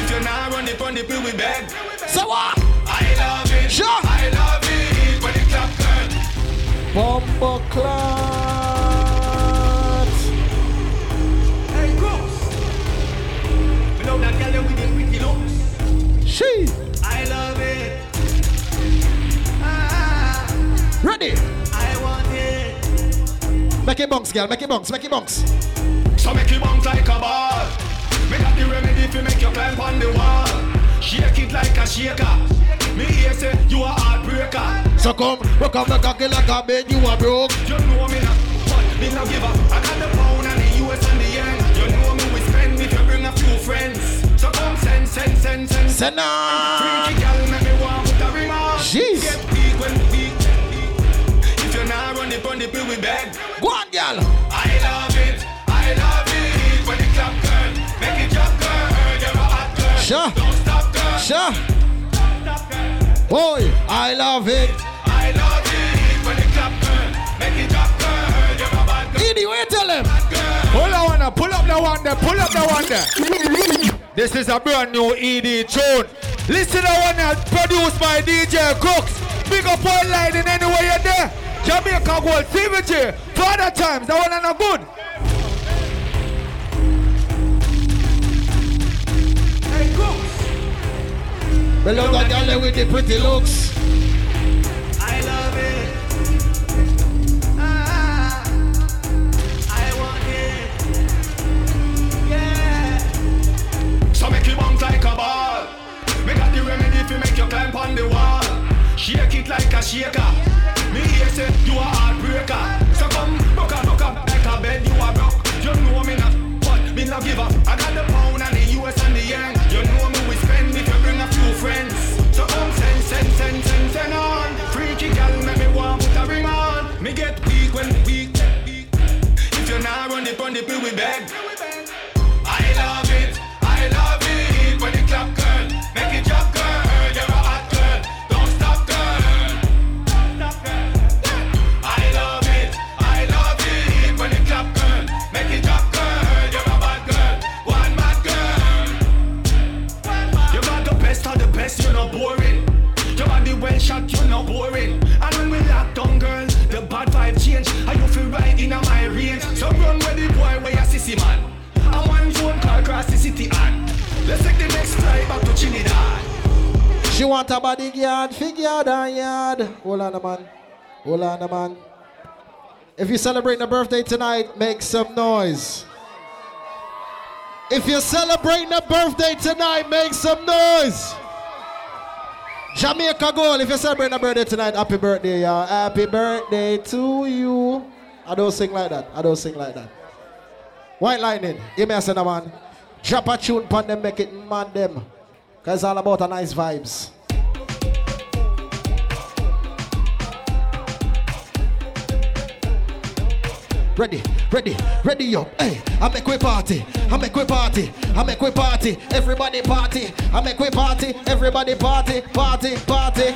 If you're not run it on the pill we beg. So what? I love it. Sure. I love it when the clap turn. Bumbo clot. Hey, Cooks. Me love that girl with the pretty looks. She. I love it. Ready? I want it. Make it bounce, girl. Make it bounce. Make it bounce. So make it bounce like a ball. Me got the remedy to make you climb on the wall. Shake it like a shaker. Me hear say you a heartbreaker. So come, broke off me cocky like a bed you are broke. You know me now, but me no give up. I got the pound and the US and the yen. You know me we spend if you bring a few friends. So come send, send, send, send. Send on. Freaky girl make me want put a ring on. Jeez. Get on the bill we beg. Go on, girl. I love it, I love it when it clap girl, make it drop girl, you're a hot girl. Sure. Don't stop girl. Sure. Stop girl. Boy, I love it. I love it when it clap girl, make it drop girl, you're a bad girl. Edie, tell him? Pull up one there, pull up the one there, pull up the one there. This is a brand new ED tune. Listen to one now, produced by DJ Crooks. Big up line in anywhere you're there. Jamaica Gold, CVG, Father Times, that one are good. Hey, Crooks. Below that girl with the pretty looks. Bounce like a ball. Me got the remedy to make you climb on the wall. Shake it like a shaker. Me hear say you a heartbreaker. So come, buck up, buck up like a bed you a broke. You know me not, but me not give up. I got the pound and the US and the yen. You know me we spend if you bring a few friends. So come send, send, send, send, send on. Freaky girl, make me want put a ring on. Me get weak when weak. If you not run it, run it, we beg. Want a bodyguard, figure that yard. Hold on, man. Hold on, man. If you're celebrating a birthday tonight, make some noise. If you're celebrating a birthday tonight, make some noise. Jamaica Gold, if you're celebrating a birthday tonight, happy birthday, y'all. Happy birthday to you. I don't sing like that. I don't sing like that. White Lightning, me a sender, man. Drop a tune pon them, make it man them. Cause it's all about a nice vibes. Ready, ready, ready up. Hey, I make we party. I make we party. I make we party. Everybody party. I make we party. Everybody party. Party, party.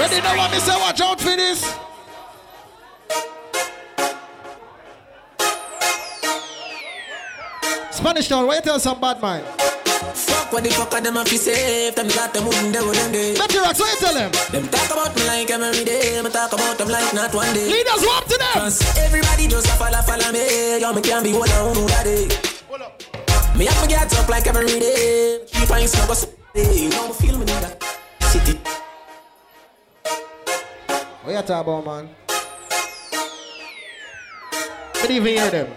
Ready now, what me say? Watch out for this. Spanish town, wait till some bad mind. Fuck what the fuck are them a fi safe Them got them wouldn't do. Them day Let your rocks, what you tell them? Them talk about me like every day Me talk about them like not one day. Leaders, walk to them? Cause everybody just a follow, follow me. Yo, me can't be one on who that day Me have me get up like every day. Three pints, no go You know me feel me need that City What you talk about, man? I didn't even hear them.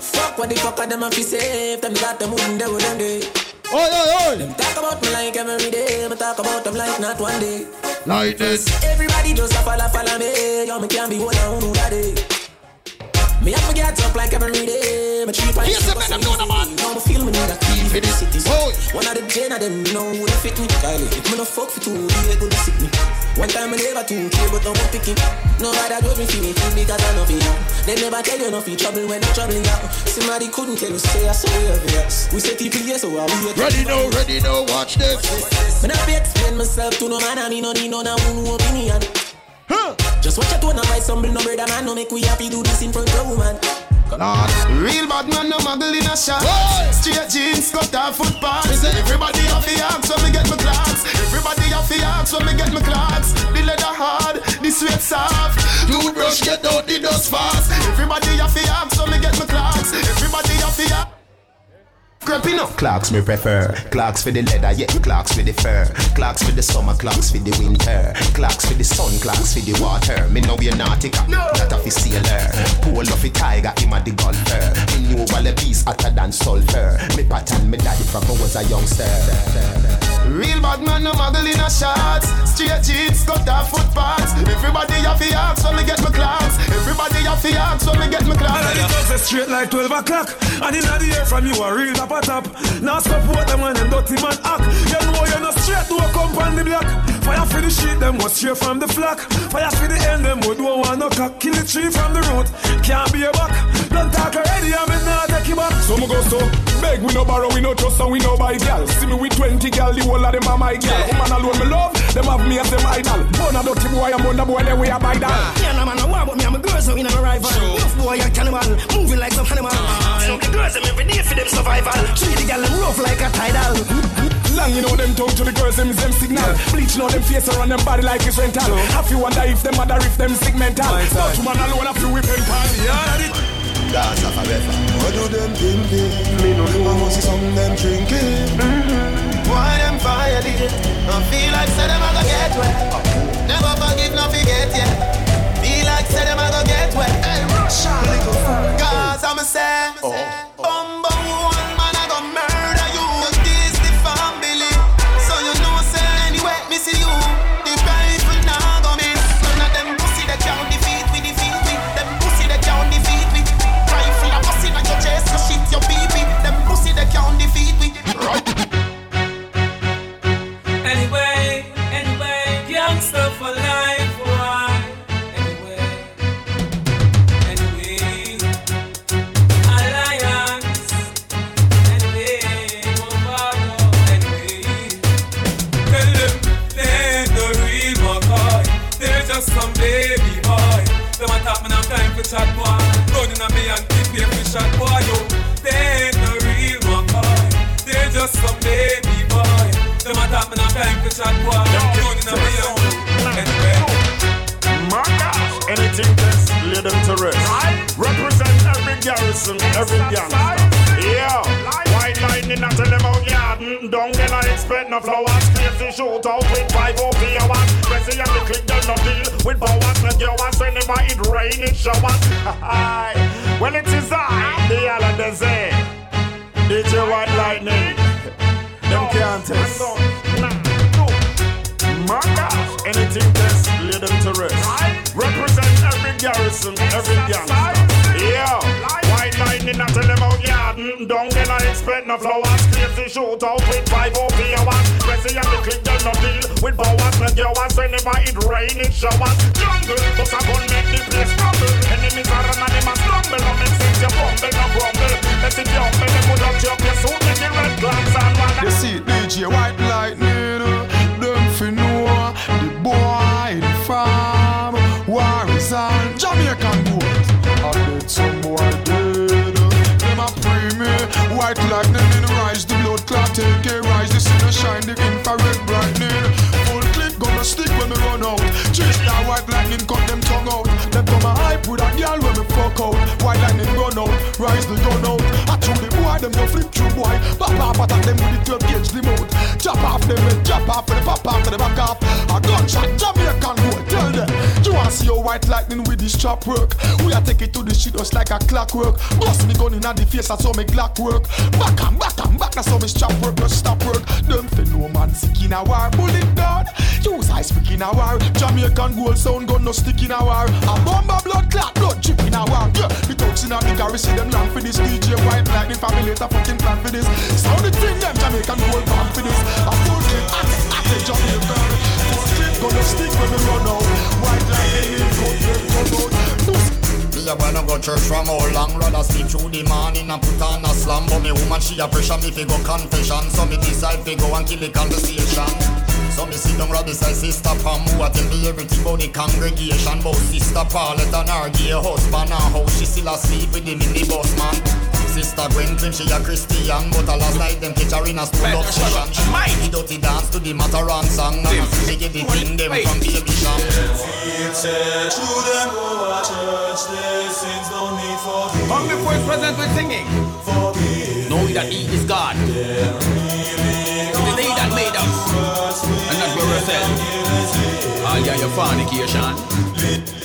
Fuck what the fuck are them a fi safe Them got them wouldn't do them day Oi, oi, oi Them talk about me like every day Me talk about them like not one day Like this. Everybody just a follow, follow me. Yo, me can't be one on who that day. Me have me get up like every day. Me three pints. Here's the man, I'm doing the man. Now me feel me need a key for the city. One of the gen of them know who they fit me. Kylie, if me no fuck for two, they go to sick me. One time me never too care, but I'm picking. Nobody drove me feel me feel because I know feel now. They never tell you nothing trouble when I'm troubling out. Somebody couldn't tell you say I saw you yes. We say yes, so I we Ready now, ready now, watch this. Me not be explain myself to no man, I mean no need no opinion. Huh? Just watch your tone and write some no brother man, no make we happy do this in front of woman. Real bad man, no muggle in a shot. Straight jeans, cut off foot pants. Everybody have the axe when me get my clocks. Everybody have the axe when me get my clocks. The leather hard, the sweat soft. Toothbrush get out the dust fast. Everybody have the axe when me get my clocks. Everybody have the axe. Creeping up. Clocks me prefer. Clocks for the leather, yeah. Clocks for the fur. Clocks for the summer, clocks for the winter. Clocks for the sun, clocks for the water. Me know you're nautica, not a sailor. Pull off a tiger, him a the golfer. Me know all the beast hotter than sulfur. Me pattern me daddy from when was a youngster. Real bad man, no muggle in a shots. Straight jeans, cut off footpaths. Everybody have the axe when me get my clocks. Everybody have the axe when me get my clocks. And it goes straight like 12 o'clock. And in the air from you a real top a top. Now support them when them dirty man act. You know you're not straight to a come on the block. Fire for the shit, them was straight from the flock. Fire for the end, them would don't want no cock. Kill the tree from the root. Can't be a buck. Don't talk already, I'm in now take you back. So me go so beg, we no borrow, we no trust, and we no buy gal. See me with 20 gal, the whole of them are my gal. Woman alone me love, them have me as them idol. Born a dirty boy, I'm on the boy, then we are by that. Yeah, no man, no war, but me, I'm a girl, so we not a rival. Rough boy, a cannibal, moving like some animal. So the girls, them every day for them survival. Treat the gal, them rough like a tidal. Long you know them tongue to the girls, them is them signal. Bleach know them face around them body like it's rental. Have you wonder if them mother if them segmental. But man alone have to whip and pan. Yeah, Gaza forever. What do them thinking? Me no know. I must see some them drinking. Why them it? Don't feel like say them a go get wet. Never forgive, no forget yeah. Feel like say them a go get wet. Hey, Russia, Cause I'm a say, oh, oh. Bumbo one talk me now time for chat boy. Me and keep me for shot boy yo. They ain't the real McCoy. They're just some baby boy. Them a talk me now time for chat boy. Running on me and anyway. My gosh, anything that's lay them to rest. Represent every garrison, every gangster. Yeah, white lightning, I tell them out yard. Mm, Don't get I expect no flowers. Crazy shoot out with five OP hours. Pressy and the click, there's no deal with powers. Let your ass whenever it rain, it showers. <laughs> well, it is I, the holiday say. DJ White Lightning. Them can't test. My gosh, anything that's lay them to rest. Represent every garrison, every gangster. Yeah, white lightning, I tell them out yard. Mm, Don't get I expect no flowers. Crazy shoot out with five OP hours. Pressy and the click, there's no deal with powers. Let your whenever it rain, it showers. Jungle, but I gon' make the place rumble. Enemies are run and them a stumble. No make sense, you bumble, no grumble. Let it jumble, them would up your place. Soon make the red glance and one. You see, DJ White Lightning, them fi know the boy in the farm. War is on Jamaican boys. I bet some boy White lightning in rise, the blood clot take a rise. The sun shine, the infrared brightening. Full click gonna stick when me run out. Chase that white lightning, cut them tongue out. Them come a hype with a girl when me fuck out. White lightning run out, rise the gun out. I told the boy them no flip through boy. Pop off attack them with the 12 gauge the mouth. Chop off them head, chop off the pop off the back off. A gunshot, Jamaican boy, wanna see your white lightning with this chop work? We a take it to the shit just like a clockwork. Bust me gun in the face, that's how me Glock work. Back and back and back, that's how me chop work, just stop work. Them fi no man sick in a war, bullet down. Use ice pick in a war. Jamaican gold sound gun no stick in a war. A bomber blood clot, blood drip in a war. Yeah, the thugs in a the garage see them long for this DJ white lightning family later fucking plan for this. Sound the thing them Jamaican gold bomb for this. A full clip, Jamaican. Full clip gonna stick when we run out. White cold, red out. Me a wanna go church from how long Rather sleep through the morning and put on a slam But me woman she a pressure me fi go confession So me decide fi go and kill the conversation So me sit down right beside sister Pam Who a tell me everything about the congregation About sister Paulette and her gay husband And how she still asleep with the minibus man Sister Gwen claim she a Christian But a last night them catch her in a school up session She dirty dance to the Mataran song And she get the thing them from baby sham Come before his presence with singing. Know that he is God. It All your fornication,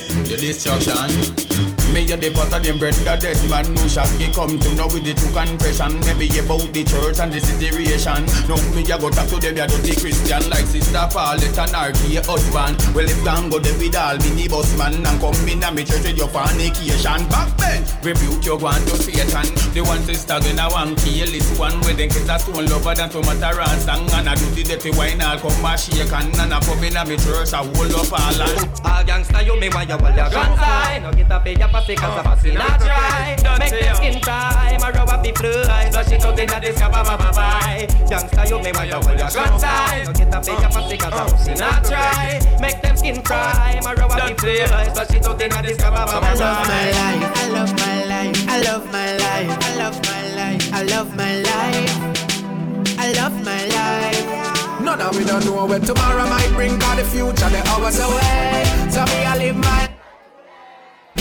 destruction, Me a the butter them bread the dead man no shot He come to know with the true confession. Maybe about the church and the situation. No me a go talk to them a dirty Christian Like sister Paulette and RK husband Well if gang go there with all mini bus man And come in a me church with your fornication. Back then rebuke your one to Satan. The one sister gonna one kill this one. Where they kiss a stone lover than tomato and song And I do the dirty wine all come a shake And I come in a me church a hold up all and All gangsta you me you hold your guns high No get up in your pussy cause a pussy not dry. Make them skin cry, my rub up the fly Flush it out in the sky, bye bye bye. Bye Gangsta you me why you hold your guns high No get up in your pussy cause a pussy not dry. Make them skin cry, my rub up the fly Flush it out in the sky, bye bye bye. bye I love my life, I love my life, I love my life, I love my life, I love my life. None of we don't know where tomorrow might bring, cause the future the hours away. So me I live my,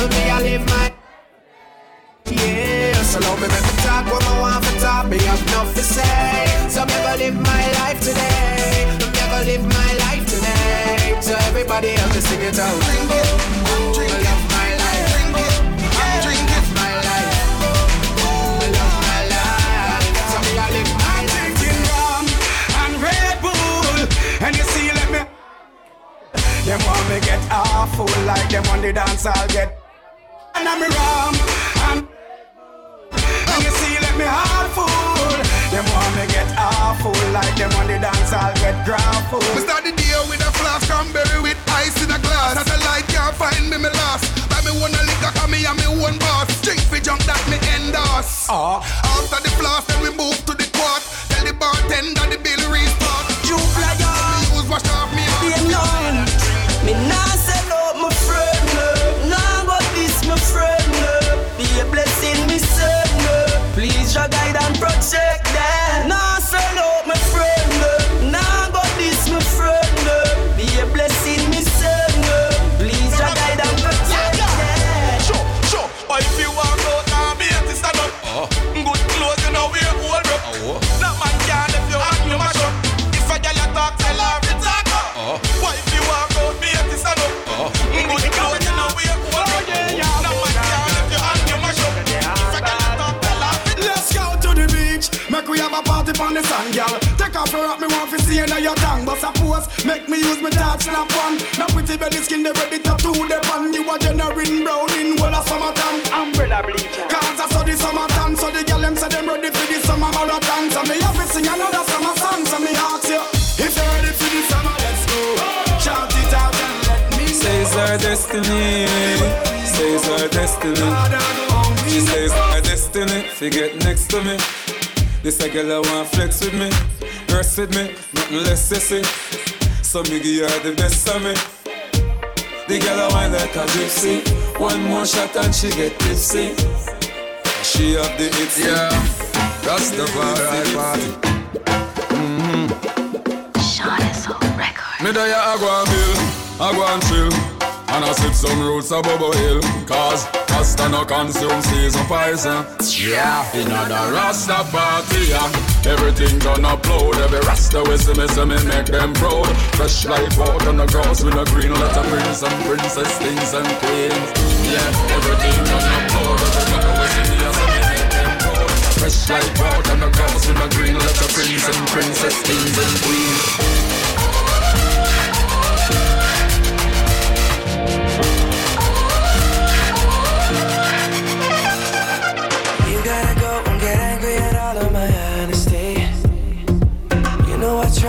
so me I live my. Yeah, so love me make me talk what I want for talk, me have enough to say. So me go live my life today, me go live my life today. So everybody else to sing it out. Drink it, drink it. my life. Drink it, drink it. my life. I love my life. So me I live my life. Drinking rum and Red Bull, and you see let me. Them want me get awful like them on the dance I'll get. And I'm rum and and you see let me heart full. Them want me get awful like them on the dance I'll get grappled. We start the day with a flask cranberry with ice in a glass. As a light can't find me, me lost. Buy me one a liquor, cause me and me one boss. Drink for junk that me endorse. Ah. After the flask, then we move to the quart. Tell the bartender the bill restart. You player. Me use wash off me Be alone. Your guide we have a party on the sand, girl. Take off your rock, me want to see you in your tongue. But suppose, make me use me touch snap one. Now pretty belly skin, they ready to do the pan. You a generating brown in whole of summertime. Umbrella bleacher. Cause I saw the summertime, so the girl them say them ready for the summer marathon. So me have to sing another summer song. So me ask you, if you're ready for the summer, let's go. Shout it out and let me know. Says our destiny, says our destiny. She says our destiny, forget next to me. This a girl I want flex with me, rest with me, nothing less sissy. So me give her the best of me. The girl I want like a gypsy. One more shot and she get tipsy. She have the hits. Yeah, Rastafari party. Mm-hmm. Sean is so record. Me there I go and bill, I and chill. And I sip some roots of Bubble Hill Cause Rasta no consume season poison eh? Yeah In the Rasta party yeah. Everything done upload Every Rasta we see me see me make them proud. Fresh like out on the grass with a green Let a prince and princess things and queens. Yeah Everything done upload Every Rasta we see me see me make them proud. Fresh like out on the grass with a green Let a prince and princess things and queens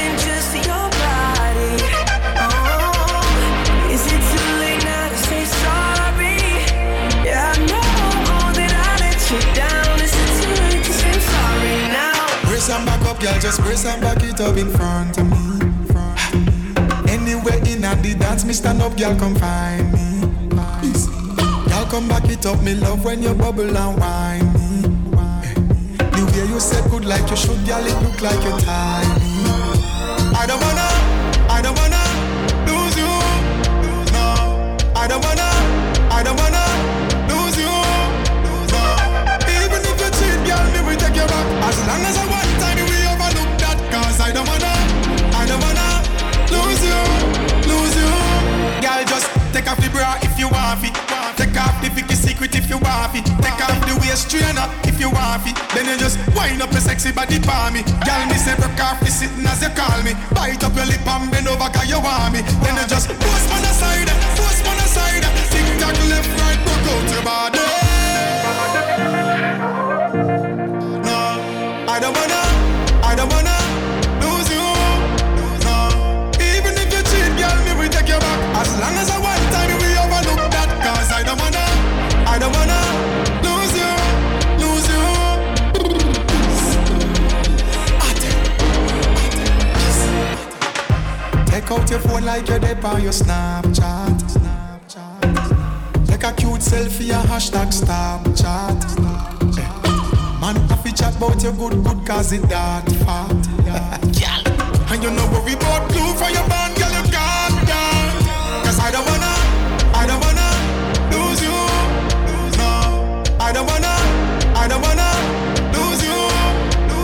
girl, just your body. Oh, is it too late now to say sorry? Yeah, I know more than I let you down. Is it too late to say sorry now? brace and back it up in front of me. Anywhere in at the dance, me stand up, girl, come find me. Come back it up, me love when you bubble and whine me. The way you say good like you should, girl, it look like you tie me. I don't wanna, I don't wanna lose you. No, I don't wanna, I don't wanna lose you. No, even if you cheat, girl, me will take you back. As long as I one time, we overlook that. Cause I don't wanna, I don't wanna lose you, lose you. Girl, just take off the bra if you want it. Off the Vicky secret if you want it. Take off the waist trainer if you want it. Then you just wind up your sexy body for me. Girl, me say broke off the sitting as you call me. Bite up your lip and bend over cause you want me. Then you just post on the side, post on the side. Tick tock left, right, broke out your body. Take out your phone like you're dead on your Snapchat. Take a cute selfie and hashtag Snapchat. Man, you chat about your good, good, cause it that fat. Girl, and you know worry about blue for your band, girl, you got that. Cause I don't wanna, I don't wanna lose you. No, I don't wanna, I don't wanna lose you. No,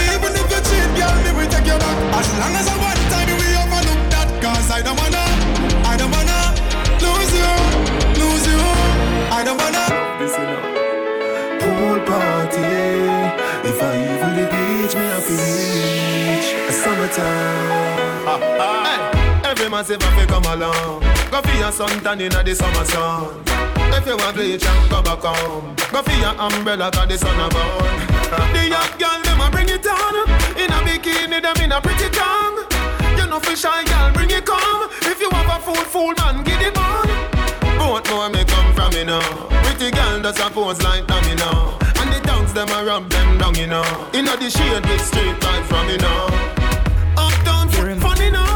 even if you cheat, girl, me will take you back. As long as I Man say fi come along. Go for your suntan inna the summer sun. If you want bleach and go back home, go for your umbrella 'cause the sun a burn. the young girl them a bring it on. In a bikini them in a pretty tongue. You know fi shy girl bring it come. If you have a fool fool man get it on. Both know where me come from you know. Pretty girl does a pose like them you know. And the tongues them a rub them down you know. Inna the shade with straight right from you know. Uptown fun, fun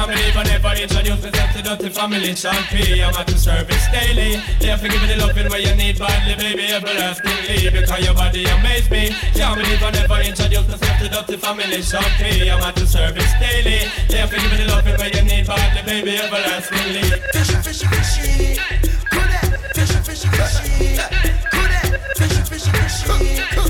Can't believe I never introduced myself to dirty family. P. I'm at the service daily. Yeah, forgive me the loving where you need badly, baby, everlastingly. Because your body amaze me. Can't believe I never introduced myself to dirty family. P. I'm at the service daily. Yeah, forgive me the loving where you need badly, baby, everlastingly. Fishy, fishy, fishy. Could it? Fishy, fishy, fishy. Could it? Fishy, fishy? Fishy,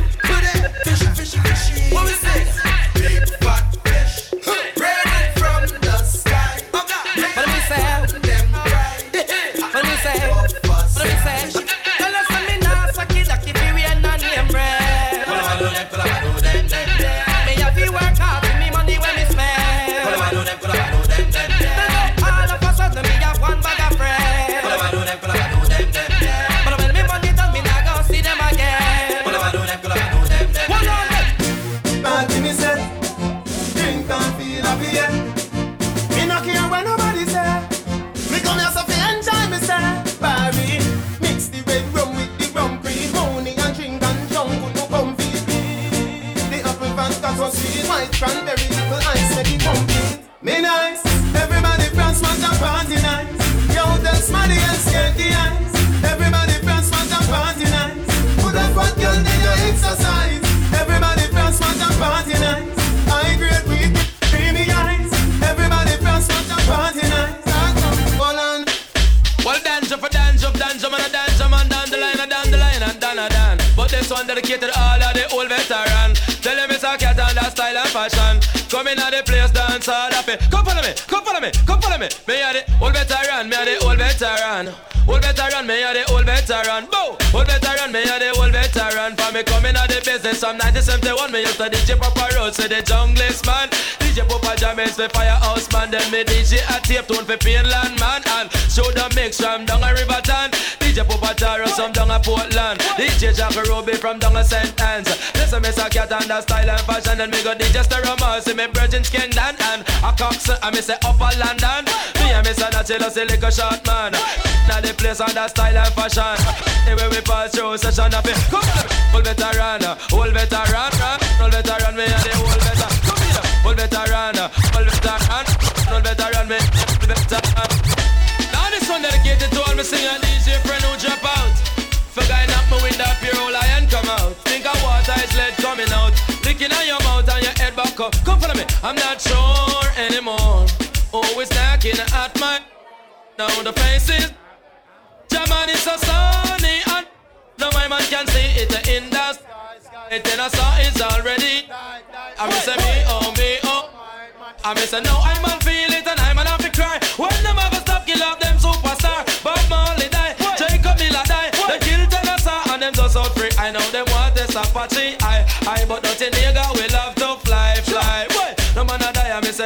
dedicated all of the old veteran. Tell them it's a cat and that style and fashion. Come in at the place, dance all happy. Come follow me, come follow me, come follow me. Me are the old veteran, me are the old veteran. Old veteran, me are the old veteran. Bow, old veteran, me are the old veteran. For me coming at the business from 1971, me used to DJ Papa Road, say the junglist man. DJ Papa James for Firehouse man. Then me DJ a tape tune for Finland man. And show the mix from down a Papa Taro some down a Portland. DJ Jack Ruby from down a St. Anne's. Listen, Miss a cat under style and fashion. And me go DJ Stereo See me Virgin Kingdom and a Cox. And me say Upper London. Me and me say that say like a short man. Now the place under style and fashion. Anyway we pass through session of it. Come on, full veteran, and your head back up. Come follow me. I'm not sure anymore. Always knocking at my. Now the faces. German is so sunny and now my man can see it in the sky. It in a saw is already. I miss a me oh me oh. I miss a no I'm man feel it and I'm an to cry. When them ever stop kill off them superstar. Bob Marley die, Jacob Miller die. They kill Tennessee and them just out free. I know them want this Apache. I I but nothing nigga will love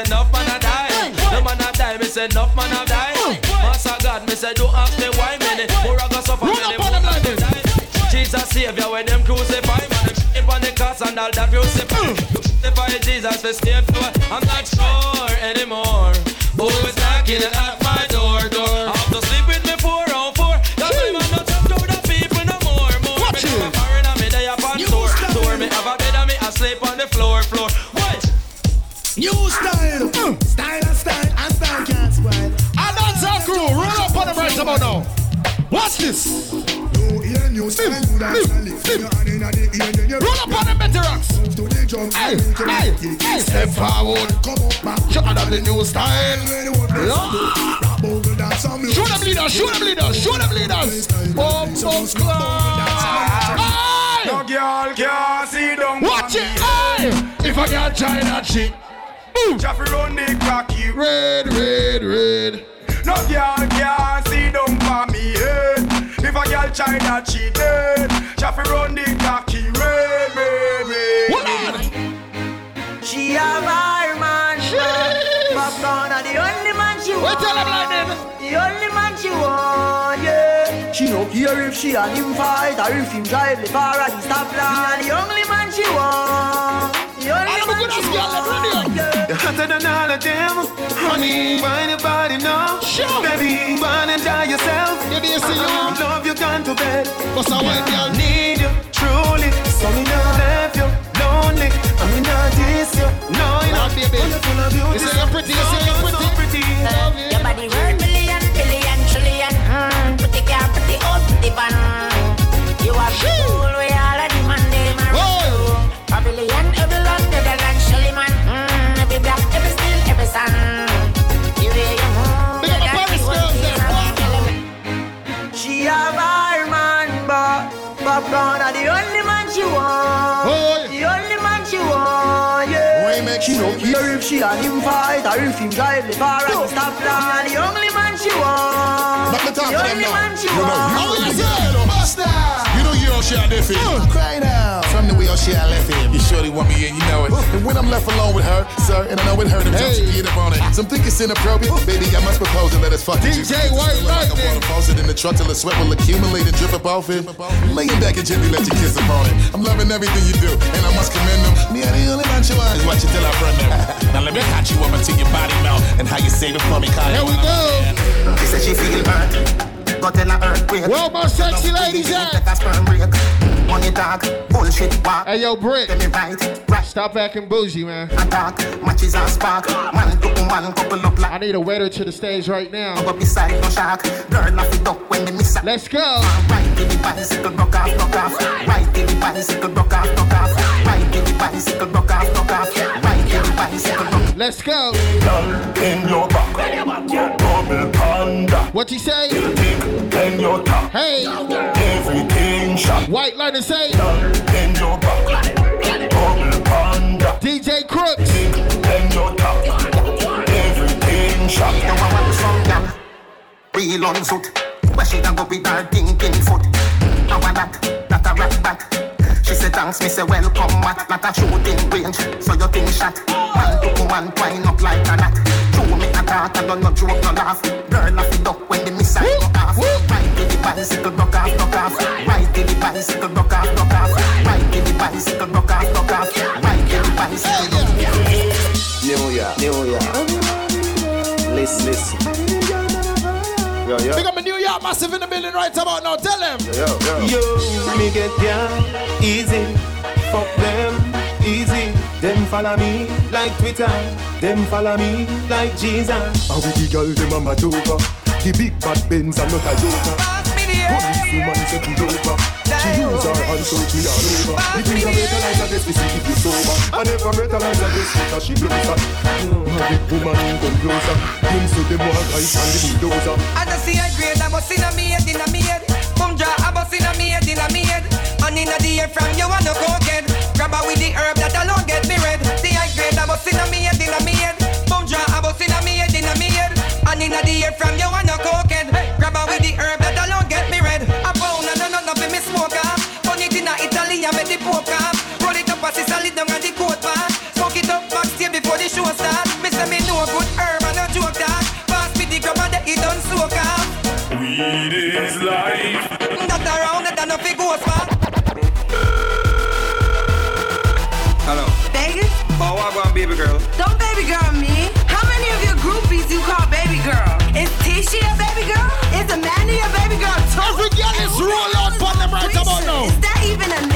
enough man a die. No man a die. Miss enough man a die. Master God, me say don't ask me why many more I got suffer many more go die. Jesus Savior when them crucify man them shit on the cross and all that crucify. Crucify Jesus for state floor. I'm not sure anymore. Who is knocking at up on the about now. Watch this. New style, new dance and lift your hand inna the ear, then you Roll up on the better rocks. Move to the drum, Hey, move to the hey, hey. Step forward. Come up back. Show them the new style. Yeah. Rap over dance and music. Show them leaders. Show them leaders. Show them leaders. Boom, boom, Hey! No girl can see down Watch it. Hey! If I can't try that shit. Jeffrey run the Red, red, red. No girl can see down for me head If a girl try that she dead Jeffrey run the cocky eh, eh, red, red, red Hold on. She have her man, Popcorn are the only man she Wait want. till I'm like The only man she want, yeah. She no care if she and him fight or if him drive the car at the stoplight. The only man she want. The only man she want, yeah. You're hotter than all of them. Honey, why your body now? Baby, wanna die yourself. Baby, you see you. Love you gone to bed. What's that white girl? Need you, truly. So me not left you lonely. I mean not this you. No, you know. baby. You're full of beauty. You say you're pretty, you say you're So, so pretty. pretty. Your body worth million, billion, trillion. Mm, pretty car, pretty house, pretty van. You are cool, She don't care if she and him fight or if him drive the car and stop line. The only man she want. Let me talk the them only now. man she You know, want. How you say? Buster. You know you don't share film. Cry now. From the way I share left him. You sure surely want me in, you know it. And when I'm left alone with her, sir, and I know it hurt him, don't you get up on it. Some think it's inappropriate. Baby, I must propose and let us fuck. DJ White Like I wanna post it in the truck till the sweat will accumulate and drip up off it. Laying back and gently let you kiss upon it. I'm loving everything you do, and I must commend them. Me, I the only man you want. Watch it till I run them. <laughs> now let me catch you up until your body melt and how you save it for me, Kyle. Here we go. She said she feel hurt, got in a earthquake. Where my sexy ladies at? Take a sperm break. Money talk, bullshit walk. Hey yo, Brick. Get me right, right. Stop acting bougie, man. Attack, matches and spark. Man to woman, couple up like. I need a waiter to the stage right now. Go beside no shark. Girl off it up when they miss. Let's go. Right in the bicycle, broke off, broke off. Right in the bicycle, broke off, broke off. Right in the bicycle, broke off, broke off. Right in the bicycle, broke Let's go. In your back, double panda What you say? In your top, Hey. everything shot White lighter say. Your back, double panda DJ Crooks. Your top, everything shot Now I want some real. Where she done go with her thinking foot? How a that, that a rat bat. She say thanks, me say welcome, mat. Not a shooting range, so you think shot. Man to woman, twine up like a knot. Me a I don't no joke, no laugh. Girl off the duck when the missile bicycle, duck off, duck off. Ride to the bicycle, duck off, duck off. Ride to the bicycle, duck off, duck off. Ride to the bicycle, duck off. New York, New York. Listen, listen. Yo, yo. Big up a New York massive in the building right about now. Tell them. Yo, yo. Yo, me get down easy. Fuck them easy. Them follow me like Twitter. Them follow me like Jesus. And with the girl, them a mad over. The big bad Benz are not a joker. Police woman say pull over. She use her hand to me all over. The things I metalize a this, we see if you sober. I never metalize a this because she blows up. A big woman come closer. Him so them want ice and the bulldozer. I just see a grade, I bust in a me head, in a me head. Come draw, I bust in a me head, in a me head. And in a the air from you want no cokehead. Grab her with the herb that alone get me red. See a grade, I bust in a me head, in a me head. Come draw, I bust in a me head, in a me head. And in a the air from you want no cokehead. Grab her with the herb that alone in a Italy and make the poke off. Roll it up as it's solid down on the coat pass. Smoke it up backstage before the show start. Me say me know a good herb and no joke that. Pass me the grab and the it done soak off. Weed is life. That around that no fi ghost man. Hello. Vegas? Oh, what about baby girl? Don't baby girl me. How many of your groupies you call baby girl? Is Tisha a baby girl? Is Amanda a baby girl too? Every girl is roll out for them right about now. Is that even a name? I go.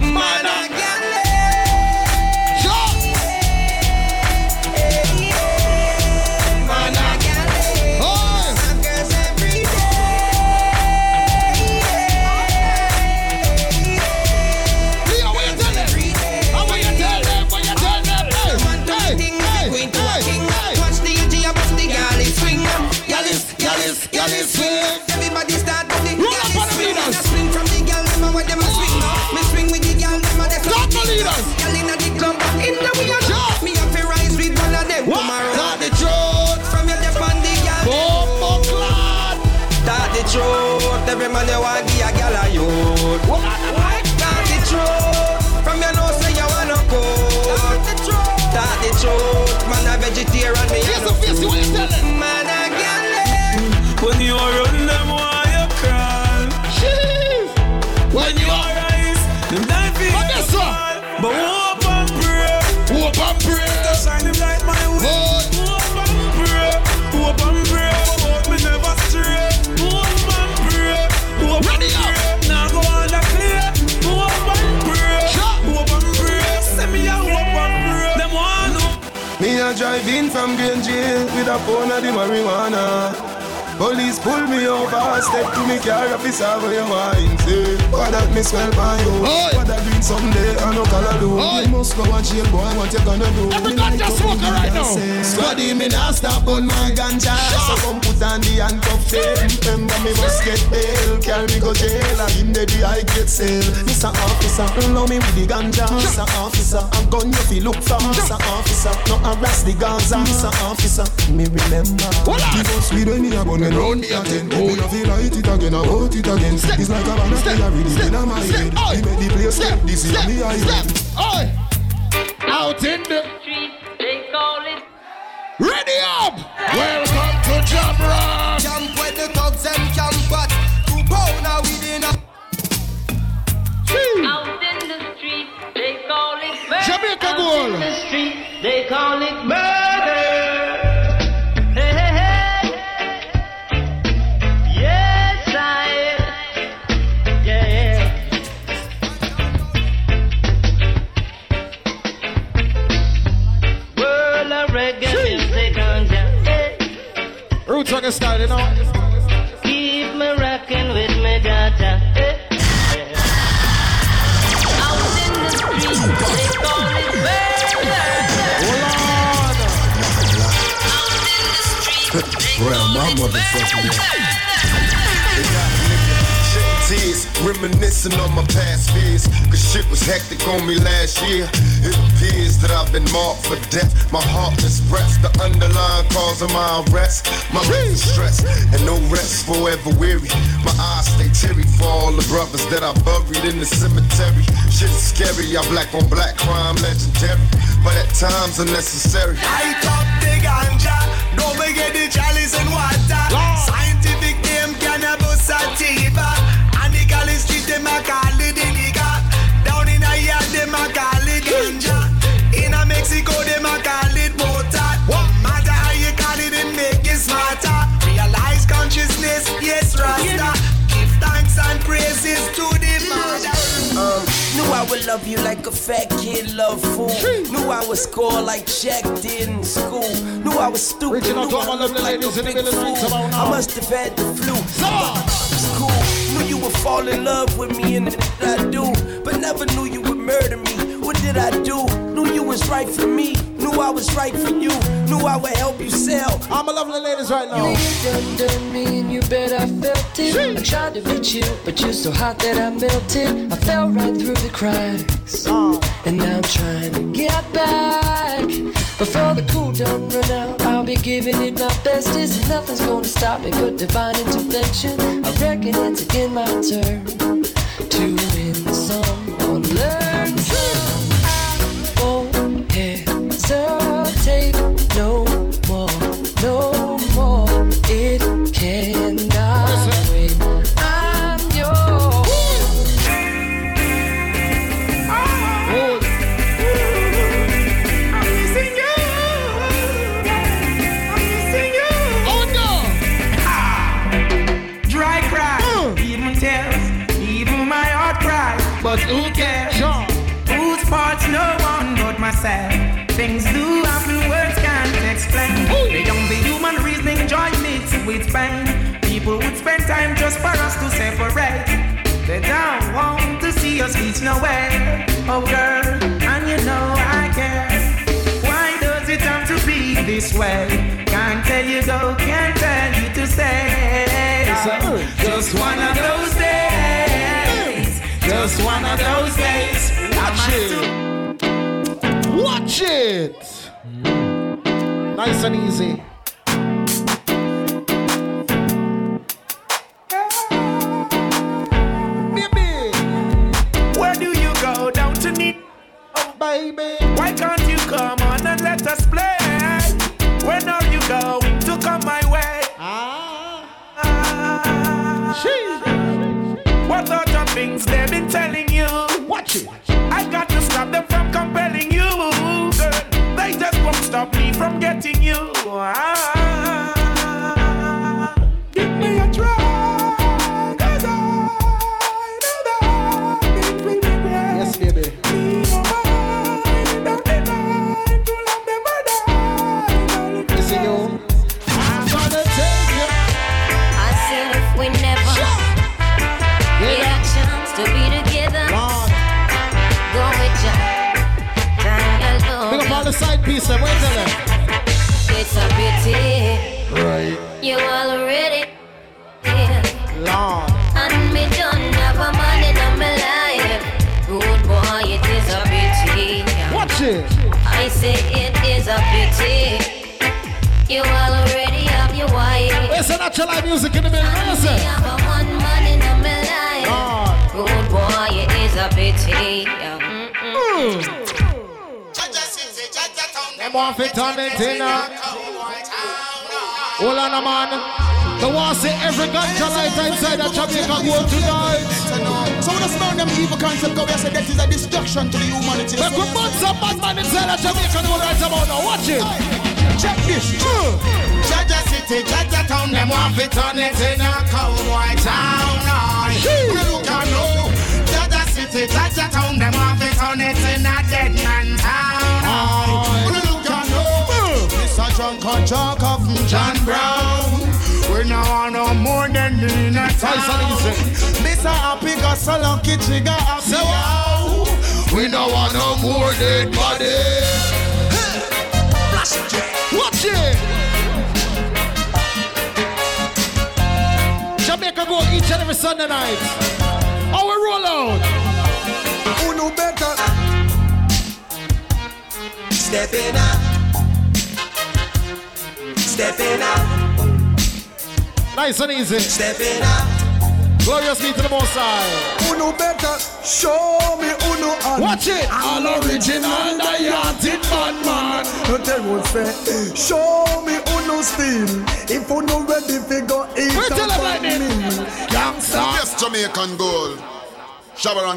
Man, I drive in from Green Jail with a pound of the marijuana. Police pull me over, step to me car, officer, where you wine, say What that me smell by you, what that doing someday, I no color do? You must go and jail, boy, what you gonna do? Every like to smoker right now. say, Squaddy, me nah stop on my ganja. So come put on the handcuff tail Remember me must get bail, carry me go jail. And in the I get sale. Mr. Officer, allow me with the ganja. Mr. Officer, I'm gun you fi look for. Mr. Officer, no harass the Gaza. Mr. Officer, me remember. The most sweet when me a gun when round me a ten Me no feel light it again, I want it again It's like a banana I read it in my head He made the place step, this is me I Oi. Out in the street, They call it Ready up! Welcome to Jam Rock! Camp where the thugs and camp at Two pounder within a out in the street. They call it murder. Jamaica out goal. in the street. They call it murder. Reggae style, you know. Keep me rocking with me daughter. Hey. Out in the street, they call it murder. Hold on. Out in the street, they call Well, my motherfucking Tease, Reminiscing on my past fears, cause shit was hectic on me last year. It appears that I've been marked for death. My heart expressed the underlying cause of my arrest. My brain stress and no rest, forever weary. My eyes stay teary for all the brothers that I buried in the cemetery. Shit is scary, I black on black crime legendary, but at times unnecessary. Light up the ganja, don't forget the chalice and water. love you like a fat kid love fool. Knew I would score like Jack did in school. Knew I was stupid. Knew I looked like a big fool. I must have had the flu. Cool. Knew you would fall in love with me and I do, but never knew you would murder me. What did I do? Knew you was right for me Knew I was right for you, knew I would help you sell. I'm a lovely ladies right now. You done me and you bet I felt it. Sheesh. I tried to be you, but you're so hot that I melted. I fell right through the cracks. Uh. And now I'm trying to get back. Before the cool down run out, I'll be giving it my bestest. Nothing's gonna stop me but divine intervention. I reckon it's again my turn to win the song.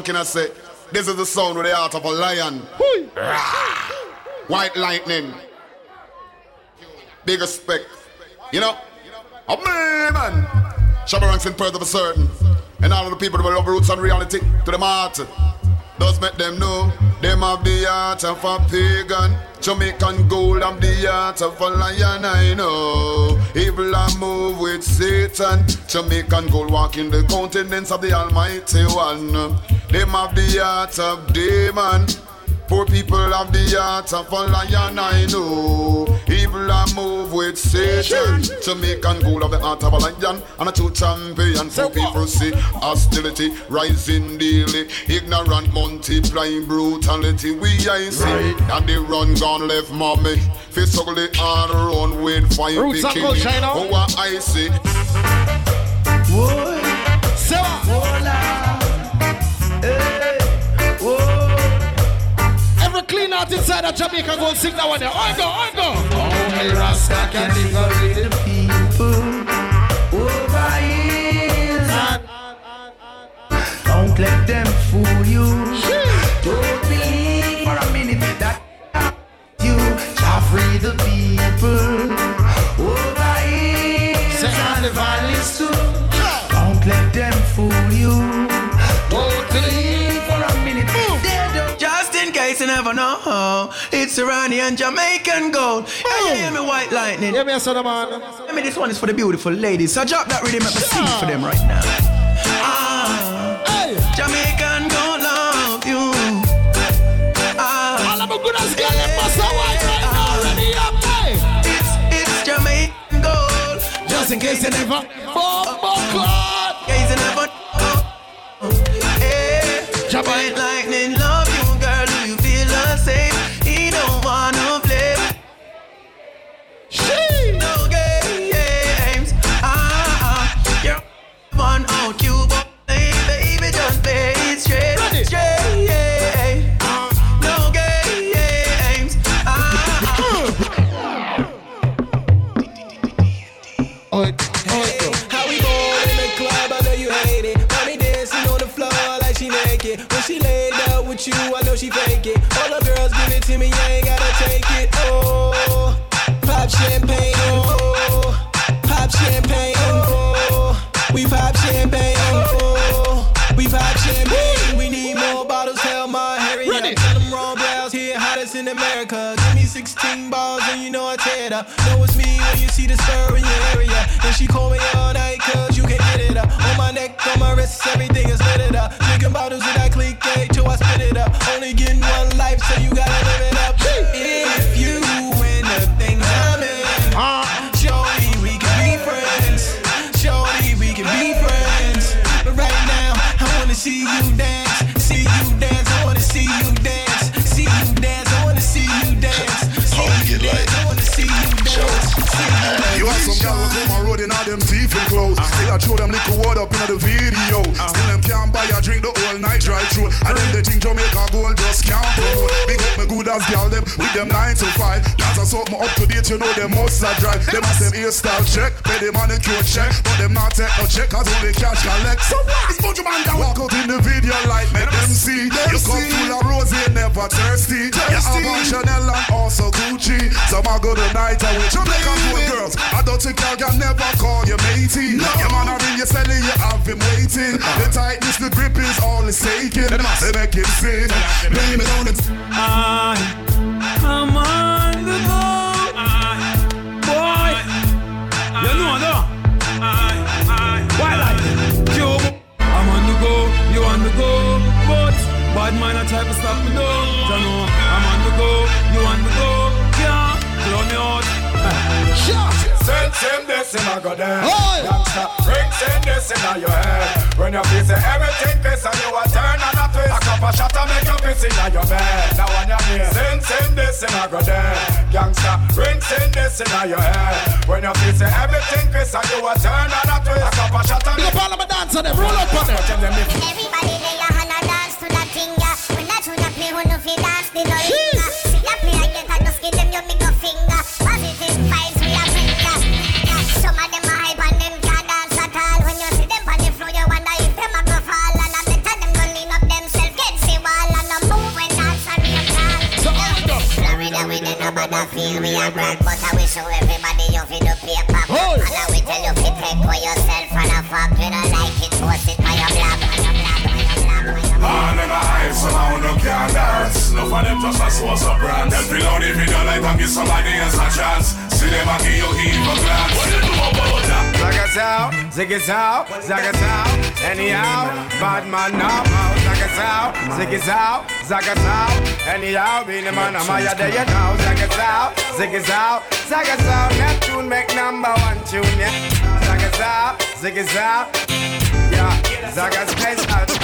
Can I say, this is the sound with the heart of a lion. White lightning. Big respect. You know? A man, man. Shabba ranks in praise of a certain. And all of the people that love roots and reality to them heart. Does make them know them have the heart of a pagan. Jamaican gold and the heart of a lion, I know. Evil I move with Satan. Jamaican gold walk in the countenance of the Almighty One. Them have the heart of demon. Poor people have the heart of a lion, I know. Evil I move with Satan. Jamaican gold of the heart of a lion and a true champion. Poor people see hostility rising daily. Ignorant multiplying brutality. We I see. And they run gone left mommy. Face ugly on run with fire. Roots and gold, China. Oh, what I see. Whoa. Every clean out inside of Jamaica go and sing that one there. I go, I go. Only Rasta can liberate the people over hills. Don't let them fool you. Don't believe for a minute that you shall free the people never know, it's Iranian Jamaican gold. Yeah, you hear me, white lightning. Yeah, me a son of man. I mean, this one is for the beautiful ladies. So drop that rhythm, let me sing for them right now. Ah, Jamaican gold love you. Ah, All of my good as girl, them must have white right now. Ready up, hey. it's it's Jamaican gold. Just in case you never. Bomba pop champagne, oh, pop champagne, oh, we pop champagne, oh, we pop champagne. We need more bottles, tell my Harry. I tell them wrong blouse here, hottest in America. Give me 16 balls and you know I tear it up. Know it's me when you see the stir in your area. And she call me all night cause you can't get it up. On my neck, on my wrists, everything is lit it up. Drinking bottles with that click eh, till I spit it up. Only getting one life, so you gotta live it them teeth and clothes. Still I throw them little word up in the video. Ah. Still them can't buy a drink the whole night drive through. And then they think Jamaica gold just can't promote. Big up me good as girl them with them nine to five. That's a something up to date, you know them must a drive. Them has them hairstyle check, pay them manicure check, but them not take no check cause only cash collect. So what? It's Bunch Man down. Walk out in the video like make them see. You come full of rose, never thirsty. You have on Chanel and also Gucci. Some are good tonight and with Jamaican gold girls. I don't think I can never call you matey. Your man are in your celly, you have him waiting. Uh-huh. The tightness, the grip is all it's taking. They make him sing. Blame it on it. I, I'm on Boy, you know, no. Why like Cube? I'm on the go, you on the go. But bad man, I try to stop me though. You I'm on the go, you on the go. Yeah, blow me out. <laughs> Send him this him a go there. Gangsta, bring sing this in your head. When you feel say everything piss and you a turn and a twist. A cup of shot to make you piss in your bed. Now when you hear sing, sing this in a go there. Gangsta, ring sing this in your head. When you feel say everything piss and you a turn and a twist. A cup of shot to make you Parliament dance on them, roll up on them. Everybody lay your hand and dance to that thing, yeah. When I tune up, me who no fi dance, the no did no feel we a brand, but I wish show everybody you fi do paper. And I will tell you fi take for yourself and a fuck you don't like it, post it on your blog, on your blog. Man, them a hype, somehow no can dance. No for them just a source of brand. Them feel out if you don't like them, give somebody else a chance. See them a give you evil glance. What you do about that? Zaga sound, ziggy sound, zaga sound. Anyhow, bad man now. Zaga sound, ziggy sound, zaga sound. Anyhow, be the man, I'm out there, you know. Zaga sound, ziggy sound, zaga sound. That tune make number one tune, yeah. Zaga sound, ziggy sound. Yeah, Zaga special.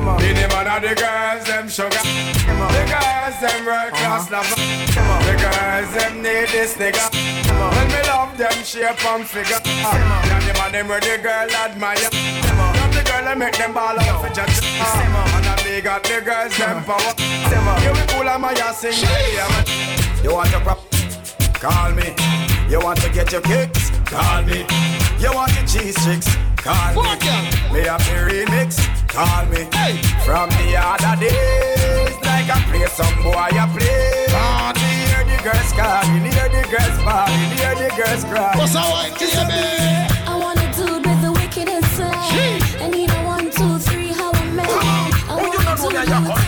Be the man of the girls, them sugar. The girls, them world class lover. The girls, them need this nigga. When me love them shape and figure. Them the man, them where the girl admire. Them the girl, that make them ball out for judge. And I me got the girls, them power. You be cool, I'm a sing. You want to prop? Call me. You want to get your kicks? Call me. You want your cheese sticks? Call me. Me have the remix? Call me. From the other days, like I play some boy, I play. Party, hear the girls calling, hear the girls bawling, hear the girls crying. What's our wine, baby? I wanna do with the wicked inside. I need a one, two, three, how I met. I want to do with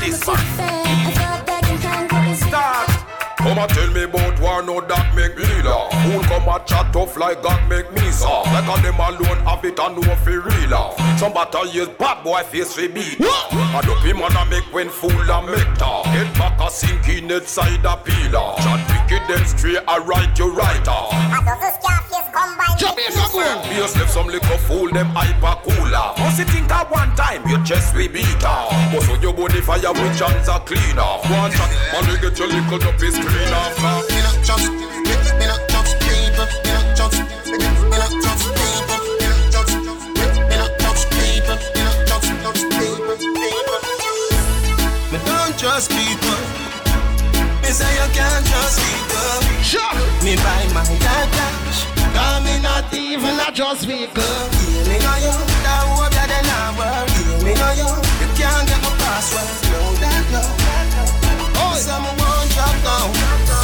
Come and tell me about war, no that make me laugh. Fool come and chat tough like God make me soft. Like a them alone have it and no fi real laugh. Some battle years bad boy face fi beat. I do him and I make when fool and make talk. Get back a sink in inside a pillar. Chat wicked then straight I write you right off. Jamaica go. Bass left some liquor fool them hyper cooler. Must you think at one time your chest we beat off. But so your body fire with chance are clean off. One shot, man we get your little up is clean off. now. Me not just, me, me not just people. Me not just, me not just people. Me not just, me not just people. Me not just, just people. People. Me don't trust people. Me say you can't trust people. Sure. Me buy my cash. Cause me not even a just vehicle. Yeah, me know you. That hope that they not work. Yeah, me know you. You can't get my password. No, that no. Oh, someone won't drop down.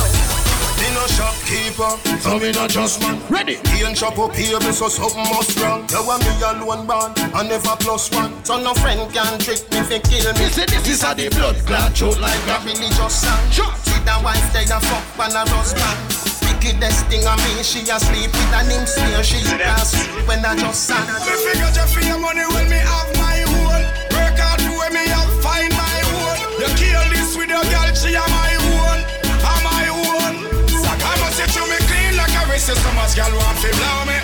Me no shopkeeper, so me no just man. Ready? He ain't shop up here, me so something must wrong. You want me alone band, I never plus one. So no friend can trick me, fi kill me. You say this is a the blood clot show like a religious song. Sure. See that wife stay a fuck and a husband. Wickedest thing on me, she asleep with an him smear. She pass when I just sang. Me figure just for your money when me have my own. Work hard for when me have girl want to blow me.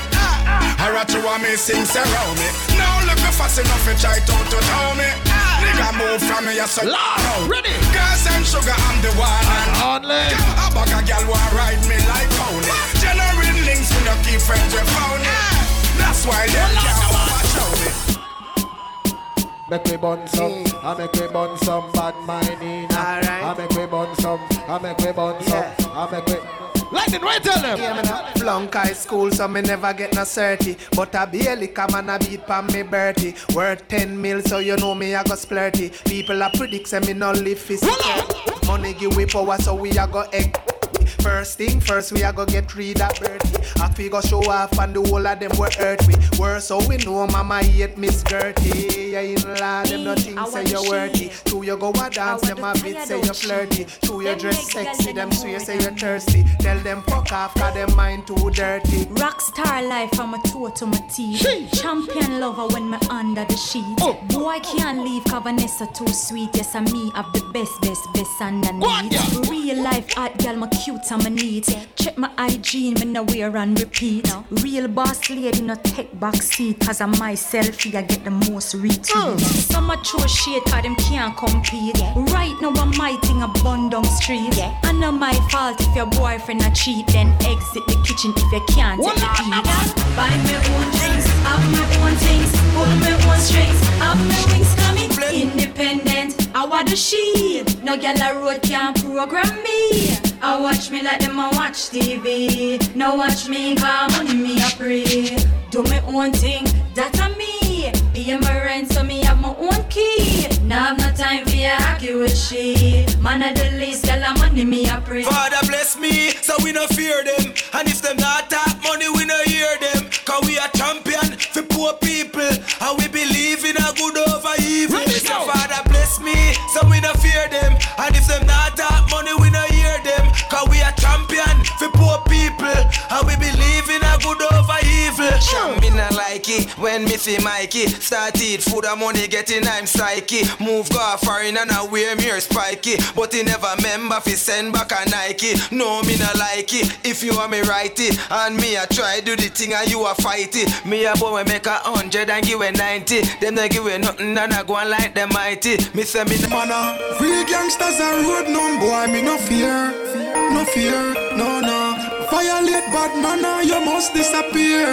I rat you want me sing around me. Now look me fast enough to try to to tell me. Ah. Nigga move from me, you so loud. Ready? Girls and sugar, I'm the one. And only. A bag of girl want ride me like pony. Ah. Genuine links when you keep friends with phony. Ah. That's why they can't watch out me. Make me bun some, I make me bun some bad minding. I make me bun some, I make me bun some, I make me. Lightning, right tell them. Yeah, flunk high school, so me never get no certy. But I barely come and I beat pan me Bertie. Worth 10 mil, so you know me, I go splurty. People are predict, say me no live physical. Money give we power, so we a go egg. First thing first, we a go get rid of Bertie. After we go show off, and the whole of them were hurt we. Worse, so we know mama hate Miss Gertie. Yeah, in law, them no think say you're worthy. Two you go a dance, them a bit say you're flirty. Two you dress sexy, them swear say you're thirsty. Tell them fuck off, cause them mind too dirty. Rockstar life I'm a toe to my teeth. Champion lover when me under the sheet. Oh. Boy can't leave cause Vanessa too sweet. Yes, I'm me have the best, best, best underneath. Real life hot girl, my cute on my needs. Check my hygiene, me no wear and repeat. No. Real boss lady, no take back seat. Cause I'm my selfie, I get the most retweet. Oh. Some a throw shade, cause them can't compete. Right now, I'm my thing a bun down street. I know my fault if your boyfriend a cheat. Then exit the kitchen if you can't take the heat. Buy me own drinks, have my own things, pull me own strings, have my wings coming. Independent, I want the sheet. No girl a road can program me. I watch me like them a watch TV. No watch me, cause money me a pray. Do me own thing, that a me. Pay my rent, so me have my own key. Now I have no time for your hockey with she. Man of the least, girl a money me a pray. Father bless me, so we no fear them. And if them not talk money, we no hear them. Cause we are champion for poor people. And we believe in a good over evil. So Father bless me, so we no fear them. And if them not talk money, we no hear them. Cause we are champion for poor people. And we believe in a good over evil. Sham me not like it when me see Mikey. Start eat food and money getting I'm psyche. Move go foreign and I wear me spiky. But he never remember fi send back a Nike. No, me not like it. If you want me right it. And me I try do the thing and you fight it. Me a boy make a hundred and give a ninety. Them not give a nothing and I go on like them mighty. Me say me Mana, uh, real gangsters are road no boy, me no fear, no fear, no no. Violate bad manner, uh, you must disappear.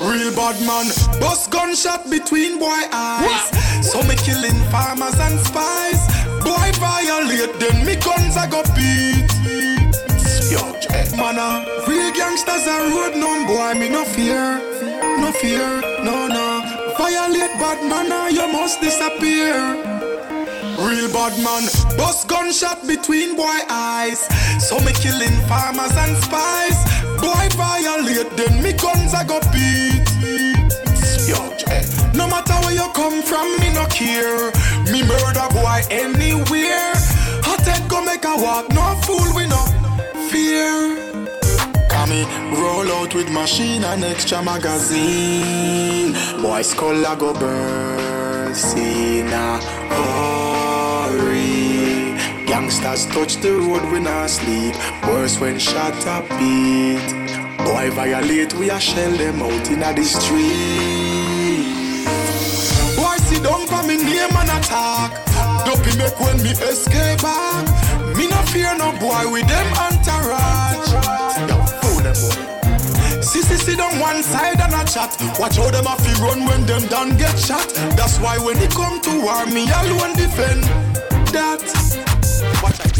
Real bad man, bust gunshot between boy eyes. So me killing farmers and spies. Boy violate them, me guns I go beat. Yo, Mana, ah. real gangsters are road no boy, me no fear, no fear, no no. Violate bad manner, ah, you must disappear. Real bad man, bust gunshot between boy eyes. So me killing farmers and spies. Boy violate then me guns I go beat. Yo, eh, no matter where you come from, me no care. Me murder boy anywhere. Hot head go make a walk, no fool we no fear. Me roll out with machine and extra magazine. Boy skull I go burst in a hurry. Gangsters touch the road when I sleep. Worse when shot a beat. Boy violate we a shell them out in the street. Boy sit down for me name and attack. Don't be make when me escape back. Me no fear no boy with them entourage. Yo, fool them boy. Sissy sit on one side and a chat. Watch how them a fi run when them done get shot. That's why when it come to war, me alone defend that. Watch out.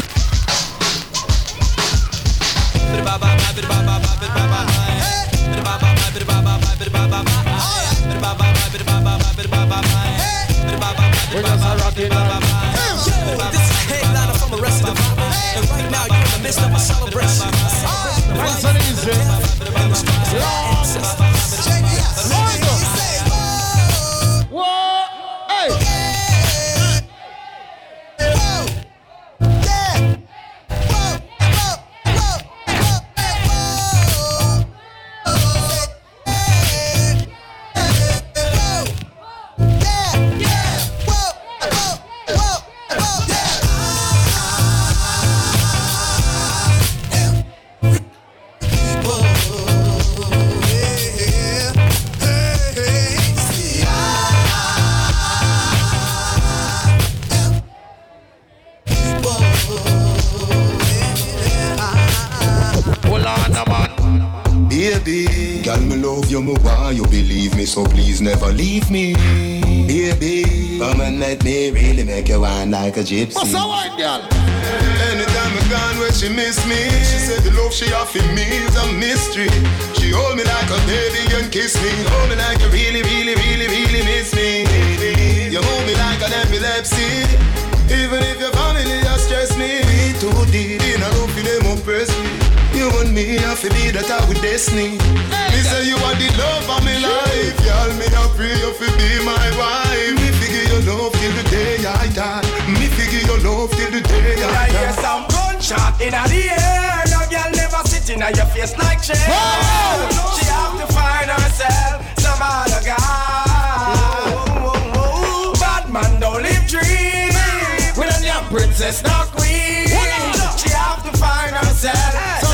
We're just rocking on. This is headliner from the rest of the vibe. And right now you're in the midst of a celebration. Nice and easy. Whoa, love you, me want you believe me, so please never leave me. Baby, permanent me really make you wine like a gypsy. What's up, white girl? Anytime I gone where she miss me, she said the love she offer me is a mystery. She hold me like a baby and kiss me, hold me like you really, really, really, really miss me. You hold me like an epilepsy, even if your family just stress me. Too deep in a love for them oppress me. You and me have to be that with destiny. Me say you are the love of my life, y'all. Me a pray you fi be my wife. Me figure your love till the day I die. Me figure your love till the day I die Yes I hear some gunshot in the air. No girl never sitting on your face like chair. She have to find herself some other guy. Bad man don't live dream. With a young princess, not queen. She have to find herself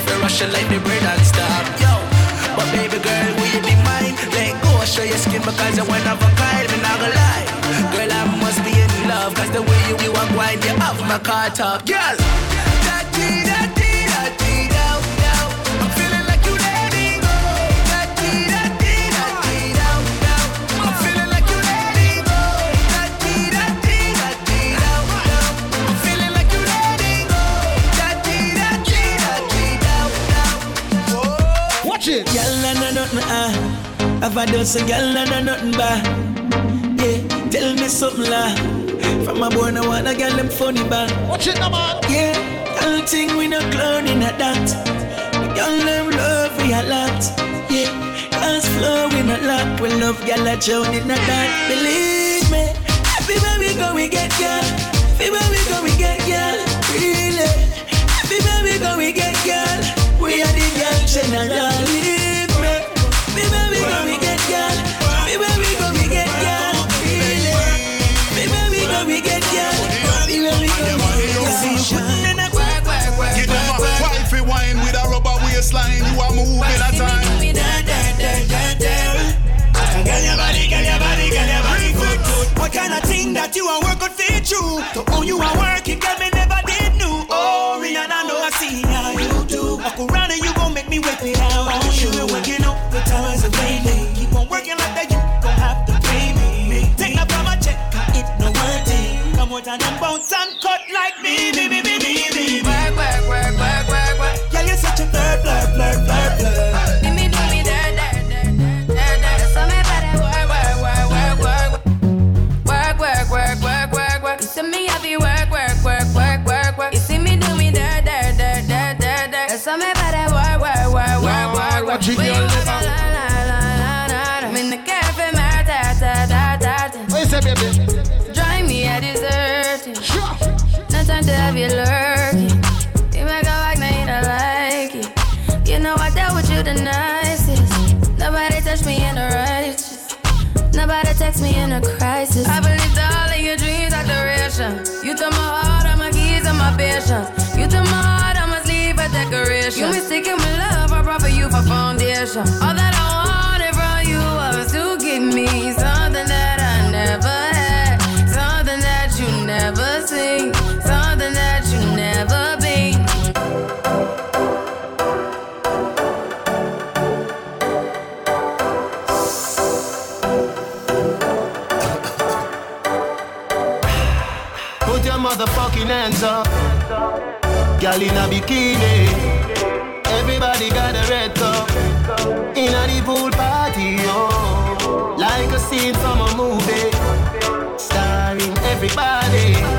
say the I'ma try rush like the bread and stop. Yo, but baby girl, will you be mine? Let go, show your skin because you're one of a kind. Me not gonna lie. Girl, I must be in love. Cause the way you, you are wine, you off my car top. Girl, Have I done some girl, I know nothing bad. Yeah, tell me something, lah. From my boy, I want a girl, them funny, bad. Watch it, man. Yeah, all thing we no clowning at that. The girl, them love we a lot. Yeah, dance flowing a lot. We love girl, a drowning at that. Believe me, everywhere we go, we get girl. Everywhere we go, we get girl. Really, everywhere we go, we get girl. We are the girl general. What kind of thing that you are work on fit you? To who you are working, girl, me and bounce and cut like me, me, me, me, me, me. Work, work, work, work, work, work. Yeah, you're such a flirt, flirt, flirt, flirt, flirt. Do me, do me, dirt, dirt, dirt, dirt, dirt, dirt. So me better work, work, work, work, work, work, work, work, work, work, work. You see me happy work, work, work, work, work, work. You see me do me dirt, dirt, dirt, dirt, dirt, dirt. So me better work, work, work, work, work, work. You lurking. You make a like, now you don't like it. You know I dealt with you the nicest. Nobody touched me in the righteous. Nobody text me in a crisis. I believed all of your dreams are duration. You took my heart, all my keys, and my patience. You took my heart, I must leave a decoration. You mistaken my love, I brought for you for foundation. All Girl in a bikini. Everybody got a red cup. In a the pool party, oh. Like a scene from a movie. Starring everybody.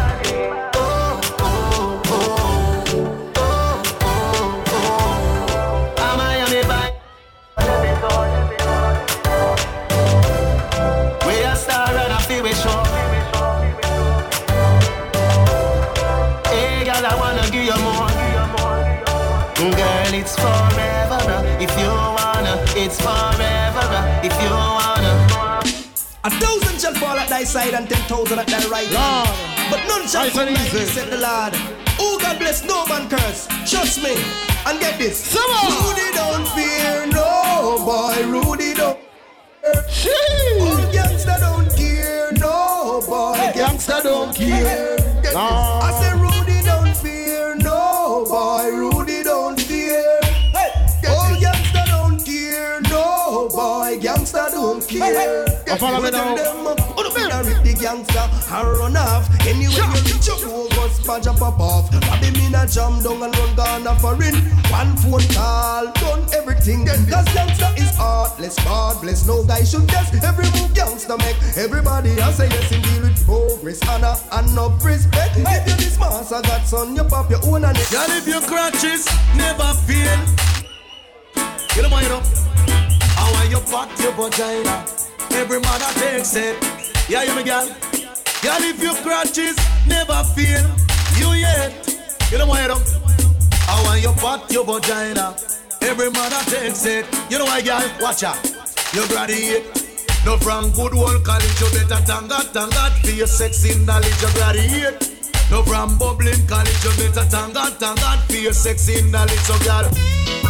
It's forever. uh, If you wanna. A thousand shall fall at thy side and ten thousand at thy right hand. But none shall come and nigh said the Lord. Oh, God bless, no man curse. Trust me. And get this. Come on! Rudy don't fear, no boy. Rudy don't. Oh, gangster don't care, no boy. Gangster don't care. Get this. I say Care. I follow me now. Oh, the man rip the gangster and run off. Anyway, you reach your go go sponge up pop off. Bobby me na jam down and run Ghana foreign. One phone call, done everything. Cause gangster is heartless. God bless, no guy should guess. Every move gangster make. Everybody I say yes in deal with progress, honor and no respect. If you this master got son, you pop your own and it. Girl, if your crutches never fail, Get know what you know. I want you pat your vagina. Every man that takes it. Yeah, you me girl. Girl, if your crutches never fail, you yet. You know what you know. I want you pat your vagina. Every man that takes it. You know what, girl? Watch out. You graduate. No from good old college, you better thank God, thank God for your sexy knowledge, you graduate. No from bubbling college, you better thank God, thank God for your sexy knowledge, so girl.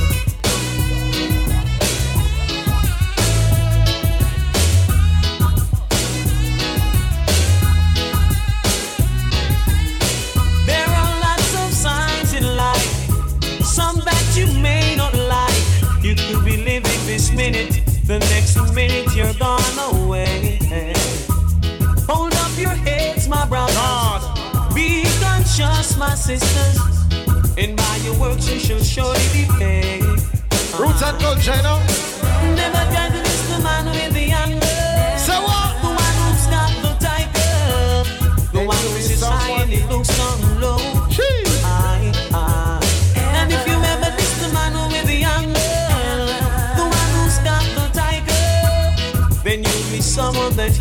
Minute you're gone away. Hold up your heads, my brothers. Be conscious, my sisters. And by your works you shall surely be paid. Roots and culture, you know. Never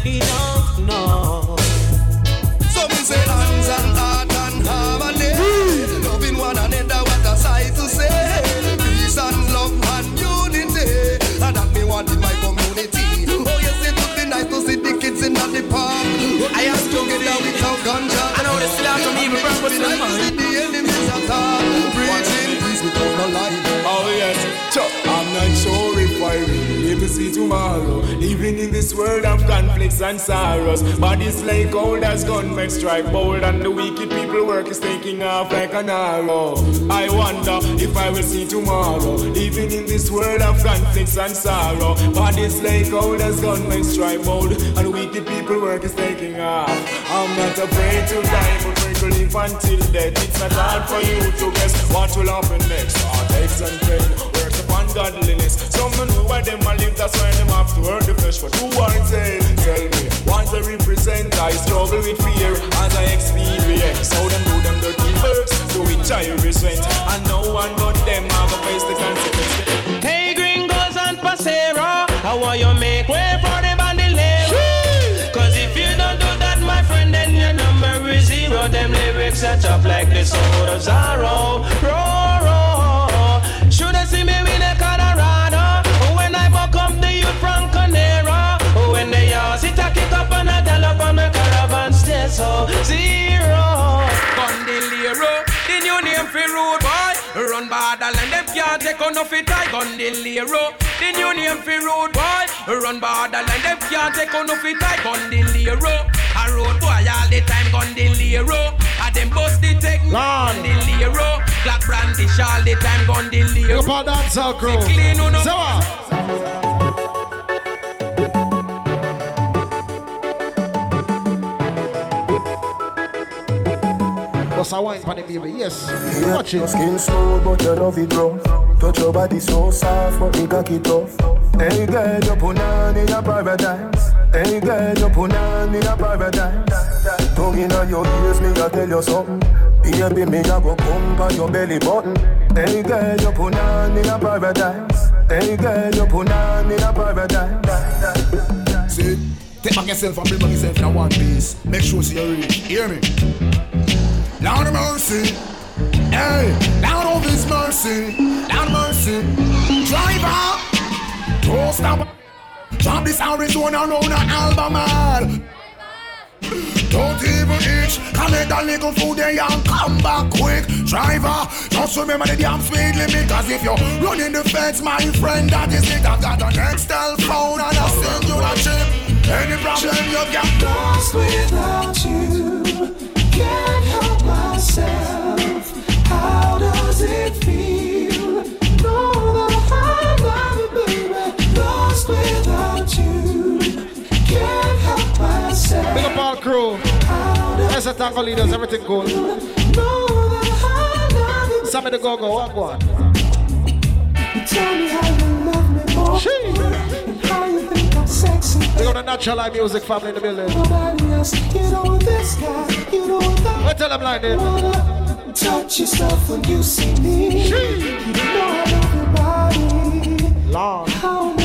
he don't know. So me say hands and heart and harmony Loving one another, what a sight to say Peace and love and unity And that me want in my community Oh yes, nice to see the kids in the park I ask together without I know the slaughter me, but purpose in mind The enemies to see tomorrow. Even in this world of conflicts and sorrows, bodies like gold as gunmen strike bold, and the wicked people work is taking off like an arrow. I wonder if I will see tomorrow. Even in this world of conflicts and sorrow, bodies like gold as gunmen strike bold, and the wicked people work is taking off. I'm not afraid to die, but pray to live until death. It's not hard for you to guess what will happen next. Heartaches and pain, godliness. Some know why them a live, that's why them have to hurt the flesh. But who are they? Tell me, what they represent? I struggle with fear as I experience. How them do them dirty works, to which I resent. And no one but them have to face the consequences. Hey, gringos and pasero, how want you make way for the bandolero? Cause if you don't do that, my friend, then your number is zero. Them lyrics are tough like the sword of Zorro. Take on off it. I Gondilero, the new name for road boy. Run borderline, them can't take on off it. I Gondilero, a road boy all the time. gun Gondilero, a them bust the tech. Gondilero, black brandish all the time. Gondilero. Look at that sound crew. Clean, no, no. So what? What's a wine for the baby? Yes. Watch Your skin smooth, but you love it rough. Touch your body so soft, but me cocky tough. Hey girl, you put on in your paradise. Hey girl, you put on in your paradise. Tongue inna your ears, me a tell you something. Baby, me a go come on your belly button. Hey girl, you put on in your paradise. Hey girl, you put on in your paradise. See, take back yourself and bring back yourself in one piece. Make sure see you reach. Hear me? Lord of mercy. Hey, Lord of His mercy. Lord of Driver, don't stop. Drop this Arizona round an album don't even itch. Collect a little food there and come back quick. Driver, just remember the damn speed limit. Cause if you're running the fence, my friend, that is it. I got an Excel phone and I'll send you a chip. Any problem you've got? Lost without you. Can't help myself. How does it feel? Know that I love you, baby. Lost without you. Can't help myself. Big up all crew. Yes, tango leaders, everything cool. Sammy the go-go, what go on? Tell me how you love me more. How you think I'm sexy. We got a natural live music family in the building. Nobody else. You know this guy. You know that. What tell them like this? Touch yourself when you see me. You know I love your body. Long.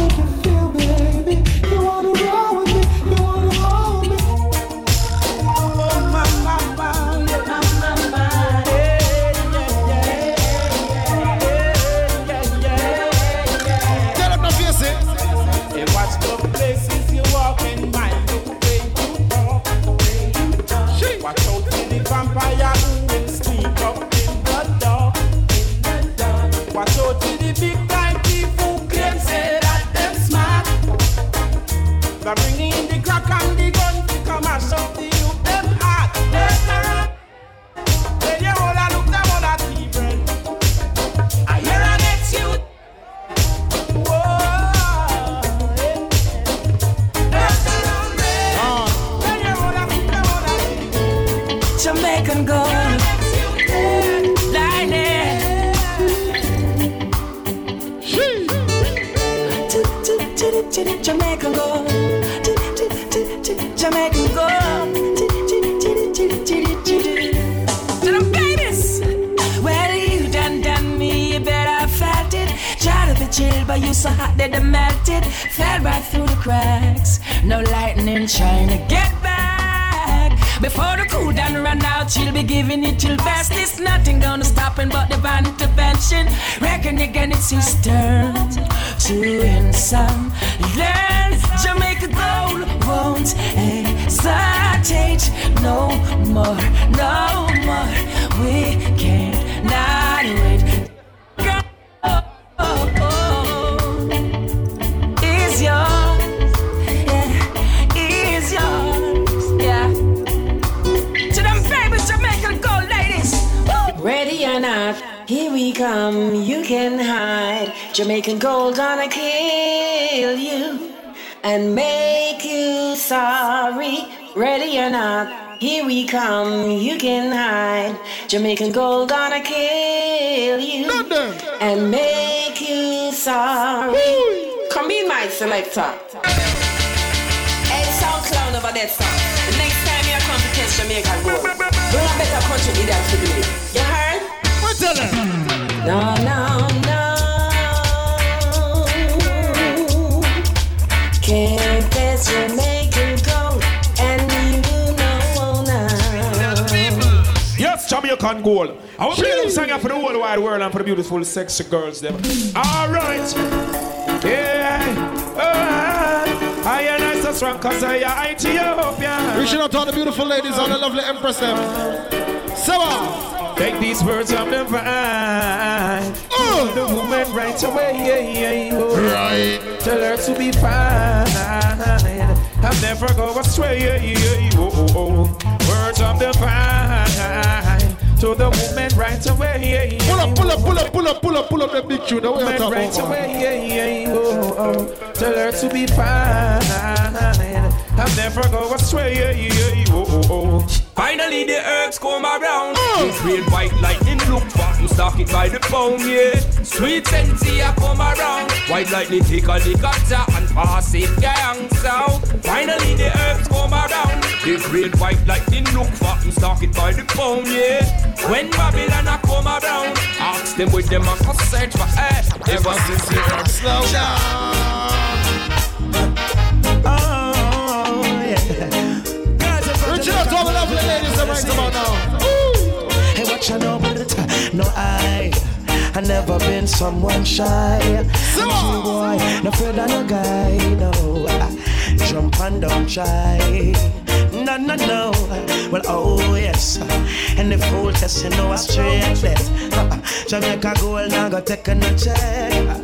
Jamaican gold gonna kill you and make you sorry. Come in, my selector. Gold. I will play them song for the whole wide world and for the beautiful, sexy girls. Them. All right. Yeah. Uh, I am nice and strong because I am Ethiopia. Reaching out to all the beautiful ladies, all the lovely empress them. Sewa. Take these words of the vine. Uh. The woman right away. Oh. Right. Tell her to be fine. I'll never go astray. Oh, oh, oh. Words of the vine. To the woman right away. Pull up, pull up, pull up, pull up, pull up, pull up the big tune. Now we are Woman right away. Yeah, yeah, oh, oh. Tell her to be fine. I'll never go astray. Oh, oh, oh. Finally the herbs come around. It's real white lightning look back and stock it by the pound, yeah. Sweet sensi a come around. White lightning take a lick of and pass it down south. Finally the herbs come around. This real white lightning look back and stock it by the pound, yeah. When Babylon a come around, ask them with them go search for eh. Ever since the herbs slow Oh, out to all the lovely ladies that right about now. Hey, what you know about it? No, I, I never been someone shy. So boy, no afraid of no guy, no. Jump and don't try. No, no, no. Well, oh yes. And the fool test, you know, I straight bet. <laughs> Jamaica gold now go take a no check.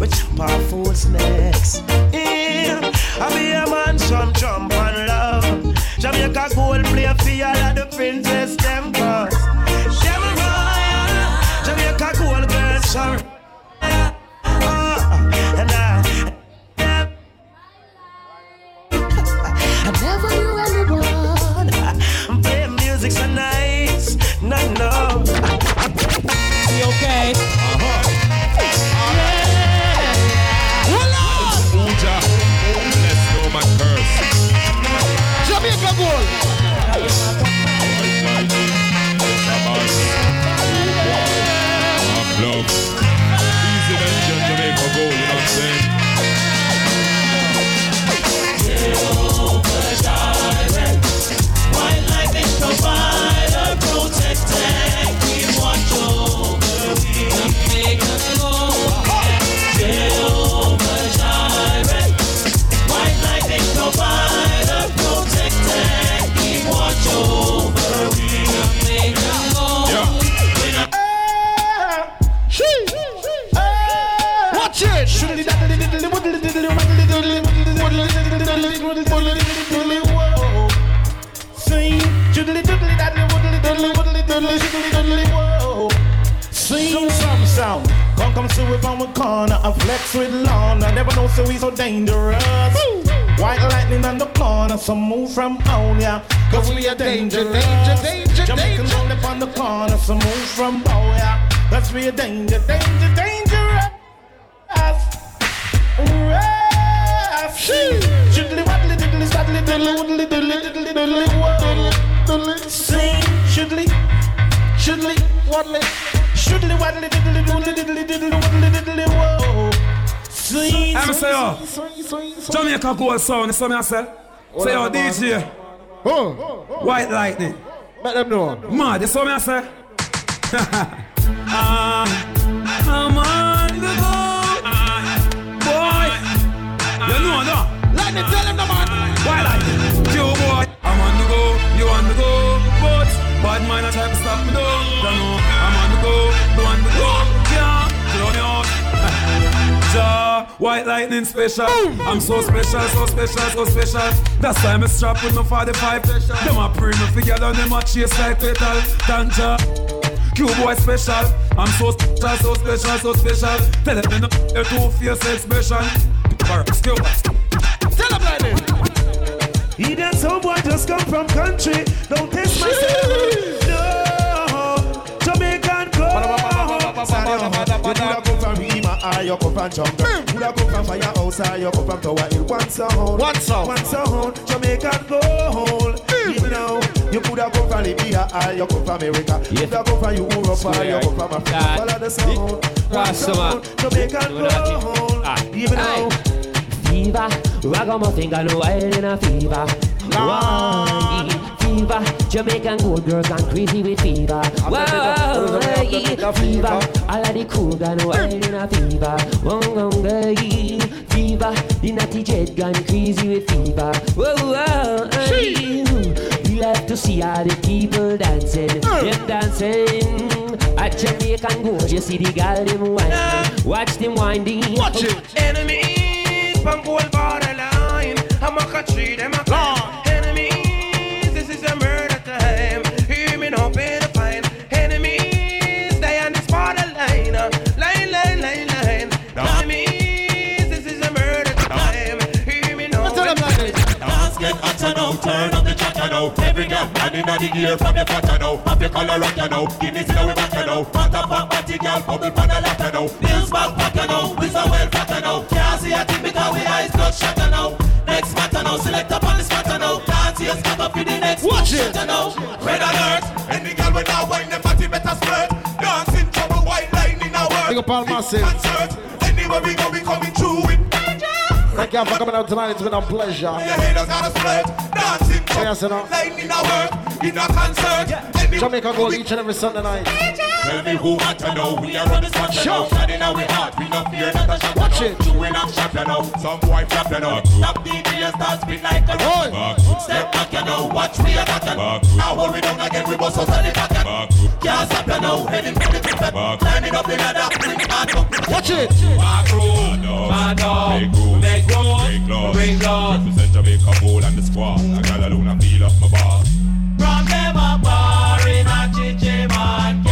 We jump our fools next. Yeah. I be a man, some jump and love. Jamaica gold play for all of the princess them cause. Them royal. Jamaica gold girls, sorry. Ah, and I, I never knew anyone. I'm playing music so nice. No, no. You okay? Sing, doodly doodly daddly woodly doodly woodly doodly doodly doodly whoa. Sing some sound. Come come see we from a corner. I flex with Lorna. Never know so we so dangerous. White lightning on the corner. Some move from home, yeah. Cause we are dangerous. danger, danger, Jamaicans danger. only on the corner. Some move from home, yeah. That's we are danger, danger, dangerous. Shiddly diddly diddly diddly diddly diddly. Diddly diddly. I'm say yo, Jamaica gold sound, is something I say. Say yo, DJ. oh, White lightning. Let them know. Mad, is something I say. Ah, I'm on the go. Ah, Boy, you know no. Let tell him the man. White lightning. Yo boy, I'm on the go, you on the go. But bad man I try to stop me though. Don't know, I'm on the go, you on the go. Yeah, throw me out. <laughs> Ja, White lightning special. I'm so special, so special, so special. That's why I'm a strapped with my 45 Them a pray me figure down, them a chase like petal. Tanja. Q boy special. I'm so special, so special, so special. Tell them no your two face expression. Skill. Tell them like this. Idiot, some boy just come from country. Don't test myself. No, Jamaican go. You coulda come from Rima you come from Jungle. You coulda come from Firehouse or you come from Tower Hill. One sound, one sound, one sound. Jamaican gold. You know, you coulda come from Libya you come from America. You coulda come from Europe you come from Africa. Follow the sound. One sound. Jamaican gold. Even now. Fever, ragamuffin got no oil in a fever. Why? Fever, Jamaican gold girls gone crazy with fever. Why? Fever, all of the cool got no oil in a fever. Wong. Fever, the natty jet gone crazy with fever. Whoa. We love to see all the people dancing, them dancing. At Jamaican gold, you see the girl them winding. Watch them winding. Watch it. Enemies from gold borderline. I'm a country, them a climb. Enemies, this is a murder time. Hear me now, pay the fine. Enemies, they on this borderline. Line, line, line, line. Enemies, this is a murder time. Hear me now. Dance get hotter now, turn up the chatter now. Every girl man inna the gear from the fatter now. Have your color rocker now, Guinness inna we backer now. Panta pop party girl, bubble pan a latter now. Bills back packer now, we so well fatter now. Can't see a because we eyes blood shatter now. Next matter now, select up on the scatter now. Dance here, start up for the next Watch it. shatter now. Red alert, any girl with now wine them better spread. Dancing trouble, white line in our world. Big up all massive. Concert, anywhere we go, we coming through with Thank you for coming out tonight. It's been a pleasure. Your haters gotta spread. Dancing Yes, you know. Line a work, in a concert. Anywhere Jamaica Gold each and every Sunday night. Tell me who want to know. We are on the spot, you know. Shot in our heart. We not fear not a shot, Watch you it. know. Doing up shot, you know. Some boy flap, you know. Stop DJ and start spit like a rock. Step back, you know. Watch we are not a Now hold we down again. We bust us on the back. Can't stop, you know. Heading for the pit. Climbing up the ladder. Watch it. Back road. Mad dog. Make blood. Represent Jamaica Gold and the squad. I got up my bar. From them a bar in a chichi man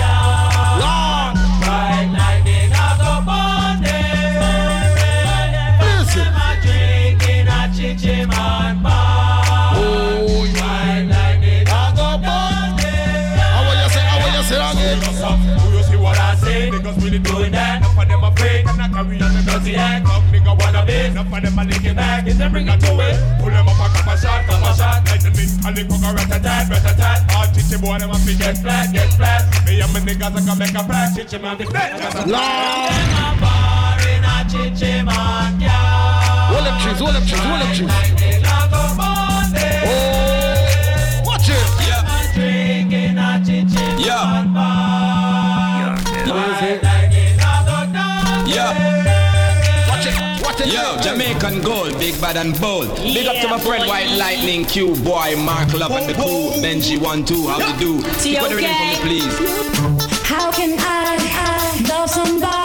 Enough of them a licking back. Is them bring it to it? Pull them up and come a shot, come a shot. Like the mint and the cook a rat-a-tat, rat-a-tat. All chichi boy them a fi get flat, get flat. Me and my niggas a come make a flat. Chichi man the flat. Lord. Them a bar in a chichi man, yeah. Hold them trees, hold them trees, hold them trees. Lightning a go burn them. Oh, watch it. Them a drink in a chichi man bar. Lightning Jamaican gold, big bad and bold. Big up to my friend White Lightning, Q boy, Mark Love and the crew, oh, oh, oh. Benji one two, how you do? Keep on the rhythm for me, please. How can I love somebody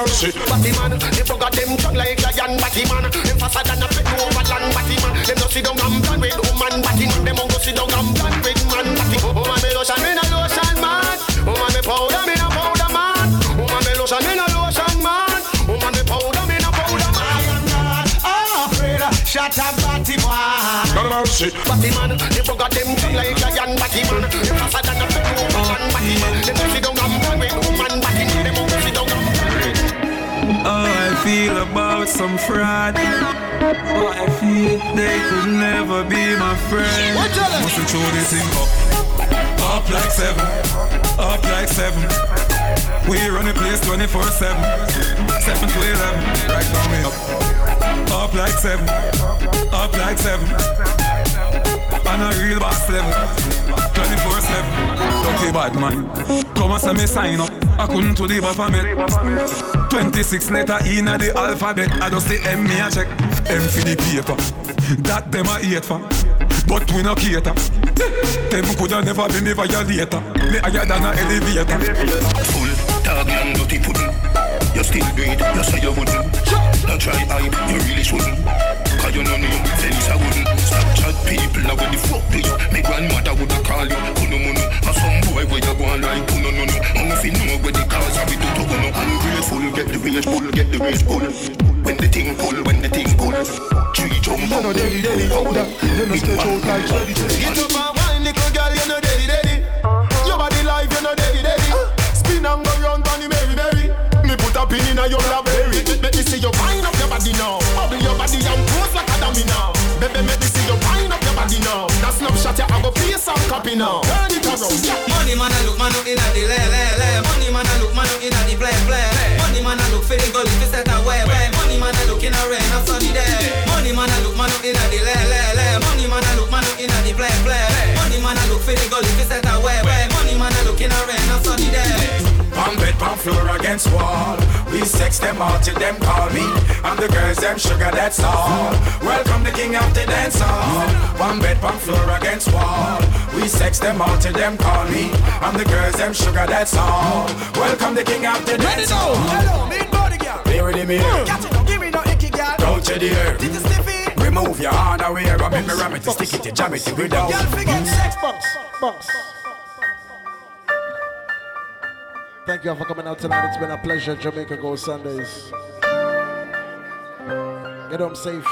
Mercy, batty man. They forgot them tongue like lion, batty man. Them faster than a pet over land, batty man. Them no sit down and plan with woman, batty man. Them go sit down and plan with man, batty. Woman me lotion, me no lotion man. Woman me powder, me no powder man. Woman me lotion, me no lotion man. Woman me powder, me no powder man. Ah, afraid shut up, batty boy. God mercy. Batty man, they forgot them tongue like a lion, batty man. Some fraud. How I feel they could never be my friend. Must throw this thing up, up like seven, up like seven. We run the place 24 7, 7 to 11, right now me up. Up like seven, up like seven. On a real boss level, 24 7. Okay, bad man. Come and say me sign up. I couldn't to the alphabet. 26 letter in the alphabet. I just say M me a check. M for the paper. That them a hate for. But we no cater. Them coulda never been the violator. Me higher than a elevator. Full dog and dirty. You still do it, you say you wouldn't. Don't try hype, you really shouldn't. Cause you know me, Felix I wouldn't. Stop chat people, now when the fuck do you? My grandmother woulda call you, kuno muno. And some boy where you go on like kuno no no. And if you know where the cause are, we do to uno. Ungrateful, get the rage pull, get the rage pull. When the thing pull, when the thing pull. Three jump You know, daddy, daddy, powder. You know, stretch out like jelly, jelly. Get up and wine, little girl, you know daddy, daddy. Your body life, you know daddy, daddy. Spin and go round on the merry, merry. A in a your berry. Make me see you wind up your body now. Bubble your body and pose like a dummy now. Baby, make me see you wind up your body now. That snapshot, you have a face and copy now. Turn it around, yeah. Money man a look man up inna the le le le. Money man a look man up inna the play play. Money man a look for the gully fi set away way. Money man a look in a rain a sunny day. Money man a look man up inna the le le le. Money man a look man up inna the play play. Money man a look for the gully fi set away way. Money man a look in a rain a sunny day. Palm bed, palm floor against wall. We sex them all till them call me. And the girls them sugar, that's all. Welcome the king of the dance hall. Palm bed, palm floor against wall. We sex them all till them call me. And the girls them sugar, that's all. Welcome the king of the dance hall. Hello, big body girl. Play with me here. Mm. Catch it, don't give me no icky girl. Don't you dare. Did you stiff it? Remove your hand away. Rub it, ram it, stick it, jam it, without. Girl, forget mm. sex box, box. Thank you all for coming out tonight. It's been a pleasure. Jamaica Go Sundays. Get home safe.